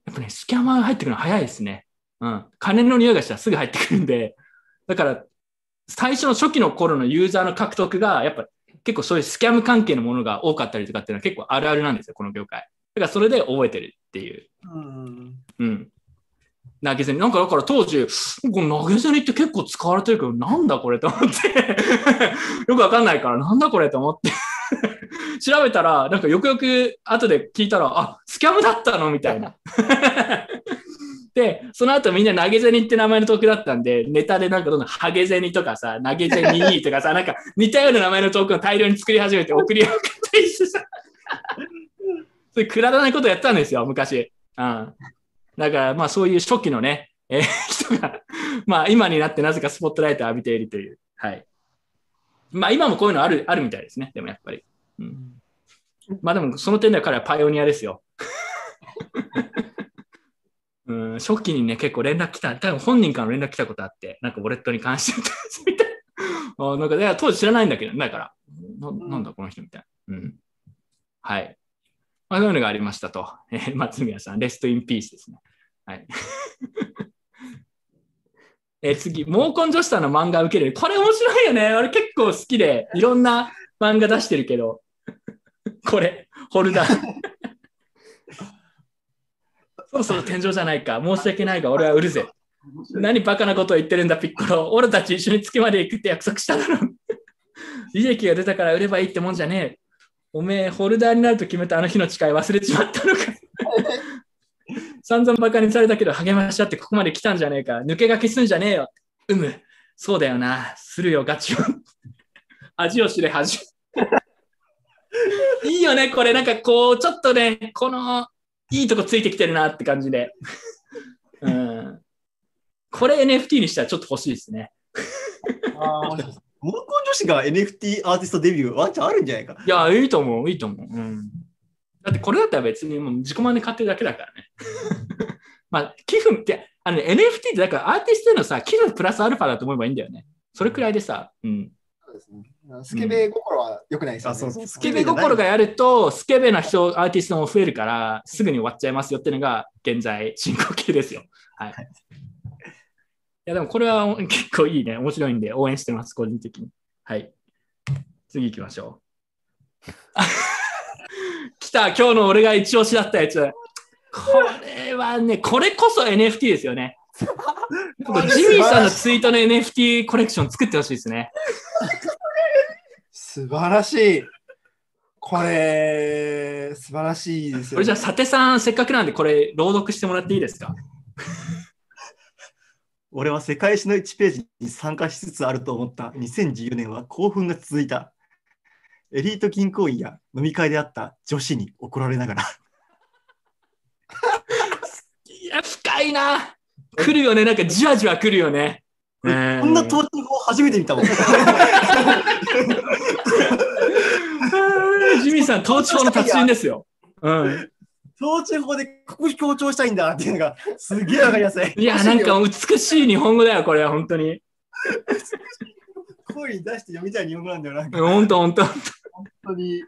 やっぱね、スキャマーが入ってくるの早いですね。うん。金の匂いがしたらすぐ入ってくるんで、だから、最初の初期の頃のユーザーの獲得が、やっぱ結構そういうスキャム関係のものが多かったりとかっていうのは結構あるあるなんですよ、この業界。だからそれで覚えてるっていう。うん。投げ銭。なんかだから当時、この投げ銭って結構使われてるけど、なんだこれと思って。よくわかんないから、なんだこれと思って。調べたら、なんかよくよく後で聞いたら、あ、スキャムだったのみたいな。で、その後みんな投げ銭って名前のトークだったんで、ネタでなんかどんどんハゲ銭とかさ、投げ銭とかさ、なんか似たような名前のトークを大量に作り始めて送り合ったりしてさ、そういうくだらないことやったんですよ、昔。うん。だから、まあそういう初期のね、えー人が、まあ今になってなぜかスポットライトを浴びているという。はい。まあ今もこういうのある、あるみたいですね。でもやっぱり。うん。まあでもその点では彼はパイオニアですよ。うん、初期にね、結構連絡来た、多分本人からの連絡来たことあって、なんかウォレットに関してみたいな。あなんか、いや当時知らないんだけど、だから、ななんだこの人みたいな。うん。はい。まあ、そういうのがありましたと。えー松宮さん、レストインピースですね。はい。えー次、毛根女子さんの漫画受ける。これ面白いよね。俺結構好きで、いろんな漫画出してるけど、これ、ホルダー。そろそろ天井じゃないか。申し訳ないが、俺は売るぜ。何バカなことを言ってるんだ、ピッコロ。俺たち一緒に月まで行くって約束しただろ。利益が出たから売ればいいってもんじゃねえ。おめえ、ホルダーになると決めたあの日の誓い忘れちまったのか。散々バカにされたけど励まし合ってここまで来たんじゃねえか。抜け駆けすんじゃねえよ。うむ。そうだよな。するよ、ガチを。味を知れ、恥。いいよね、これ。なんかこう、ちょっとね、この、いいとこついてきてるなって感じで。うん。これ NFT にしたらちょっと欲しいですね。毛根女子が NFT アーティストデビューワンチャンあるんじゃないか？いや、いいと思う、いいと思う。うん。だってこれだったら別にもう自己満で買ってるだけだからね。まあ、寄付って、あのね、NFT ってだからアーティストへのさ、寄付プラスアルファだと思えばいいんだよね。それくらいでさ、うん。スケベ心は良くないですよね。そうそうスケベ心がやると、スケベな人、アーティストも増えるから、すぐに終わっちゃいますよっていうのが現在進行形ですよ。はい。いや、でもこれは結構いいね。面白いんで応援してます、個人的に。はい。次行きましょう。来た、今日の俺が一押しだったやつ。これはね、これこそ NFT ですよね。ジミーさんのツイートの NFT コレクション作ってほしいですね。素晴らしい。これ、素晴らしいですよ、これじゃあ、さてさん、せっかくなんで、これ、朗読してもらっていいですか？俺は世界史の1ページに参加しつつあると思った2014年は興奮が続いた。エリート銀行員や飲み会であった女子に怒られながら。早いな。来るよね。なんかじわじわ来るよね。こんな統治法初めて見たもん。ジミーさん、統治法の達人ですよ。うん。統治法でここ強調したいんだっていうのがすげえわかりやすい。いや、なんか美しい日本語だよ、これは本当に。声に出して読みたい日本語なんだよな。本当本当。本当に。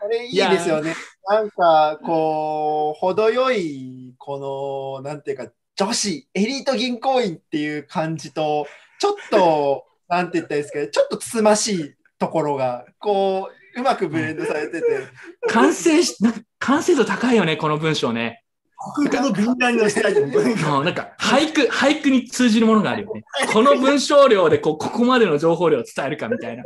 これいいですよね。なんか、こう、程よい、この、なんていうか、女子、エリート銀行員っていう感じと、ちょっと、なんて言ったらいいですかね、ちょっとつつましいところが、こう、うまくブレンドされてて。完成し、なんか完成度高いよね、この文章ね。国語の敏感のしたい。も うなんか俳句、俳句に通じるものがあるよね。この文章量でこうここまでの情報量を伝えるかみたいな。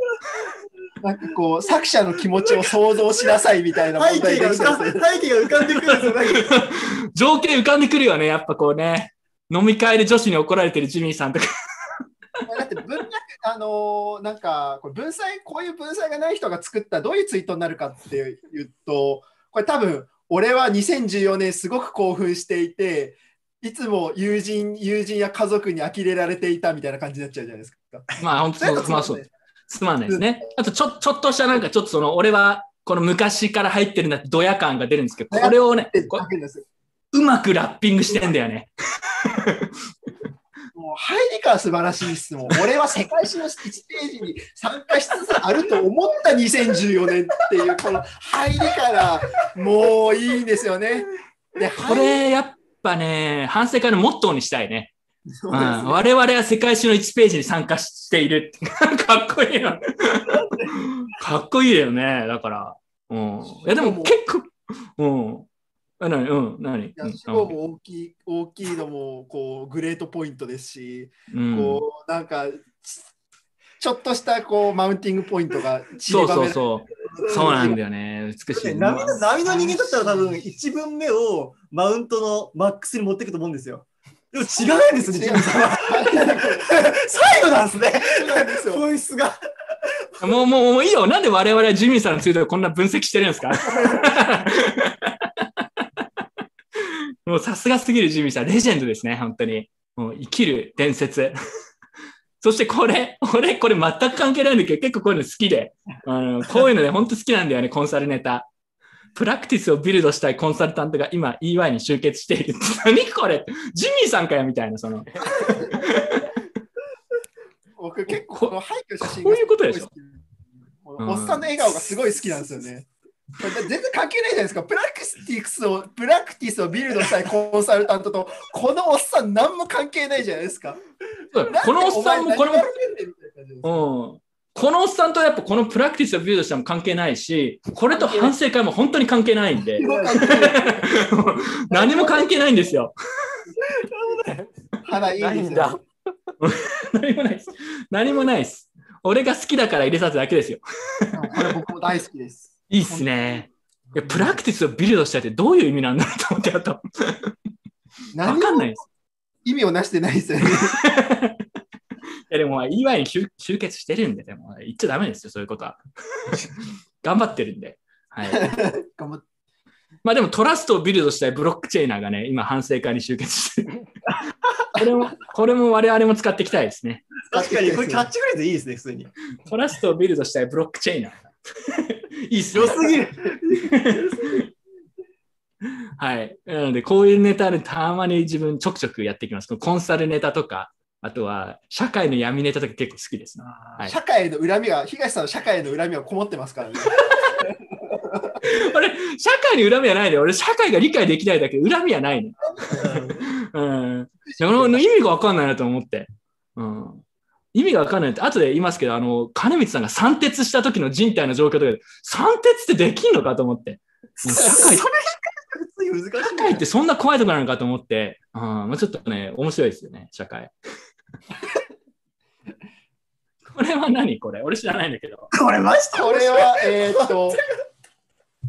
なんかこう、作者の気持ちを想像しなさいみたいな問背題景が浮かん背景が浮かんでくるんですよ。情景浮かんでくるよね、やっぱこうね。飲み会で女子に怒られてるジミーさんとか。あのーなんか、これ文才、こういう文才がない人が作ったどういうツイートになるかっていうと、これ多分、俺は2014年すごく興奮していて、いつも友人、友人や家族に呆れられていたみたいな感じになっちゃうじゃないですか。まあ本当そう、まあそう。つまんないですね。あとちょ、ちょっとしたなんかちょっとその、俺はこの昔から入ってるんだってドヤ感が出るんですけど、これをね、こうまくラッピングしてんだよね。もう入りから素晴らしいですもん。俺は世界史の1ページに参加しつつあると思った2014年っていう、この入りからもういいんですよね。で、これやっぱね、反省会のモットーにしたいね。うん、我々は世界史の1ページに参加している。かっこいいよ。かっこいいよね。だから。うん。いや、でも結構、うん。あ、なに？うん、なに？いや、シゴも大きい、大きいのも、こう、グレートポイントですし、うんこう、なんか、ちょっとした、こう、マウンティングポイントが散そうそうそう。そうなんだよね。美しい。波の波の人間だったら多分1文目をマウントのマックスに持っていくと思うんですよ。でも違うんですね。最後なんですね。本質が。もう、もう、もういいよ。なんで我々はジミーさんのツイートをこんな分析してるんですか？もうさすがすぎるジミーさん。レジェンドですね、本当に。もう生きる伝説。そしてこれ、俺、これ全く関係ないんだけど、結構こういうの好きで、あのこういうのね、本当好きなんだよね、コンサルネタ。プラクティスをビルドしたいコンサルタントが今 EY に集結している。何これ？ジミーさんかよみたいな、その。僕結構この背景の写真こういうことでしょ？おっさんの笑顔がすごい好きなんですよね。これ全然関係ないじゃないですか。プラクティスを、プラクティスをビルドしたいコンサルタントと、このおっさん何も関係ないじゃないですか。このおっさんもこれもうん。このおっさんとやっぱこのプラクティスをビルドしても関係ないし、これと反省会も本当に関係ないんで、何も関係ないんですよ。花いいですよ。何もないです。何もないです。俺が好きだから入れただけですよ。これ僕も大好きです。いいっすね。いやプラクティスをビルドしたいってどういう意味なんだろうと思ってやった。わ何もかんないです。意味をなしてないですよね。いやでも、EY に集集結してるんで、でも言っちゃダメですよ、そういうことは。頑張ってるんで。はい。頑張っまあでもトラストをビルドしたいブロックチェーナーがね、今反省会に集結してる。これも、これも我々も使っていきたいですね。確かに、これキャッチフレーズいいですね、普通に。トラストをビルドしたいブロックチェーナー。いいっすね良すぎる。はい。なので、こういうネタでたまに自分ちょくちょくやっていきます。コンサルネタとか、あとは社会の闇ネタとか結構好きですね。はい。社会への恨みが、東さんの社会への恨みがこもってますからね。俺、社会に恨みはないで、俺、社会が理解できないだけで恨みはないの。うん。その意味がわかんないなと思って。うん。意味がわかんないって、後で言いますけど、あの、金光さんが三鉄した時の人体の状況とかで、三鉄ってできんのかと思って。社会。社会ってそんな怖いところなのかと思って、うん、もうちょっとね、面白いですよね、社会。これは何？これ俺知らないんだけど。これマジで？これは、えーっと、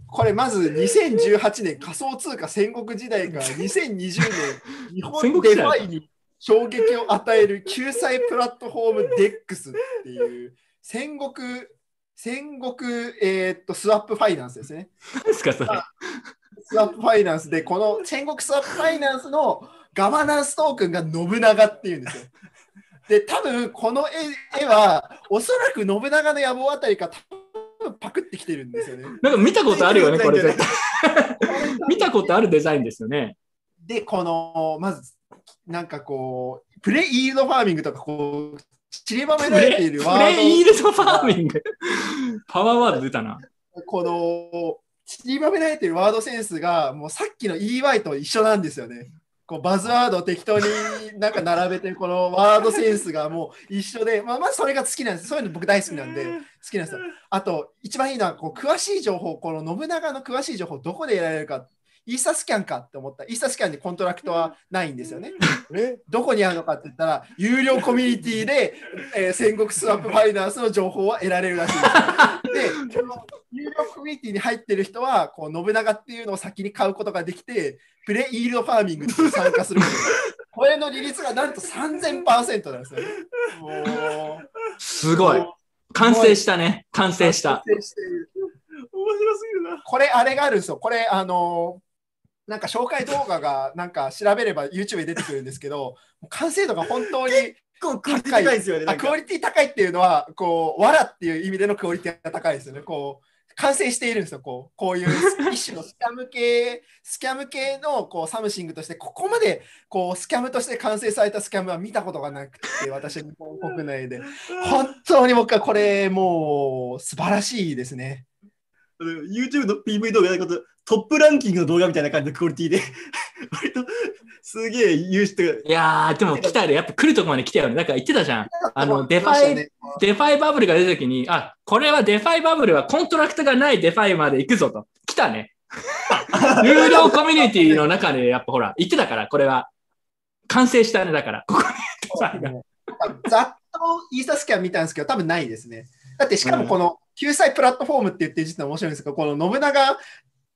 これまず2018年仮想通貨戦国時代から2020年日戦本国時代デファイに衝撃を与える救済プラットフォーム DEX っていう戦国、戦国、えーっと、スワップファイナンスですね。何ですか、それ？スワップファイナンスで、この戦国スワップファイナンスのガバナンストークンが信長っていうんですよ。で、多分この絵絵は、おそらく信長の野望あたりか、多分パクってきてるんですよね。なんか見たことあるよね、これ絶対。見たことあるデザインですよね。で、この、まず、なんかこう、プレイールドファーミングとか、こう、散りばめプられてレいるワード。プレイールドファーミング。パワーワード出たな。この散りばめられてるワードセンスがもうさっきの EY と一緒なんですよね。こうバズワードを適当になんか並べてこのワードセンスがもう一緒で、まあ、まずそれが好きなんです。そういうの僕大好きなんで好きなんですよ。あと一番いいのはこう詳しい情報、この信長の詳しい情報どこで得られるか。イーサスキャンかって思った。イーサスキャンでコントラクトはないんですよね。どこにあるのかって言ったら、有料コミュニティで、えー戦国スワップファイナンスの情報は得られるらしいです。で、有料コミュニティに入ってる人は、こう信長っていうのを先に買うことができて、プレイールドファーミングに参加するこ。これの利率がなんと3000%なんですよね。もうすごい。完成したね。完成した。完成している面白すぎるな。これ、あれがあるんですよ。これ、あのなんか紹介動画がなんか調べれば YouTube で出てくるんですけど、完成度が本当に構クオリティ高いですよねクオリティ高いっていうのは、こう、わらっていう意味でのクオリティが高いですよね。こう、完成しているんですよ。こう、こういう一種の scam 系、scam 系のこう something として、ここまでこう scam として完成された scam は見たことがなくて、私は日本国内で。本当に僕はこれ、もう素晴らしいですね。YouTube の PV 動画やること、トップランキングの動画みたいな感じのクオリティで、割とすげえ優秀といやー、でも来たよね。やっぱ来るとこまで来たよね。なんか言ってたじゃん。あの、 DeFi、ね DeFi バブルが出た時に、あ、これは DeFi バブルはコントラクトがない DeFi まで行くぞと。来たね。有料コミュニティの中でやっぱほら、言ってたから、これは。完成したね、だから。ここにざっとイーサスキャン見たんですけど、多分ないですね。だってしかもこの救済プラットフォームって言って実は面白いんですけど、この信長、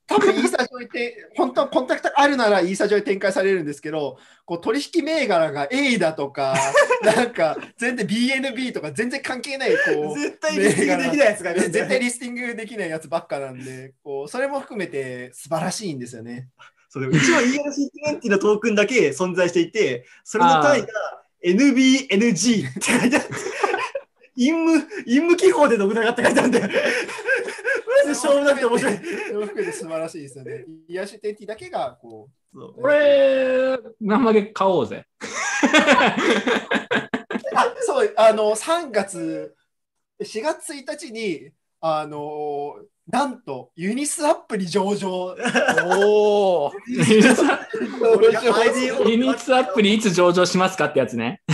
多分イーサ上にて、本当はコンタクトがあるならイーサ上に展開されるんですけど、こう取引銘柄が A だとか、なんか全然 BNB とか全然関係ない、こう、絶対リスティングできないやつがね絶対リスティングできないやつばっかなんで、こうそれも含めて素晴らしいんですよね。そうでも一応 ERC20 のトークンだけ存在していて、それの単位が NBNG って書いてあって、陰務、陰務記法で信長って書いてあるんで、マジでしょうもなくて面白い。それも含めて素晴らしいですよね。イヤシテティだけがこう、これ、生げ買おうぜ。あそう、あの、3月、4月1日に、あの、なんと、ユニスアップに上場。おお。ユニスアユニッツアップにいつ上場しますかってやつね。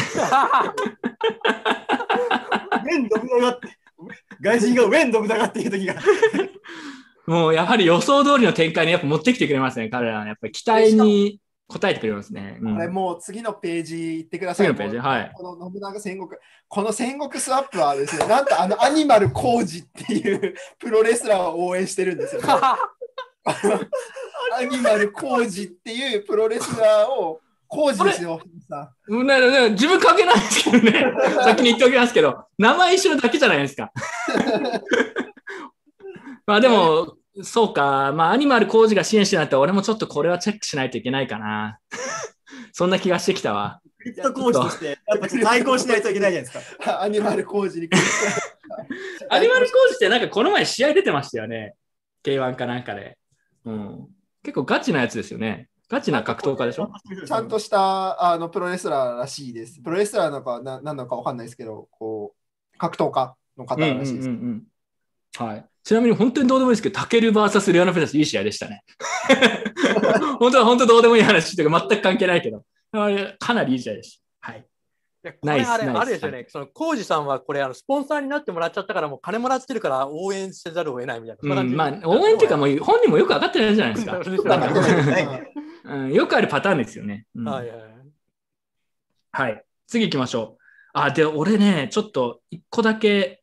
ウェン信長って、外人がウェン信長っていう時が。もうやはり予想通りの展開にやっぱ持ってきてくれますね、彼らは。やっぱり期待に応えてくれますね。うんこれもう次のページ行ってください。次のページはいこの信長戦国。この戦国スワップはですね、なんとあのアニマル工事っていうプロレスラーを応援してるんですよ、ね。アニマル工事っていうプロレスラーを工事ですよ、さうんなな自分関係ないですけどね。先に言っておきますけど、名前一緒だけじゃないですか。まあでも、そうか。まあアニマル工事が支援してなったら俺もちょっとこれはチェックしないといけないかな。そんな気がしてきたわ。クリプト講師として、やっぱ対抗しないといけないじゃないですか。アニマル工事に。アニマル工事ってなんかこの前試合出てましたよね。K1 かなんかで。うん。結構ガチなやつですよね。ガチな格闘家でしょ？ちゃんとしたあのプロレスラーらしいです。プロレスラーなのかな何なのかわかんないですけど、こう格闘家の方らしいです。うんうんうんうんはい。ちなみに本当にどうでもいいですけど、タケル VS レオナ・フェダスいい試合でしたね。本当は本当どうでもいい話というか全く関係ないけど、あれかなりいい試合でした。はい。これあれあれですよね。そのコウジさんはこれあのスポンサーになってもらっちゃったからもう金もらってるから応援せざるを得ないみたいな。うん、まあ、応援っていうかもう本人もよく分かってないじゃないですか。うん、よくあるパターンですよね。うんはいはい。はい。次行きましょう。あ、で、俺ね、ちょっと一個だけ、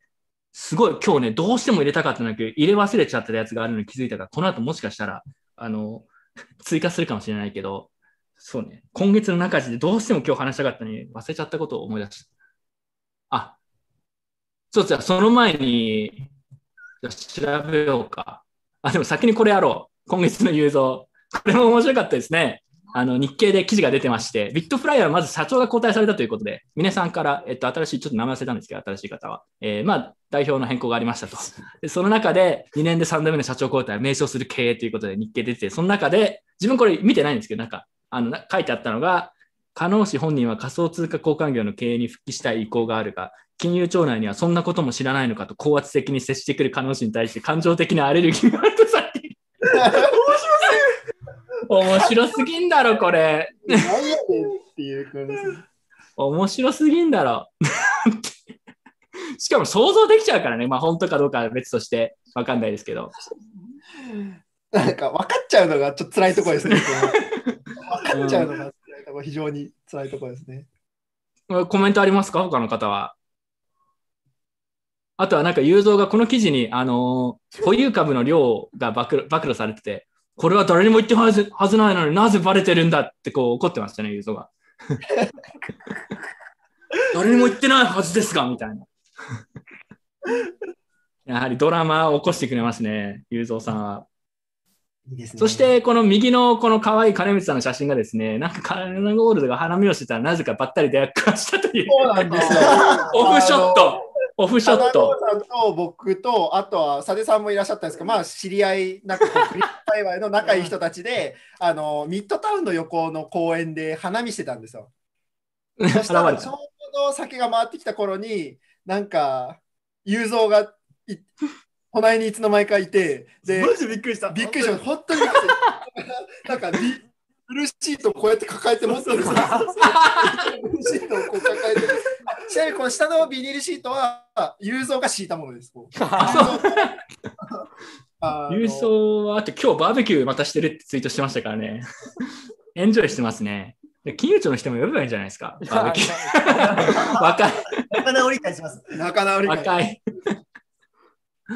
すごい今日ね、どうしても入れたかったんだけど、入れ忘れちゃったやつがあるのに気づいたから、この後もしかしたら、あの、追加するかもしれないけど、そうね、今月の中地でどうしても今日話したかったのに忘れちゃったことを思い出した。あ、そうじゃその前に、じゃ調べようか。あ、でも先にこれやろう。今月の雄三。これも面白かったですね。あの日経で記事が出てまして、ビットフライヤーはまず社長が交代されたということで、峰さんから、えっと、新しい、ちょっと名前忘れたんですけど、新しい方は、えーまあ、代表の変更がありましたと。でその中で、2年で3度目の社長交代、名称する経営ということで日経出てて、その中で、自分これ見てないんですけど、なんか、あのな書いてあったのが、加納氏本人は仮想通貨交換業の経営に復帰したい意向があるが、金融庁内にはそんなことも知らないのかと高圧的に接してくる加納氏に対して感情的なアレルギーがあるとされている。面白すぎんだろ、これ。何やねんっていう感じ。面白すぎんだろ。しかも想像できちゃうからね。まあ本当かどうかは別としてわかんないですけど。なんか分かっちゃうのがちょっと辛いところですね。分かっちゃうのが辛いところ、非常に辛いところですね。コメントありますか？他の方は。あとはなんか、雄三がこの記事に、あのー保有株の量が暴露暴露されてて、これは誰にも言ってはずはずないのになぜバレてるんだってこう怒ってましたね、雄三が。誰にも言ってないはずですが、みたいな。やはりドラマを起こしてくれますね、雄三さんは。いいですね。そして、この右のこの可愛い金光さんの写真がですね、なんかカナゴールドが花見をしてたらなぜかばったり出会っしたという。そうなんですよ。オフショット。オフショット。さんと僕と、あとは佐出さんもいらっしゃったんですけど、まあ、知り合い、なんかこう、フリップ界隈の仲いい人たちで、あの、ミッドタウンの横の公園で花見してたんですよ。そしたら、ちょうど酒が回ってきた頃に、なんか、雄三がい隣にいつの間にかいて、で、マジびっくりした。びっくりしました。本当に。なんかビ、ブルーシートをこうやって抱えて持ってるんですよ。ブルーシートをこう抱えて。ちなみにこの下のビニールシートは、雄三が敷いたものです。こう。あの郵送はあって今日バーベキューまたしてるってツイートしてましたからね。エンジョイしてますね。で金融庁の人も呼べばいいんじゃないですか。バーベキュー。若い。仲直り会します。仲直り会若い。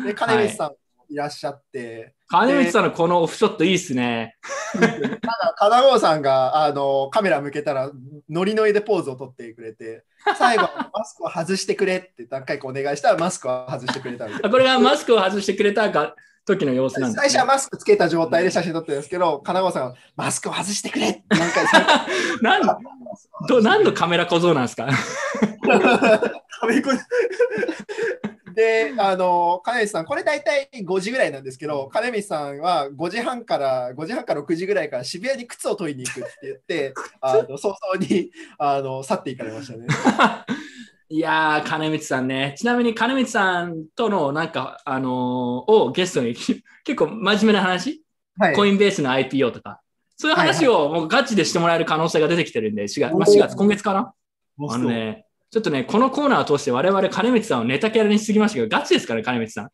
で、金光さんもいらっしゃって、金光さんのこのオフショットいいっすね。ただ、金郷さんがあのカメラ向けたら、ノリノリでポーズを取ってくれて、最後、マスクを外してくれって何回かお願いしたら、マスクを外してくれたこれがマスクを外してくれたが時の様子なんです、最初はマスクつけた状態で写真撮ってるんですけど、金郷さんがマスクを外してくれって何回さなん ど何のカメラ小僧なんですか？で、あの、金光さん、これ大体5時ぐらいなんですけど、金光さんは5時半から、5時半から6時ぐらいから渋谷に靴を取りに行くって言って、あの早々にあの去っていかれましたね。いやー、金光さんね。ちなみに金光さんとのなんか、あのーをゲストに 結構真面目な話、はい。コインベースの IPO とか、そういう話をもうガチでしてもらえる可能性が出てきてるんで、4月、まあ、4月今月かなあのね、ちょっとね、このコーナーを通して我々金光さんをネタキャラにしすぎましたけど、ガチですから、金光さん。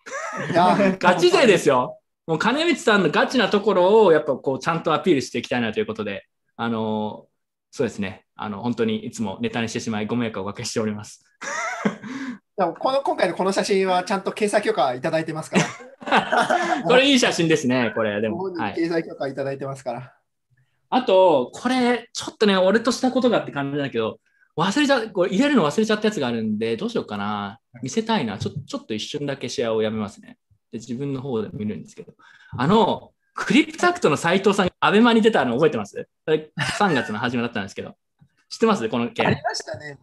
ガチ勢ですよ。もう金光さんのガチなところをやっぱこうちゃんとアピールしていきたいなということで、あのーそうですね。あの、本当にいつもネタにしてしまいご迷惑をおかけしております。でもこの今回のこの写真はちゃんと掲載許可いただいてますから。これいい写真ですね、これ。でも。掲載許可いただいてますから。あと、これ、ちょっとね、俺としたことがって感じだけど、忘れちゃ、これ入れるの忘れちゃったやつがあるんで、どうしようかな。見せたいな。ちょちょっと一瞬だけシェアをやめますね。で、自分の方で見るんですけど。あの、クリプタクトの斎藤さんがアベマに出たの覚えてます？それ ?3 月の初めだったんですけど。知ってます？この件。ありましたね。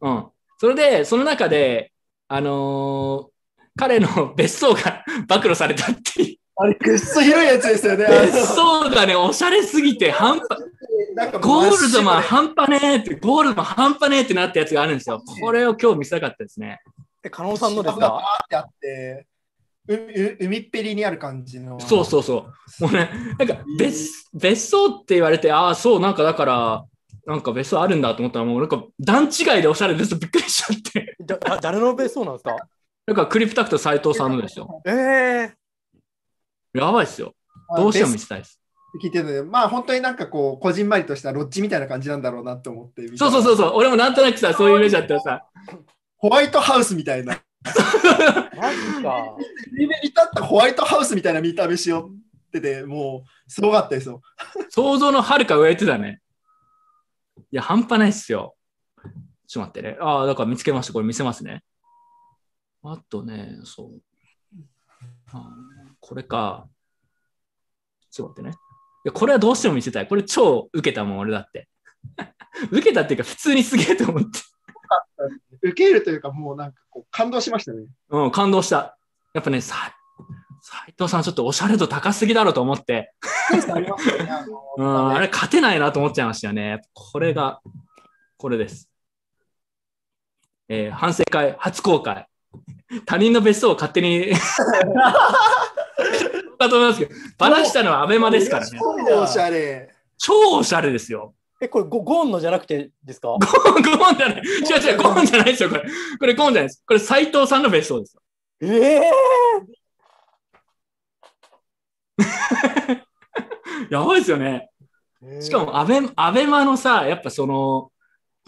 うん。それで、その中で、あのー彼の別荘が 暴露されたっていう。あれ、くっそ広いやつですよね。別荘がね、おしゃれすぎて、半端、なんかゴールドマン半端ねえって、ゴールドマン半端ねえってなったやつがあるんですよ。これを今日見せたかったですね。え、加納さんのですか？ーってあって、うう海っぺりにある感じの。そうそうそう。もうね、なんか別、別荘って言われて、ああ、そう、なんかだから、なんか別荘あるんだと思ったら、もうなんか段違いでおしゃれですびっくりしちゃって。だだ誰の別荘なんですか？なんかクリプタクト斎藤さんのですよ。ええやばいっすよ。どうしても見せたいです。聞いてるので、まあ本当になんかこう、こじんまりとしたロッジみたいな感じなんだろうなって思ってそうそうそうそう。俺もなんとなくさ、そういうイメージだったらさ、ホワイトハウスみたいな。マジか。立ったホワイトハウスみたいな見た目しようってて、もうすごかったですよ。想像のはるか上行ってたね。いや、半端ないっすよ。ちょっと待ってね。ああ、だから見つけました。これ見せますね。あとね、そう。あーこれか。ちょっと待ってね。でこれはどうしても見せたい。これ超受けたもん、俺だって。受けたっていうか、普通にすげえと思って。受けるというか、もうなんかこう感動しましたね。うん、感動した。やっぱね、さ斉藤さんちょっとおしゃれ度高すぎだろうと思って。あうん、あれ勝てないなと思っちゃいましたよね。これが、これです。えー反省会、初公開。他人の別荘を勝手に だと思いますけど、バラしたのはアベマですからね。超おしゃれ。超おしゃれですよ。え、これゴゴーンのじゃなくてですか？ゴーンじゃない。違う違う、ゴーンじゃないですよ、これ。これゴーンじゃないです。これ斎藤さんの別荘ですよ。ええ やばいですよね。しかもアベ、アベマのさ、やっぱその、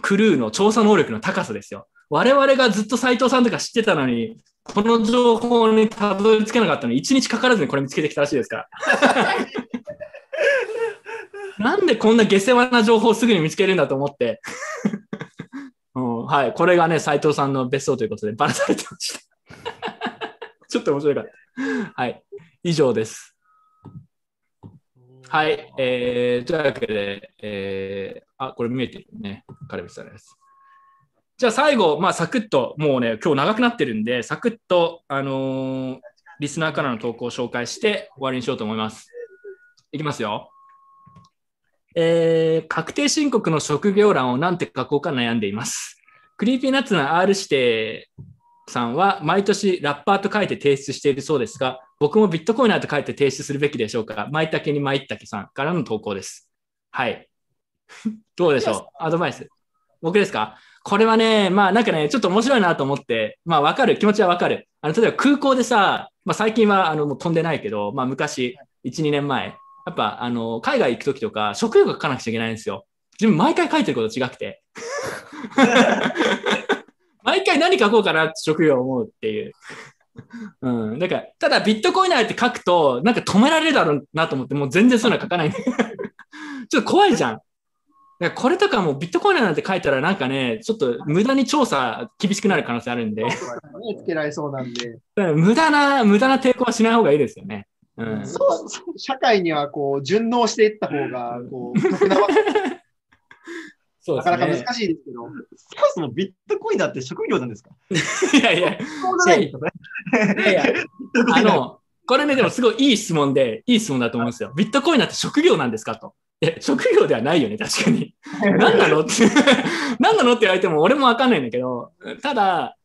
クルーの調査能力の高さですよ。我々がずっと斎藤さんとか知ってたのに、この情報にたどり着けなかったのに、1日かからずにこれ見つけてきたらしいですから。なんでこんな下世話な情報をすぐに見つけるんだと思って。うん、はい。これがね、斎藤さんの別荘ということでバラされてました。ちょっと面白かった。はい。以上です。はい。えー、というわけで、えー、あ、これ見えてるね。カルビスさんです。じゃあ最後、まあ、サクッと、もうね、今日長くなってるんで、サクッと、あのーリスナーからの投稿を紹介して終わりにしようと思います。いきますよ。えー、確定申告の職業欄を何て書こうか悩んでいます。Creepy Nuts の R 指定さんは毎年ラッパーと書いて提出しているそうですが、僕もビットコイナーと書いて提出するべきでしょうか？舞茸に舞茸さんからの投稿です。はい。どうでしょう？アドバイス。僕ですか？これはね、まあなんかね、ちょっと面白いなと思って、まあわかる、気持ちはわかる。あの、例えば空港でさ、まあ最近はあのもう飛んでないけど、まあ昔、1、2年前、やっぱあの、海外行くときとか、職業が書かなくちゃいけないんですよ。自分毎回書いてること違くて。毎回何書こうかなって職業を思うっていう。うん。だから、ただビットコインナーって書くと、なんか止められるだろうなと思って、もう全然そういうのは書かない。ちょっと怖いじゃん。だこれとかもビットコインなんて書いたらなんかね、ちょっと無駄に調査厳しくなる可能性あるんで、つけられそうなんで。ら無駄な、無駄な抵抗はしない方がいいですよね。うん。そう社会にはこう順応していった方がこう得なわけそうなかなか難しいですけど。そもそもビットコインだって職業なんですか？いやいや、そうじゃないですよね。いやいや、あの、これね、でもすごいいい質問で、いい質問だと思うんですよ。ビットコインなんて職業なんですかと。え、職業ではないよね、確かに。何なの？って、何なのって言われても俺もわかんないんだけど、ただ、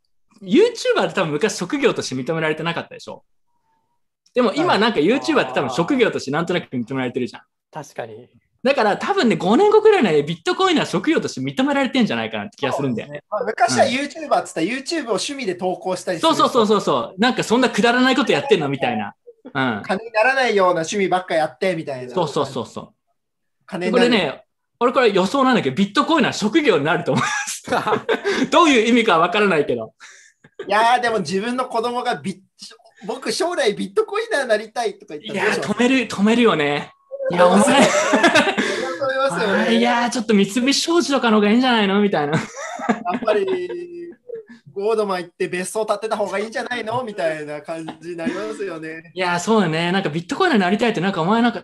YouTuber って多分昔職業として認められてなかったでしょ。でも今なんか YouTuber って多分職業としてなんとなく認められてるじゃん。確かに。だから多分ね、5年後くらいでビットコインは職業として認められてんじゃないかなって気がするんだよね。まあ、昔は YouTuber っつったら YouTube を趣味で投稿したりするそうそうそうそうそう。なんかそんなくだらないことやってんのみたいな。うん。金にならないような趣味ばっかやってみたいな。そうそうそうそう。金になるこれね、俺これ予想なんだけど、ビットコインは職業になると思います。どういう意味かわからないけど。いやーでも自分の子供がビッ僕将来ビットコインナーになりたいとか言ったいや止める、止めるよね。いや、お前、思いやー、ちょっと三菱商事とかの方がいいんじゃないのみたいな。やっぱりゴードマン行って別荘建てた方がいいんじゃないのみたいな感じになりますよね。いやー、そうよね。なんかビットコインになりたいって、なんかお前なんか、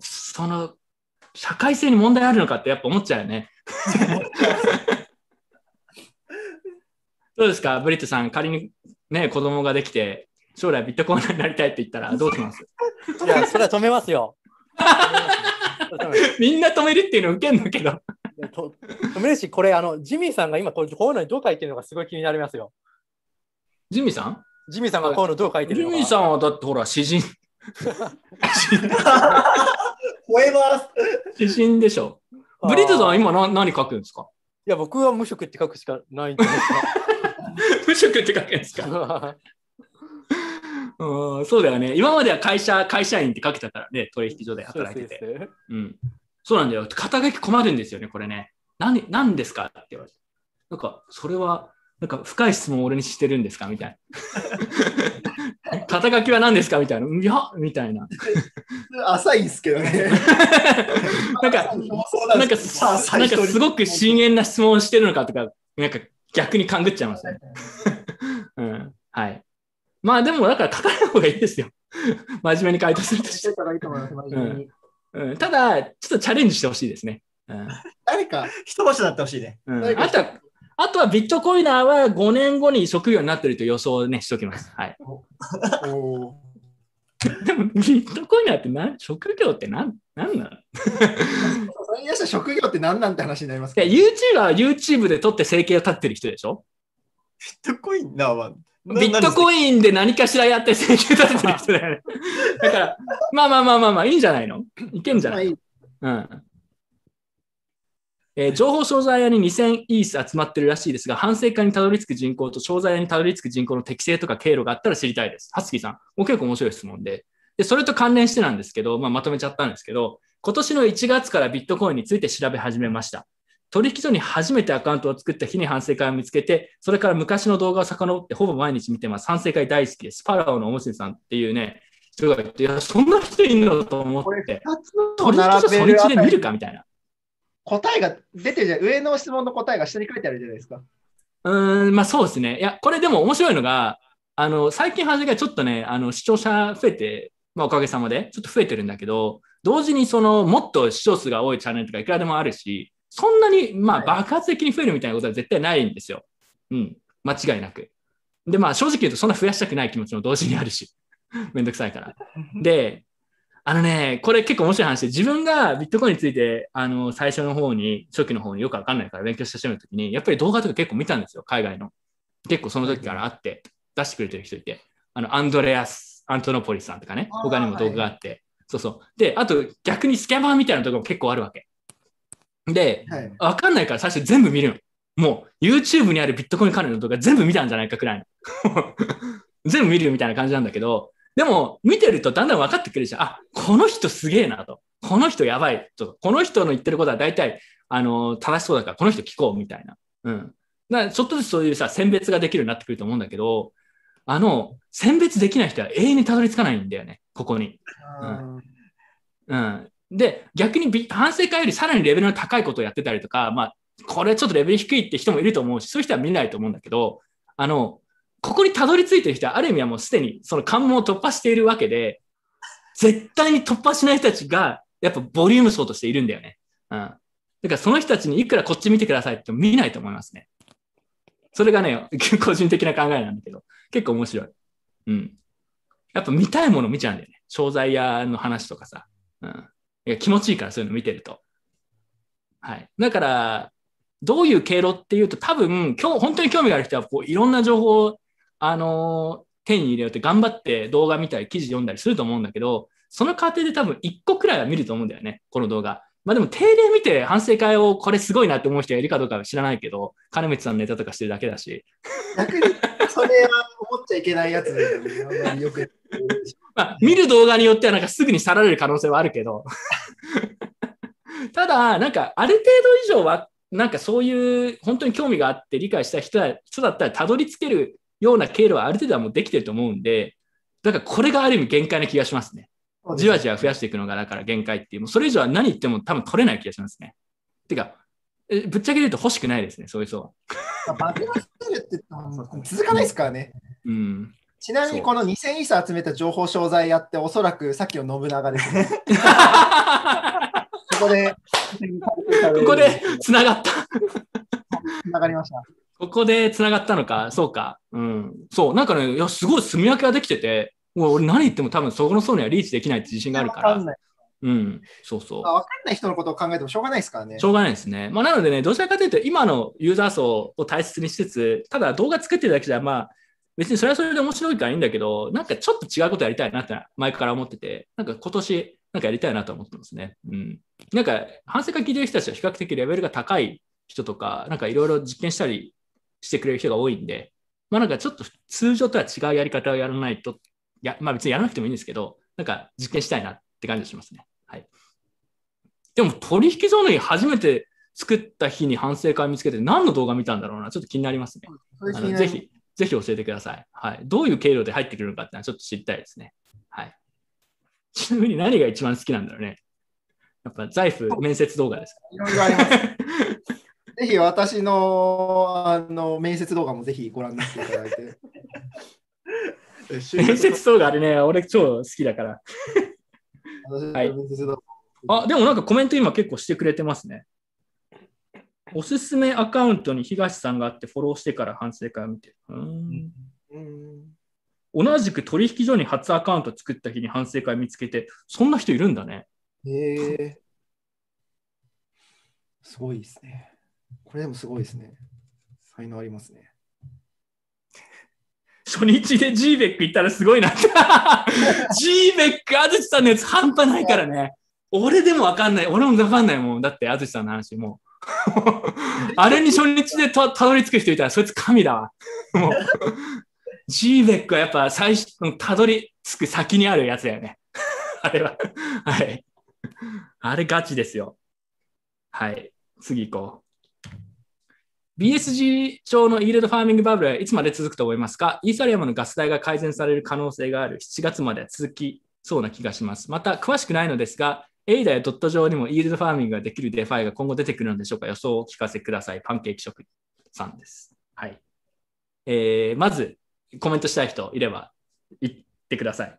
その、社会性に問題あるのかってやっぱ思っちゃうよね。どうですか、ブリットさん、仮にね、子供ができて、将来ビットコインになりたいって言ったら どうします？いや、それは止めますよ。みんな止めるっていうの受けんのけど。と止めるし、これ、あの、ジミーさんが今、こうこういうのにどう書いてるのかすごい気になりますよ。ジミーさん？ジミーさんがこういうのどう書いてるのか。ジミーさんはだってほら、詩人。超えます。詩人でしょ。ブリットさんは今な何書くんですか？いや、僕は無職って書くしかないんじゃないですか。無職って書くんですか？うん、そうだよね。今までは会社、会社員って書けたからね、取引所で働いてて。そうですうん。そうなんだよ。肩書き困るんですよね、これね。何、何ですか？って言われて。なんか、それは、なんか深い質問を俺にしてるんですか？みたいな。肩書きは何ですか？みたいな。いや、みたいな。浅い んですけどね。なんか、なんか、さなんかすごく深淵な質問をしてるのかとか、なんか逆に勘ぐっちゃいますね。うん。はい。まあでも、だから書かない方がいいですよ。真面目に回答するとして。たらいいと思います真面目にうん、ただ、ちょっとチャレンジしてほしいですね。うん誰か、一場所になってほしいね。うんあとは、あとはビットコイナーは5年後に職業になってると予想をね、しておきます。はい。でも、ビットコイナーって何職業って何何なの？それに出した職業って何なんて話になりますか？YouTuber は YouTube で撮って生計を立ってる人でしょ？ビットコインナーは、ビットコインで何かしらやって生計立ててる人だよね。だから、まあまあまあまあまあ、いいんじゃないの？いけんじゃない？うん。えー情報商材屋に2000イース集まってるらしいですが、反省会にたどり着く人口と商材屋にたどり着く人口の適正とか経路があったら知りたいです。はつきさん、もう結構面白い質問で。で、それと関連してなんですけど、まあ、まとめちゃったんですけど、今年の1月からビットコインについて調べ始めました。取引所に初めてアカウントを作った日に反省会を見つけて、それから昔の動画を遡ってほぼ毎日見てます。反省会大好きです。パラオのおもしさんっていうね、人がいて、いや、そんな人いるのと思って、取引所初日で見るかみたいな。答えが出てるじゃん。上の質問の答えが下に書いてあるじゃないですか。うーん、まあそうですね。いや、これでも面白いのが、あの、最近反省会ちょっとね、あの、視聴者増えて、まあおかげさまで、ちょっと増えてるんだけど、同時にその、もっと視聴数が多いチャンネルとかいくらでもあるし、そんなに、まあ爆発的に増えるみたいなことは絶対ないんですよ。うん、間違いなく。で、まあ正直言うとそんな増やしたくない気持ちも同時にあるし、めんどくさいから。で、あのね、これ結構面白い話で、自分がビットコインについて、あの、最初の方に、初期の方によくわかんないから勉強してしまうときに、やっぱり動画とか結構見たんですよ、海外の。結構その時からあって、出してくれてる人いて、あの、アンドレアス・アントノポリスさんとかね、他にも動画があって、そうそう。で、あと逆にスキャマーみたいなところも結構あるわけ。で、はい。わかんないから最初全部見るの。もう YouTube にあるビットコイン関連の動画全部見たんじゃないかくらいの。全部見るみたいな感じなんだけど、でも見てるとだんだん分かってくるじゃん。あ、この人すげえなと。この人やばいと。この人の言ってることは大体、あの、正しそうだからこの人聞こうみたいな。うん。だからちょっとずつそういうさ、選別ができるようになってくると思うんだけど、あの、選別できない人は永遠にたどり着かないんだよね。ここに。うんうん。で、逆に反省会よりさらにレベルの高いことをやってたりとか、まあ、これちょっとレベル低いって人もいると思うし、そういう人は見ないと思うんだけど、あの、ここにたどり着いてる人は、ある意味はもうすでにその関門を突破しているわけで、絶対に突破しない人たちが、やっぱボリューム層としているんだよね。うん。だからその人たちにいくらこっち見てくださいって見ないと思いますね。それがね、個人的な考えなんだけど、結構面白い。うん。やっぱ見たいもの見ちゃうんだよね。商材屋の話とかさ。うん。いや気持ちいいからそういうの見てると。はい。だから、どういう経路っていうと、多分、今日、本当に興味がある人は、こう、いろんな情報を、あの手に入れようって頑張って動画見たり、記事読んだりすると思うんだけど、その過程で多分1個くらいは見ると思うんだよね、この動画。まあでも、定例見て反省会をこれすごいなって思う人がいるかどうかは知らないけど、金光さんのネタとかしてるだけだし、逆にそれは思っちゃいけないやつだよね。よく まあ、見る動画によってはなんかすぐに去られる可能性はあるけど、ただ、なんかある程度以上は、なんかそういう本当に興味があって理解した人だ人だったらたどり着けるような経路はある程度はもうできてると思うんで、だからこれがある意味限界な気がしますね。じわじわ増やしていくのがだから限界っていう、もうそれ以上は何言っても多分取れない気がしますね。てか、えぶっちゃけ言うと欲しくないですね、そういう人は。バグらせるって続かないですからね。うん。ちなみにこの2000イーサ集めた情報商材やって、おそらくさっきの信長ですね。ここで、ここで繋がった。繋がりました。ここで繋がったのか、そうか。うん。そう、なんかね、いや、すごい住み分けができてて、もう俺何言っても多分そこの層にはリーチできないって自信があるから。うん、そうそう。まあわかんない人のことを考えてもしょうがないですからね。しょうがないですね。まあ、なのでね、どちらかというと、今のユーザー層を大切にしつつ、ただ動画作ってるだけじゃ、まあ、別にそれはそれで面白いからいいんだけど、なんかちょっと違うことやりたいなって前から思ってて、なんか今年、なんかやりたいなと思ってますね。うん。なんか、反省会聞いてる人たちは比較的レベルが高い人とか、なんかいろいろ実験したりしてくれる人が多いんで、まあなんかちょっと通常とは違うやり方をやらないと、いや、まあ別にやらなくてもいいんですけど、なんか実験したいなって感じがしますね。はい。でも取引所に初めて作った日に反省会見つけて何の動画見たんだろうな、ちょっと気になりますね。あのぜひ、ぜひ教えてください。はい。どういう経路で入ってくるのかってのはちょっと知りたいですね。はい。ちなみに何が一番好きなんだろうね。やっぱ財布面接動画ですか？いろいろあります。ぜひ私のあの面接動画もぜひご覧になっていただいて。面接動画あれね、俺超好きだから。はいあ、でもなんかコメント今結構してくれてますね。おすすめアカウントに東さんがあってフォローしてから反省会を見てる。うーん同じく取引所に初アカウント作った日に反省会見つけて、そんな人いるんだね。へえ。すごいですね。これでもすごいですね。才能ありますね。初日で G ベック行ったらすごいなって。G ベック、安土さんのやつ半端ないからね。俺でもわかんない。俺もわかんないもん。だって安土さんの話もう。あれに初日でたたどり着く人いたら、そいつ神だわ。もう。G ベックはやっぱ最初、たどり着く先にあるやつだよね。あれは。はい。あれガチですよ。はい。次行こう。BSG 上のイールドファーミングバブルはいつまで続くと思いますか？イーサリアムのガス代が改善される可能性がある7月まで続きそうな気がします。また、詳しくないのですが、エイダやドット上にもイールドファーミングができる DeFi が今後出てくるのでしょうか？予想をお聞かせください。パンケーキ職人さんです。はい。えー、まず、コメントしたい人いれば言ってください。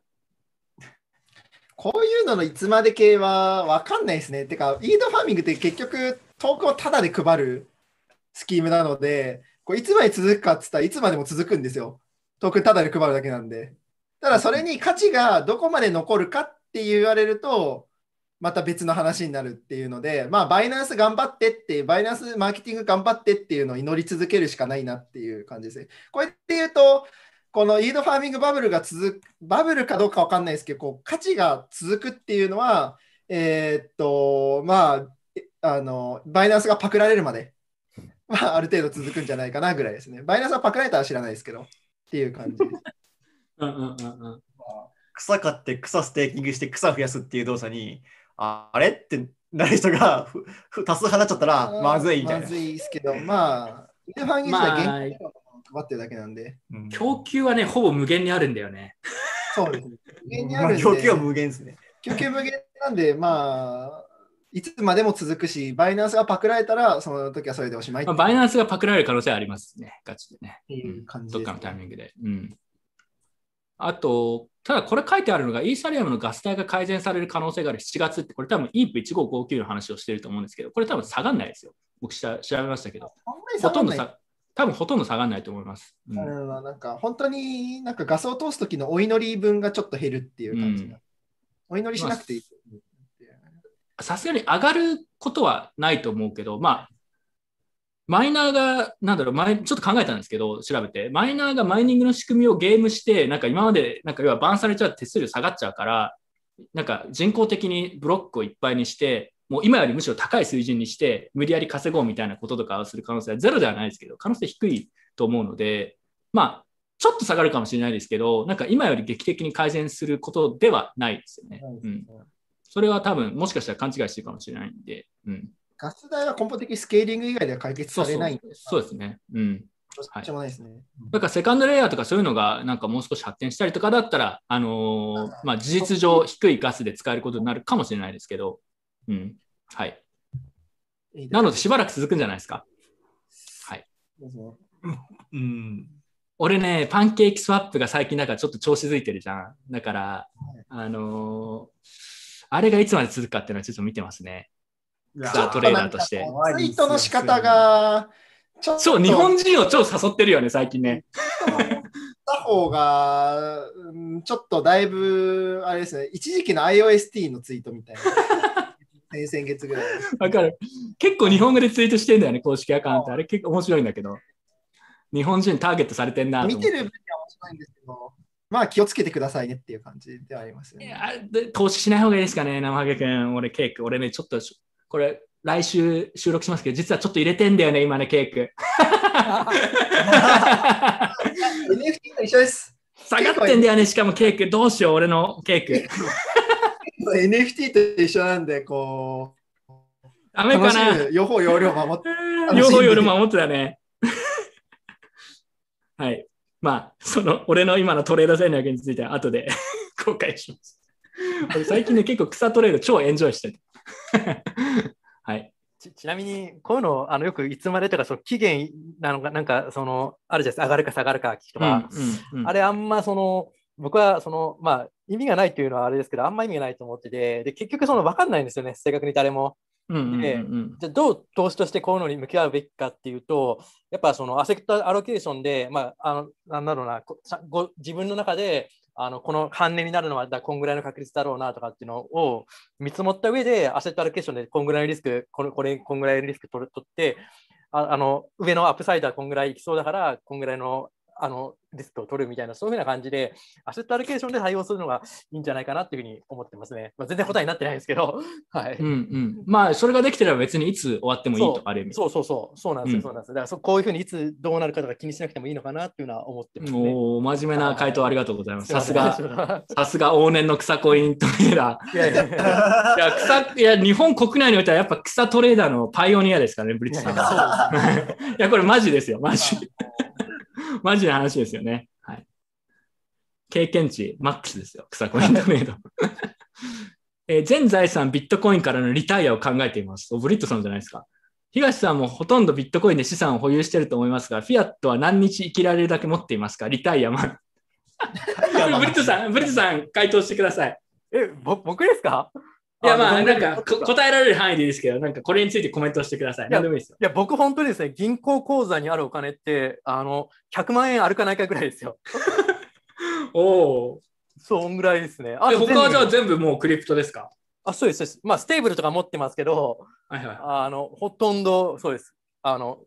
こういうののいつまで系は分かんないですね。てか、イールドファーミングって結局、トークをタダで配るスキームなので、これいつまで続くかっつったらいつまでも続くんですよ。トークンタダで配るだけなんで。ただ、それに価値がどこまで残るかって言われると、また別の話になるっていうので、まあ、バイナンス頑張ってって、バイナンスマーケティング頑張ってっていうのを祈り続けるしかないなっていう感じですね。こうやって言うと、このイードファーミングバブルが続く、バブルかどうかわかんないですけど、こう価値が続くっていうのは、えーっと、まあ、あの、バイナンスがパクられるまで、まあ、ある程度続くんじゃないかなぐらいですね。バイナンスはパクられたら知らないですけど、っていう感じです。うんうんうんうん。草買って草ステーキングして草増やすっていう動作に、ああれってなる人がふふ多数派になっちゃったら、まずいみたいな。まずいですけど、まあ、ファング自体まあ現金を配ってるだけなんで、供給はね、ほぼ無限にあるんだよね。そうですね。無限にあまあるんで、供給は無限ですね。供給無限なんで、まあ、いつまでも続くし、バイナンスがパクられたら、その時はそれでおしまいってまあ、バイナンスがパクられる可能性はありますね、ガチでね。いう感じどっかのタイミングで。うん。あと、ただこれ書いてあるのが、イーサリアムのガス代が改善される可能性がある7月って、これ多分 EAP1559 の話をしてると思うんですけど、これ多分下がんないですよ。僕し調べましたけど。ほとんどさ、多分ほとんど下がんないと思います。うんうんなんか本当になんかガスを通す時のお祈り分がちょっと減るっていう感じ、うんお祈りしなくていい。さすがに上がることはないと思うけど、まあ、マイナーが、なんだろう、マイちょっと考えたんですけど、調べて、マイナーがマイニングの仕組みをゲームして、なんか今まで、なんか要はバンされちゃうと手数料下がっちゃうから、なんか人工的にブロックをいっぱいにして、もう今よりむしろ高い水準にして、無理やり稼ごうみたいなこととかをする可能性はゼロではないですけど、可能性低いと思うので、まあ、ちょっと下がるかもしれないですけど、なんか今より劇的に改善することではないですよね。うん。それは多分、もしかしたら勘違いしてるかもしれないんで、うん。ガス代は根本的にスケーリング以外では解決されないんで、そうですね。うん。どうしようもないですね。だからセカンドレイヤーとかそういうのがなんかもう少し発展したりとかだったら、あのーまあ事実上低いガスで使えることになるかもしれないですけど、うん。はい。なのでしばらく続くんじゃないですか。はい。うん。俺ね、パンケーキスワップが最近なんかちょっと調子づいてるじゃん。だから、あのーあれがいつまで続くかっていうのはちょっと見てますね。スタートレーダーとして。ツイートの仕方が、ちょっとそう、日本人を超誘ってるよね、最近ね。た方が、うんちょっとだいぶ、あれですね、一時期の iOST のツイートみたいな。先々月ぐらい。わかる。結構日本語でツイートしてんだよね、公式アカウント。あれ結構面白いんだけど。日本人ターゲットされてんな見てる分には面白いんですけど、まあ気をつけてくださいねっていう感じではありますよね。投資しない方がいいですかね、生ハゲ君。俺、ケーキ。俺ね、ちょっとし、これ、来週収録しますけど、実はちょっと入れてんだよね、今ね、ケーキ。NFT と一緒です。下がってんだよね、しかもケーキ。どうしよう、俺のケーキ。NFT と一緒なんで、こう、ダメかな？楽しむ 予報容量守って。両方夜守ってたね。はい。まあ、その、俺の今のトレード戦略については後で 公開します。俺最近ね、結構草トレード超エンジョイしてて。はい。ちちなみに、こういうの、あのよくいつまでとか、その期限なのか、なんか、その、あるじゃないですか、上がるか下がるかとか、うんうんうんあれ、あんま、その、僕は、その、まあ、意味がないっていうのはあれですけど、あんま意味がないと思ってて、で結局その分かんないんですよね、正確に誰も。でじゃどう投資としてこういうのに向き合うべきかっていうと、やっぱそのアセットアロケーションで、まあ、あのなんだろうな、ご自分の中であのこの半値になるのはだこんぐらいの確率だろうなとかっていうのを見積もった上で、アセットアロケーションでこんぐらいのリスク、これこれこんぐらいのリスク取る取ってあ、あの上のアップサイドはこんぐらいいきそうだから、こんぐらいのあのリスクを取るみたいな、そういうふうな感じで、アセットアロケーションで対応するのがいいんじゃないかなっていうふうに思ってますね。まあ、全然答えになってないですけど、はい。うんうん。まあ、それができてれば別にいつ終わってもいいと、ある意味。そうそうそう、そうなんですよ、うんそうなんですよ。だからそこういうふうにいつどうなるかとか気にしなくてもいいのかなっていうのは思ってますね。おお、真面目な回答ありがとうございます。さすがさすが往年の草コイントレーダー。いやいやいやいや、草、いや、日本国内においてはやっぱ草トレーダーのパイオニアですからね、ブリッジさんは。いや、これマジですよ、マジ。マジな話ですよね。はい。経験値マックスですよ、草コイントレード。えー全財産ビットコインからのリタイアを考えています。おブリットさんじゃないですか。東さんもほとんどビットコインで資産を保有していると思いますが、フィアットは何日生きられるだけ持っていますか？リタイアま。ブリットさん、ブリットさん、回答してください。え、ぼ僕ですか？いや、まあ、あなんか、こ答えられる範囲でいいですけど、なんか、これについてコメントしてください。いや何でもいいですよ。いや、僕本当にですね、銀行口座にあるお金って、あの、100万円あるかないかぐらいですよ。おお。そんぐらいですね。え他はじゃあ全部もう crypto ですか？あ、そうですそうです。まあ、ステーブルとか持ってますけど、はいはい。あの、ほとんど、そうです。あの、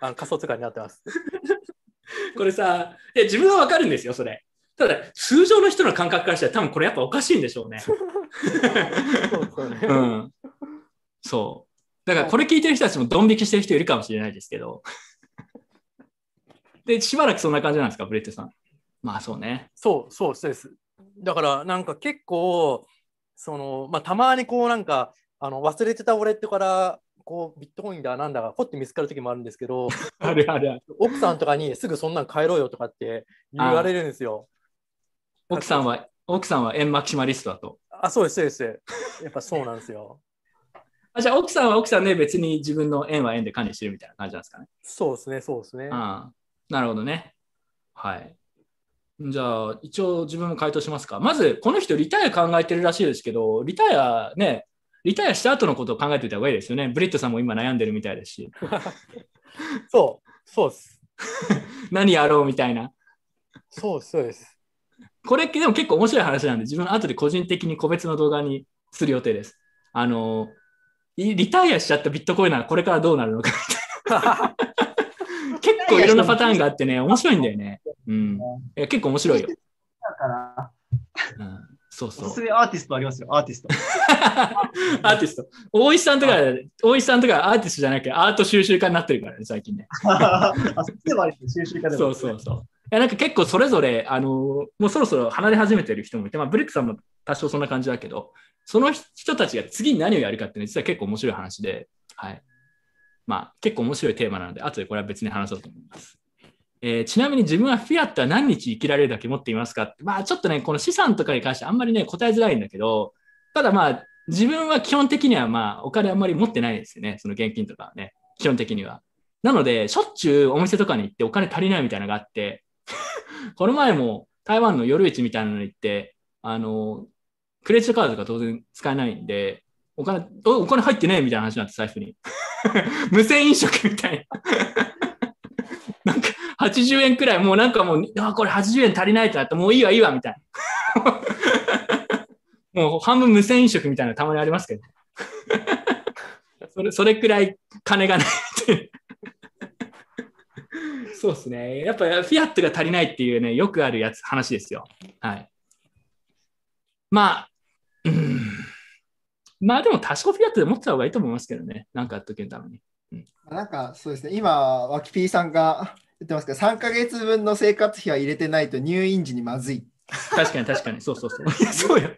あの仮想通貨になってます。これさ、いや、自分はわかるんですよ、それ。ただ、通常の人の感覚からしたら多分これやっぱおかしいんでしょうね。そうそうね。うん。そう。だからこれ聞いてる人たちもドン引きしてる人いるかもしれないですけど。で、しばらくそんな感じなんですか、ブレットさん。まあそうね。そうそうそうです。だからなんか結構そのまあたまにこうなんかあの忘れてたウォレットからこうビットコインだなんだかこって見つかる時もあるんですけど、あるあるある。奥さんとかにすぐそんなん帰ろうよとかって言われるんですよ。奥さんは、奥さんは円マキシマリストだと。あ、そうですそうです。やっぱそうなんですよ。あじゃあ奥さんは奥さんで別に自分の円は円で管理してるみたいな感じなんですかね。そうですねそうですね。ああ、なるほどね。はい。じゃあ、一応自分も回答しますか。まず、この人、リタイア考えてるらしいですけど、リタイアね、リタイアした後のことを考えておいた方がいいですよね。ブリットさんも今悩んでるみたいですし、そうそうです。何やろうみたいな。そうですそうです。これでも結構面白い話なんで、自分後で個人的に個別の動画にする予定です。あの、いリタイアしちゃったビットコインならこれからどうなるのかみたいな。結構いろんなパターンがあってね、面白いんだよね。うん。いや結構面白いよ。だから、うん、そうおそうすす。めアーティストありますよ、アーティスト。アーティスト。大石さんとか、大石さんとかアーティストじゃなくてアート収集家になってるからね、最近ね。あ、そっちでもありです収集家でも。そうそうそう。いやなんか結構それぞれ、あのもうそろそろ離れ始めてる人もいて、まあ、ブレックさんも多少そんな感じだけど、その人たちが次に何をやるかっていうのは実は結構面白い話で、はい。まあ結構面白いテーマなので、後でこれは別に話そうと思います。えーちなみに自分はフィアットは何日生きられるだけ持っていますか？ってまあちょっとね、この資産とかに関してあんまりね、答えづらいんだけど、ただまあ自分は基本的にはまあお金あんまり持ってないですよね、その現金とかはね、基本的には。なので、しょっちゅうお店とかに行ってお金足りないみたいなのがあって、この前も台湾の夜市みたいなのに行って、あの、クレジットカードとか当然使えないんで、お金、お金入ってねえみたいな話になって財布に。無銭飲食みたいな。なんか80円くらい、もうなんかもう、あ、これ80円足りないってなって、もういいわいいわみたいな。もう半分無銭飲食みたいなたまにありますけど。それそれくらい金がないって。そうですね。やっぱフィアットが足りないっていうね、よくあるやつ、話ですよ。はい。まあ、うん。まあでも多少フィアットで持ってた方がいいと思いますけどね。なんかやっとけるために。なんかそうですね、今、ワキピーさんが言ってますけど、3ヶ月分の生活費は入れてないと入院時にまずい。確かに確かに。そうそうそう。い やそうよ。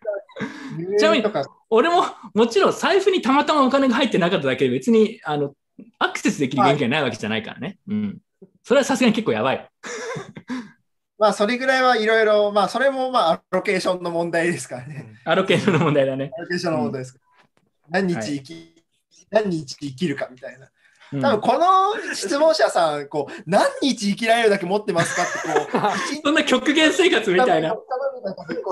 入 ちなみに俺ももちろん財布にたまたまお金が入ってなかっただけで別にあのアクセスできる現金がないわけじゃないからね。うん。それはさすがに結構やばい。まあそれぐらいはいろいろ、まあそれもまあアロケーションの問題ですからね。アロケーションの問題だね。アロケーションの問題ですから。何日生き、何日生きるかみたいな。うん多分この質問者さん、こう何日生きられるだけ持ってますかってこう、そんな極限生活みたいな。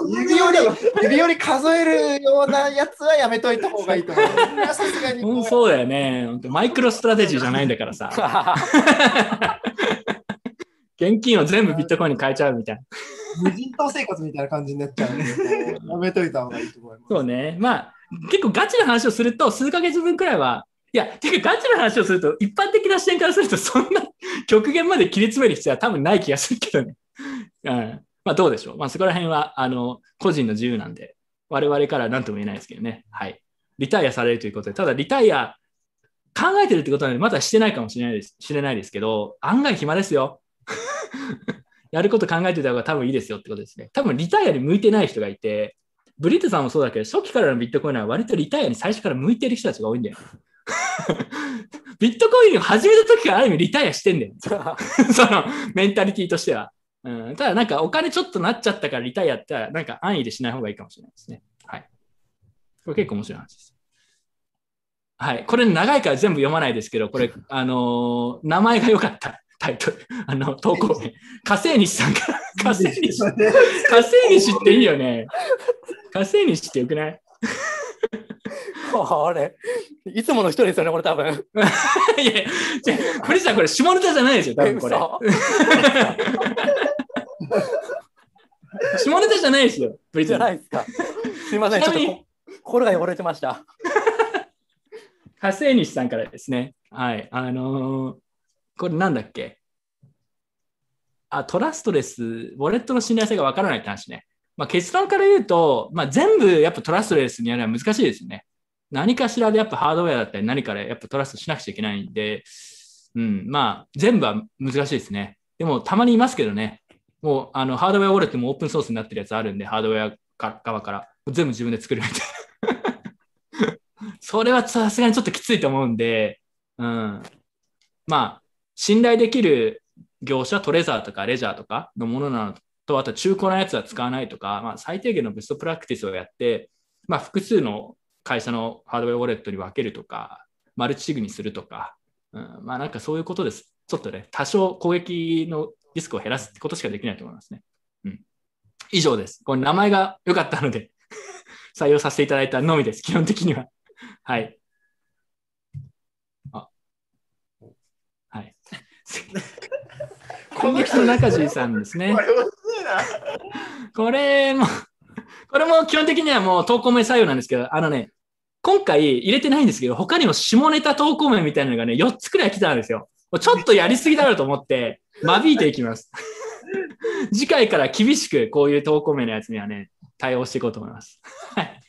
指より、指より数えるようなやつはやめといた方がいいと思う。さすがにん、そうだよね。マイクロストラテジーじゃないんだからさ。現金を全部ビットコインに変えちゃうみたいな。無人島生活みたいな感じになっちゃうんで、やめといた方がいいと思います。そうね。まあ、結構ガチな話をすると、数ヶ月分くらいは、いや、てかガチな話をすると、一般的な視点からすると、そんな極限まで切り詰める必要は多分ない気がするけどね。うん。まあ、どうでしょう。まあ、そこら辺は、あの、個人の自由なんで、我々から何とも言えないですけどね。はい。リタイアされるということで、ただリタイア考えてるってことはね、まだしてないかもしれないです、知れないですけど、案外暇ですよ。やること考えてた方が多分いいですよってことですね。多分リタイアに向いてない人がいて、ブリットさんもそうだけど、初期からのビットコインは割とリタイアに最初から向いてる人たちが多いんだよ。ビットコインを始めた時からある意味リタイアしてんだよ。そのメンタリティとしては。うん、ただなんかお金ちょっとなっちゃったからリタイアってなんか安易でしない方がいいかもしれないですね。はい。これ結構面白い話です。はい。これ長いから全部読まないですけど、これ、あのー名前が良かったタイトル。あの、投稿名。火星西さんから。火星西。火星西っていいよね。火星西ってよくない？これ、いつもの人ですよね、これ多分。いや、じゃあ、これさん、これ下ネタじゃないですよ、多分これ。下ネタじゃないですよ、ブリじゃないですか。すいません、ちょっとこ心が汚れてました。火星西さんからですね。はい。あのーこれなんだっけ？あ、トラストレス、ウォレットの信頼性がわからないって話ね。まあ、結論から言うと、まあ、全部やっぱトラストレスにやるのは難しいですよね。何かしらでやっぱハードウェアだったり何かでやっぱトラストしなくちゃいけないんで、うん、まあ、全部は難しいですね。でも、たまにいますけどね。もう、あの、ハードウェアウォレットもオープンソースになってるやつあるんで、ハードウェア側から。全部自分で作るみたいな。それはさすがにちょっときついと思うんで、うん。まあ、信頼できる業者、トレザーとかレジャーとかのものなのと、あと中古のやつは使わないとか、まあ、最低限のベストプラクティスをやって、まあ、複数の会社のハードウェアウォレットに分けるとか、マルチシグにするとか、うん、まあなんかそういうことです。ちょっとね、多少攻撃のリスクを減らすってことしかできないと思いますね。うん。以上です。これ名前が良かったので 採用させていただいたのみです。基本的には。はい。あ。はい。今月の中地さんですね。これも、これも基本的にはもう投稿名採用なんですけど、あのね、今回入れてないんですけど、他にも下ネタ投稿名みたいなのがね、4つくらい来たんですよ。ちょっとやりすぎだろうと思って、間引いていきます。次回から厳しくこういう投稿名のやつにはね、対応していこうと思います。はい。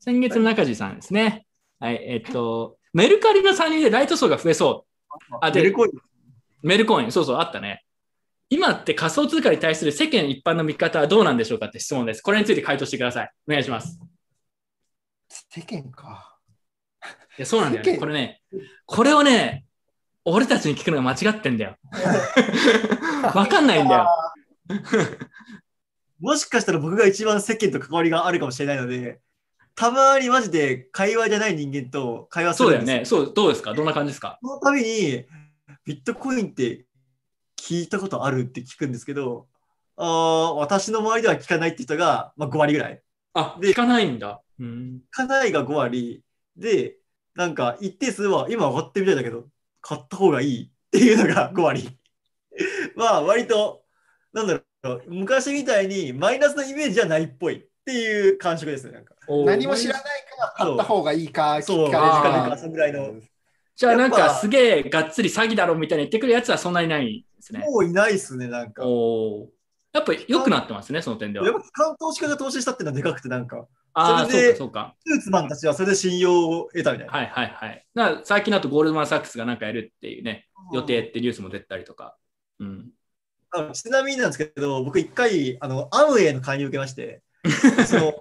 先月の中地さんですね。はい、えっと、メルカリの参入でライト層が増えそう。あ、で、メルコイン。メルコイン、そうそう、あったね。今って仮想通貨に対する世間一般の見方はどうなんでしょうかって質問です。これについて回答してください。お願いします。世間か。いや、そうなんだよね。これね、これをね、俺たちに聞くのが間違ってんだよ。わかんないんだよ。もしかしたら僕が一番世間と関わりがあるかもしれないので、たまにマジで会話じゃない人間と会話するんですそうだよね。そう、どうですか？どんな感じですか？その度に、ビットコインって聞いたことあるって聞くんですけど、あー私の周りでは聞かないって人が、まあ、5割ぐらい。あ、聞かないんだ。うん。聞かないが5割で、なんか一定数は今上がってみたいだけど、買った方がいいっていうのが5割。まあ割と、なんだろう、昔みたいにマイナスのイメージじゃないっぽいっていう感触ですね。なんか何も知らないから買った方がいいかそう、聞かれるあーかそんぐらいの。じゃあなんかすげえがっつり詐欺だろみたいに言ってくるやつはそんなにないですね。もういないっすね、なんか。おやっぱ良くなってますね、その点ではやっ。ぱ機関投資家が投資したっていうのはでかくて、なんか、ああ、そうか、そうか。スーツマンたちはそれで信用を得たみたいな。はいはいはい。だから最近だとゴールドマン・サックスがなんかやるっていうね、予定ってニュースも出たりとか。うん。あちなみになんですけど、僕一回、あの、アムウェイの勧誘を受けまして、その、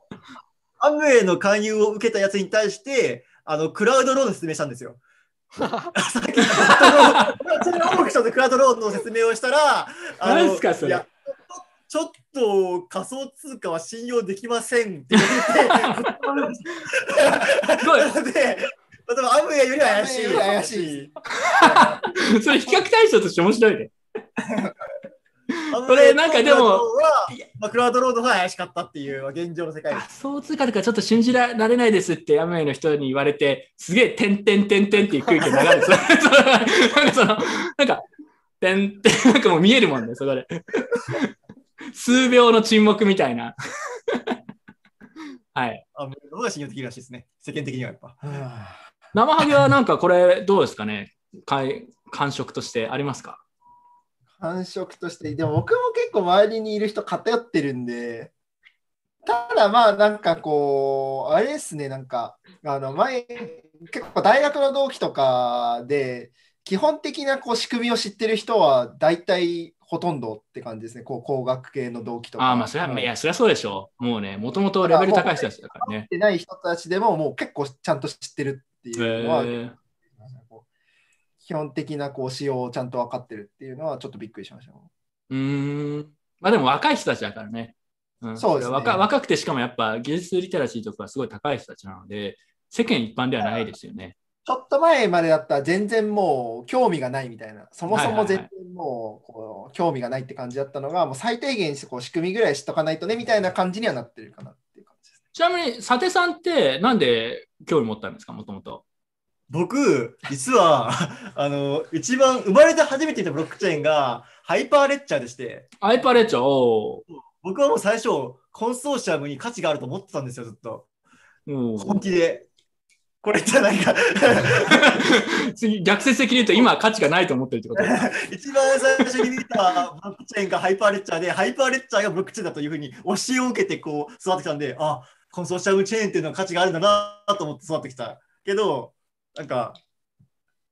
アムウェイの勧誘を受けたやつに対して、あの、クラウドローンの説明したんですよ。さっき、それオークションでクラウドローンの説明をしたら、あの何すかそれ？いやちょっと仮想通貨は信用できませんって言って、すごい。な ので、例えばアムウェイよりは怪しい。怪しい。それ比較対象として面白いね。これなんかでもは、まあ、クラウドロードは怪しかったっていう現状の世界。仮想通貨とかちょっと信じられないですってアムウェイの人に言われて、すげえ、てんてんてんてんっていう空気が流れて、なんかその、なんか、てんてん、なんかもう見えるもんね、そこで。数秒の沈黙みたいな。はい。あ、どうが信用できるらしいですね。世間的にはやっぱ。生ハゲはなんかこれどうですかね？かい感触としてありますか？感触として、でも僕も結構周りにいる人偏ってるんで、ただまあなんかこう、あれですね、なんか、あの前、結構大学の同期とかで、基本的なこう仕組みを知ってる人は大体ほとんどって感じですね、こう工学系の同期とか。ああ、まあそれは、いや、それはそうでしょう。もうね、もともとレベル高い人たちだからね。ってない人たちでももう結構ちゃんと知ってるっていうのは、へー基本的なこう仕様をちゃんと分かってるっていうのはちょっとびっくりしました。うーん。まあでも若い人たちだからね。んそうですね若若くてしかもやっぱ技術リテラシーとかがすごい高い人たちなので、世間一般ではないですよね。ちょっと前までだったら全然もう興味がないみたいな、そもそも全然もうこう興味がないって感じだったのが、もう最低限こう仕組みぐらい知っとかないとねみたいな感じにはなってるかなっていう感じです。ちなみに、佐手さんってなんで興味持ったんですか、もともと。僕、実は、あの、一番生まれて初めて見たブロックチェーンが、ハイパーレッチャーでして、ハイパーレッチャー、お僕はもう最初、コンソーシアムに価値があると思ってたんですよ、ずっと。本気で。これじゃないか。次、逆説的に言うと今価値がないと思ってるってこと？一番最初に見たブロックチェーンがハイパーレッチャーで、ハイパーレッチャーがブロックチェーンだというふうに教えを受けてこう育ってきたんで、あ、コンソーシアムチェーンっていうのは価値があるんだなと思って育ってきた。けど、なんか、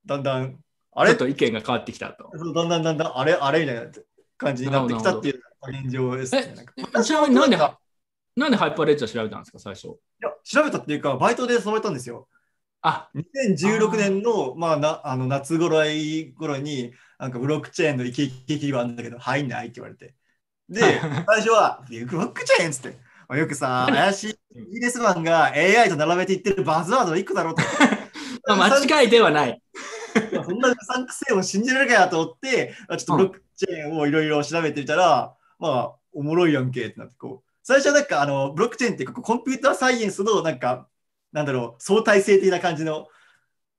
だんだん、あれ？と意見が変わってきたと。だんだんだんだん、あれあれみたいな感じになってきたっていう現状ですね。なんかちなみになんで、なんでハイパーレッチャー調べたんですか、最初？いや調べたっていうか、バイトで染めたんですよ。あ2016年のまあ、なあの夏頃い頃に、なんかブロックチェーンのイケイケキーがあるんだけど、入んないって言われて。で、最初は、ブロックチェーンっつって、まあよくさ、怪しいイギリスマンが AI と並べていってるバズワードの一個だろうと。まあ間違いではない。そんなうさんくせえを信じられるかやと思って、あちょっとブロックチェーンをいろいろ調べてみたら、まあ、おもろいやんけってなって、こう、最初はなんか、あの、ブロックチェーンってコンピューターサイエンスのなんか、なんだろう、相対性的な感じの、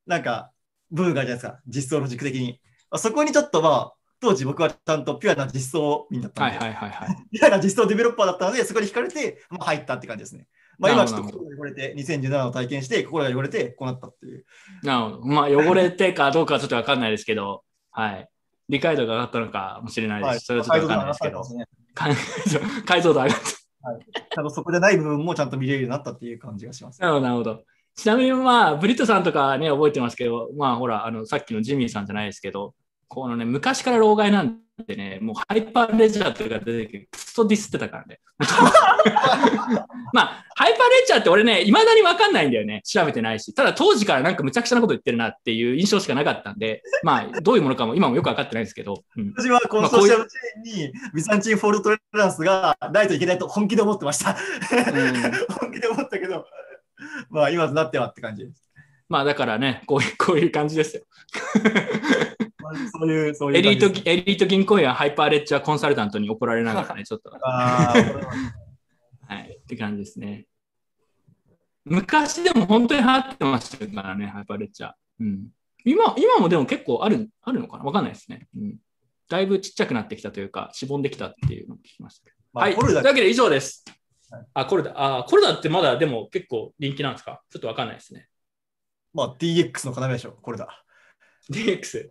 なんか、部分があるじゃないですか、実装ロジック的に。まあそこにちょっとまあ、当時僕はちゃんとピュアな実装民だったんで、はいはいはいはい。ピュアな実装デベロッパーだったので、そこに惹かれて、まあ、入ったって感じですね。まあ、今ちょっと心が汚れて、2017を体験して、心が汚れて、こうなったっていう。なるほど。まあ、汚れてかどうかはちょっとわかんないですけど、はい。理解度が上がったのかもしれないです。はいそれはちょっとわかんないですけど。解 解像度上がった。はい、ちゃんとそこでない部分もちゃんと見れるようになったっていう感じがします。なるほど、なるほど。ちなみに、まあ、ブリットさんとかね、覚えてますけど、まあ、ほら、あの、さっきのジミーさんじゃないですけど、このね、昔から老害なんでね、もうハイパーレジャーとか出てきて、クソディスってたからね。まあ、ハイパーレジャーって俺ね、未だにわかんないんだよね。調べてないし。ただ当時からなんかむちゃくちゃなこと言ってるなっていう印象しかなかったんで、まあ、どういうものかも今もよくわかってないんですけど。うん私はコンソーシアムチェーンにビザンチンフォールトレランスがないといけないと本気で思ってました。本気で思ったけど、まあ今となってはって感じです。まあだからね、こういう、こういう感じですよ。そういう、そういうエリート。エリート銀行員はハイパーレッチャーコンサルタントに怒られながらね、ちょっと。あはい、って感じですね。昔でも本当に流行ってましたからね、ハイパーレッチャー。うん、今今もでも結構あるあるのかな？わかんないですね、うん。だいぶちっちゃくなってきたというか、しぼんできたっていうのを聞きましたけど。はい、まあコルダというわけで以上です。あ、コルダ。あ、コルダってまだでも結構人気なんですか？ちょっとわかんないですね。まあ DX の要でしょ、これだ。DX。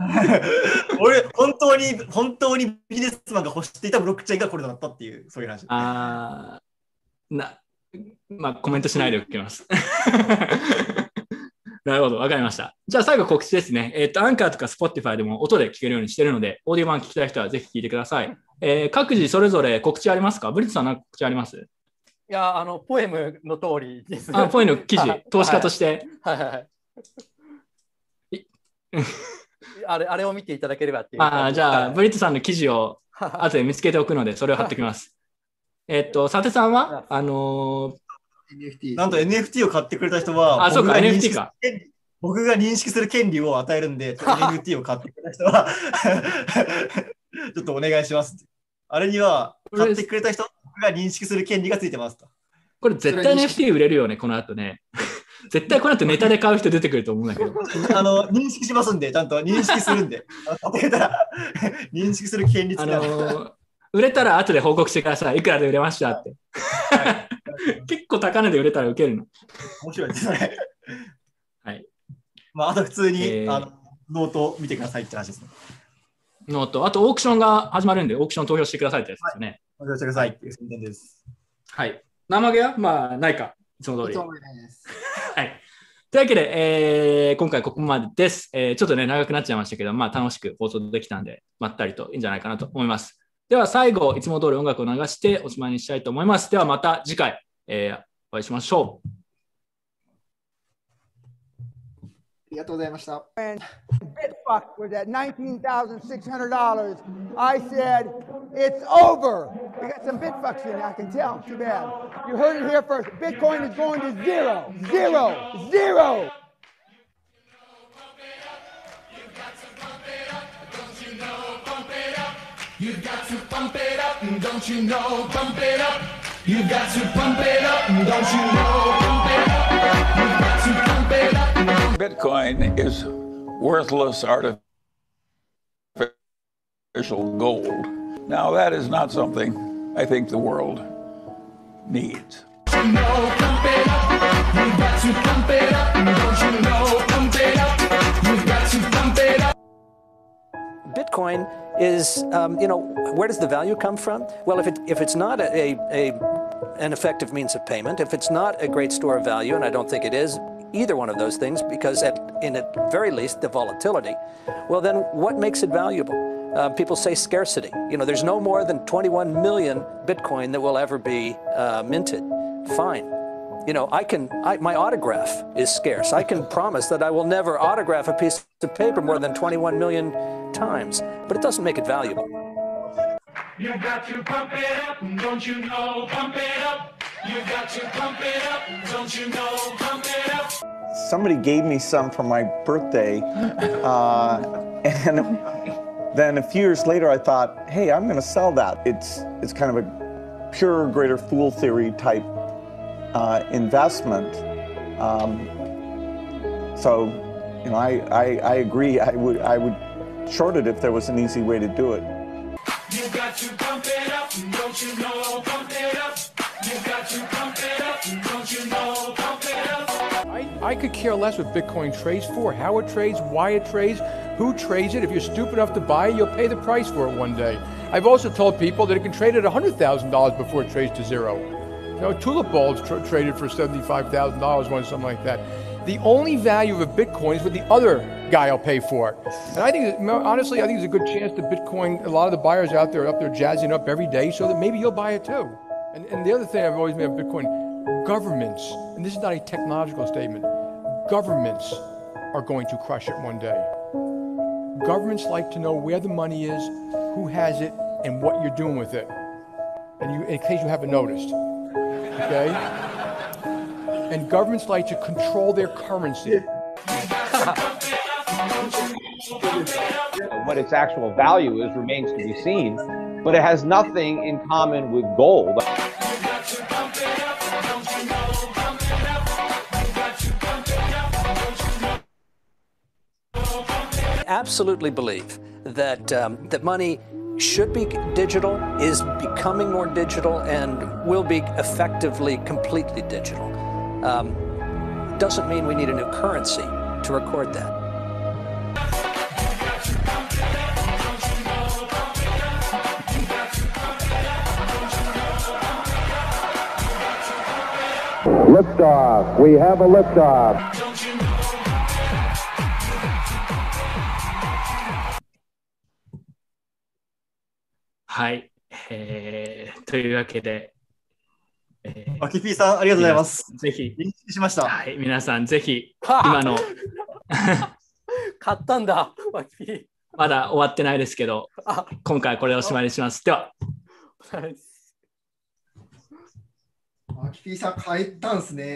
俺、本当に、本当にビジネスマンが欲していたブロックチェーンがこれだったっていう、そういう話。あーな、まあ、コメントしないでおきます。なるほど、わかりました。じゃあ最後告知ですね。えっ、と、アンカーとか Spotify でも音で聞けるようにしてるので、オーディオ版聞きたい人はぜひ聞いてください。えー各自それぞれ告知ありますか？ブリッツさん何か告知あります？いや、あの、ポエムの通りです。あ、ポイの記事はい、投資家として。はいはいはい。あれあれを見ていただければっていう。あーじゃあ、はいブリッツさんの記事を 後で見つけておくので、それを貼っておきます。えっと、佐手さんは？あのーなんと NFT を買ってくれた人は、あそうか NFT 識か僕が認識する権利を与えるんで、NFT を買ってくれた人は、ちょっとお願いしますって。あれには、買ってくれた人が認識する権利がついてますと。これ絶対 NFT 売れるよね、この後ね。絶対この後ネタで買う人出てくると思うんだけど。あの、認識しますんで、ちゃんと認識するんで。認識する権利つあのー売れたら後で報告してください。いくらで売れましたって。結構高値で売れたら受けるの。面白いですね。はい。まあ、あと普通に、えーあのノート見てくださいって話ですね。ノート。あとオークションが始まるんで、オークション投票してくださいってやつですよね。お願いしてくださいっていう宣伝です。はい。生毛は？まあ、ないか。いつも通り。いつもないです。はい。というわけで、えー今回ここまでです、えーちょっとね、長くなっちゃいましたけど、まあ、楽しく放送できたんで、まったりといいんじゃないかなと思います。では、最後、いつも通り音楽を流しておしまいにしたいと思います。では、また次回、えーお会いしましょう。りがとうございました。 Bitfuck was at $19,600. I said, it's over. We got some Bitfucks in there, I can tell. Too bad. You heard it here first. Bitcoin is going to zero, zero, zero. You've got to pump it up, don't you know? Pump it up. You've got to pump it up, don't you know? Pump it up. Bitcoin is worthless artificial gold. Now, that is not something I think the world needs. Bitcoin is, um, you know, where does the value come from? Well, if, it, if it's not a, a, an effective means of payment, if it's not a great store of value, and I don't think it is either one of those things, because at, in at very least the volatility, well, then what makes it valuable? Uh, people say scarcity. You know, there's no more than 21 million Bitcoin that will ever be uh, minted. Fine. You know, I can, I, my autograph is scarce. I can promise that I will never autograph a piece of paper more than 21 million times, but it doesn't make it valuable. You've got to pump it up, don't you know? Pump it up. You've got to pump it up, don't you know? Pump it up. somebody gave me some for my birthday, uh, and then a few years later, I thought, hey, I'm going to sell that. It's it's kind of a pure greater fool theory type uh, investment. Um, so, you know, I, I, I agree. I would I would short it if there was an easy way to do it. You've got to pump it up, don't you know? Pump it up. You've got to pump it up, don't you know? Pump it up. I, I could care less what Bitcoin trades for, how it trades, why it trades, who trades it. If you're stupid enough to buy it, you'll pay the price for it one day. I've also told people that it can trade at $100,000 before it trades to zero. You know, tulip bulbs tra- traded for $75,000 once, something like that. The only value of a Bitcoin is what the other guy will pay for it. And I think, honestly, I think there's a good chance that Bitcoin, a lot of the buyers out there are up there jazzing up every day so that maybe you'll buy it too. And, and the other thing I've always made of Bitcoin, governments, and this is not a technological statement, governments are going to crush it one day. Governments like to know where the money is, who has it, and what you're doing with it. And you, in case you haven't noticed, okay? And governments like to control their currency. what its actual value is remains to be seen, but it has nothing in common with gold. absolutely believe that um, that money should be digital, is becoming more digital, and will be effectively completely digital. Um, doesn't mean we need a new currency to record that. Liftoff. We have a liftoff. はい。えーというわけで、えーマキピーさん、ありがとうございます。ぜひ、認識しました。はい、皆さん、ぜひ、今の、買ったんだ、マキピまだ終わってないですけど、今回はこれをおしまいにします。では、ー。マキピーさん帰ったんすね。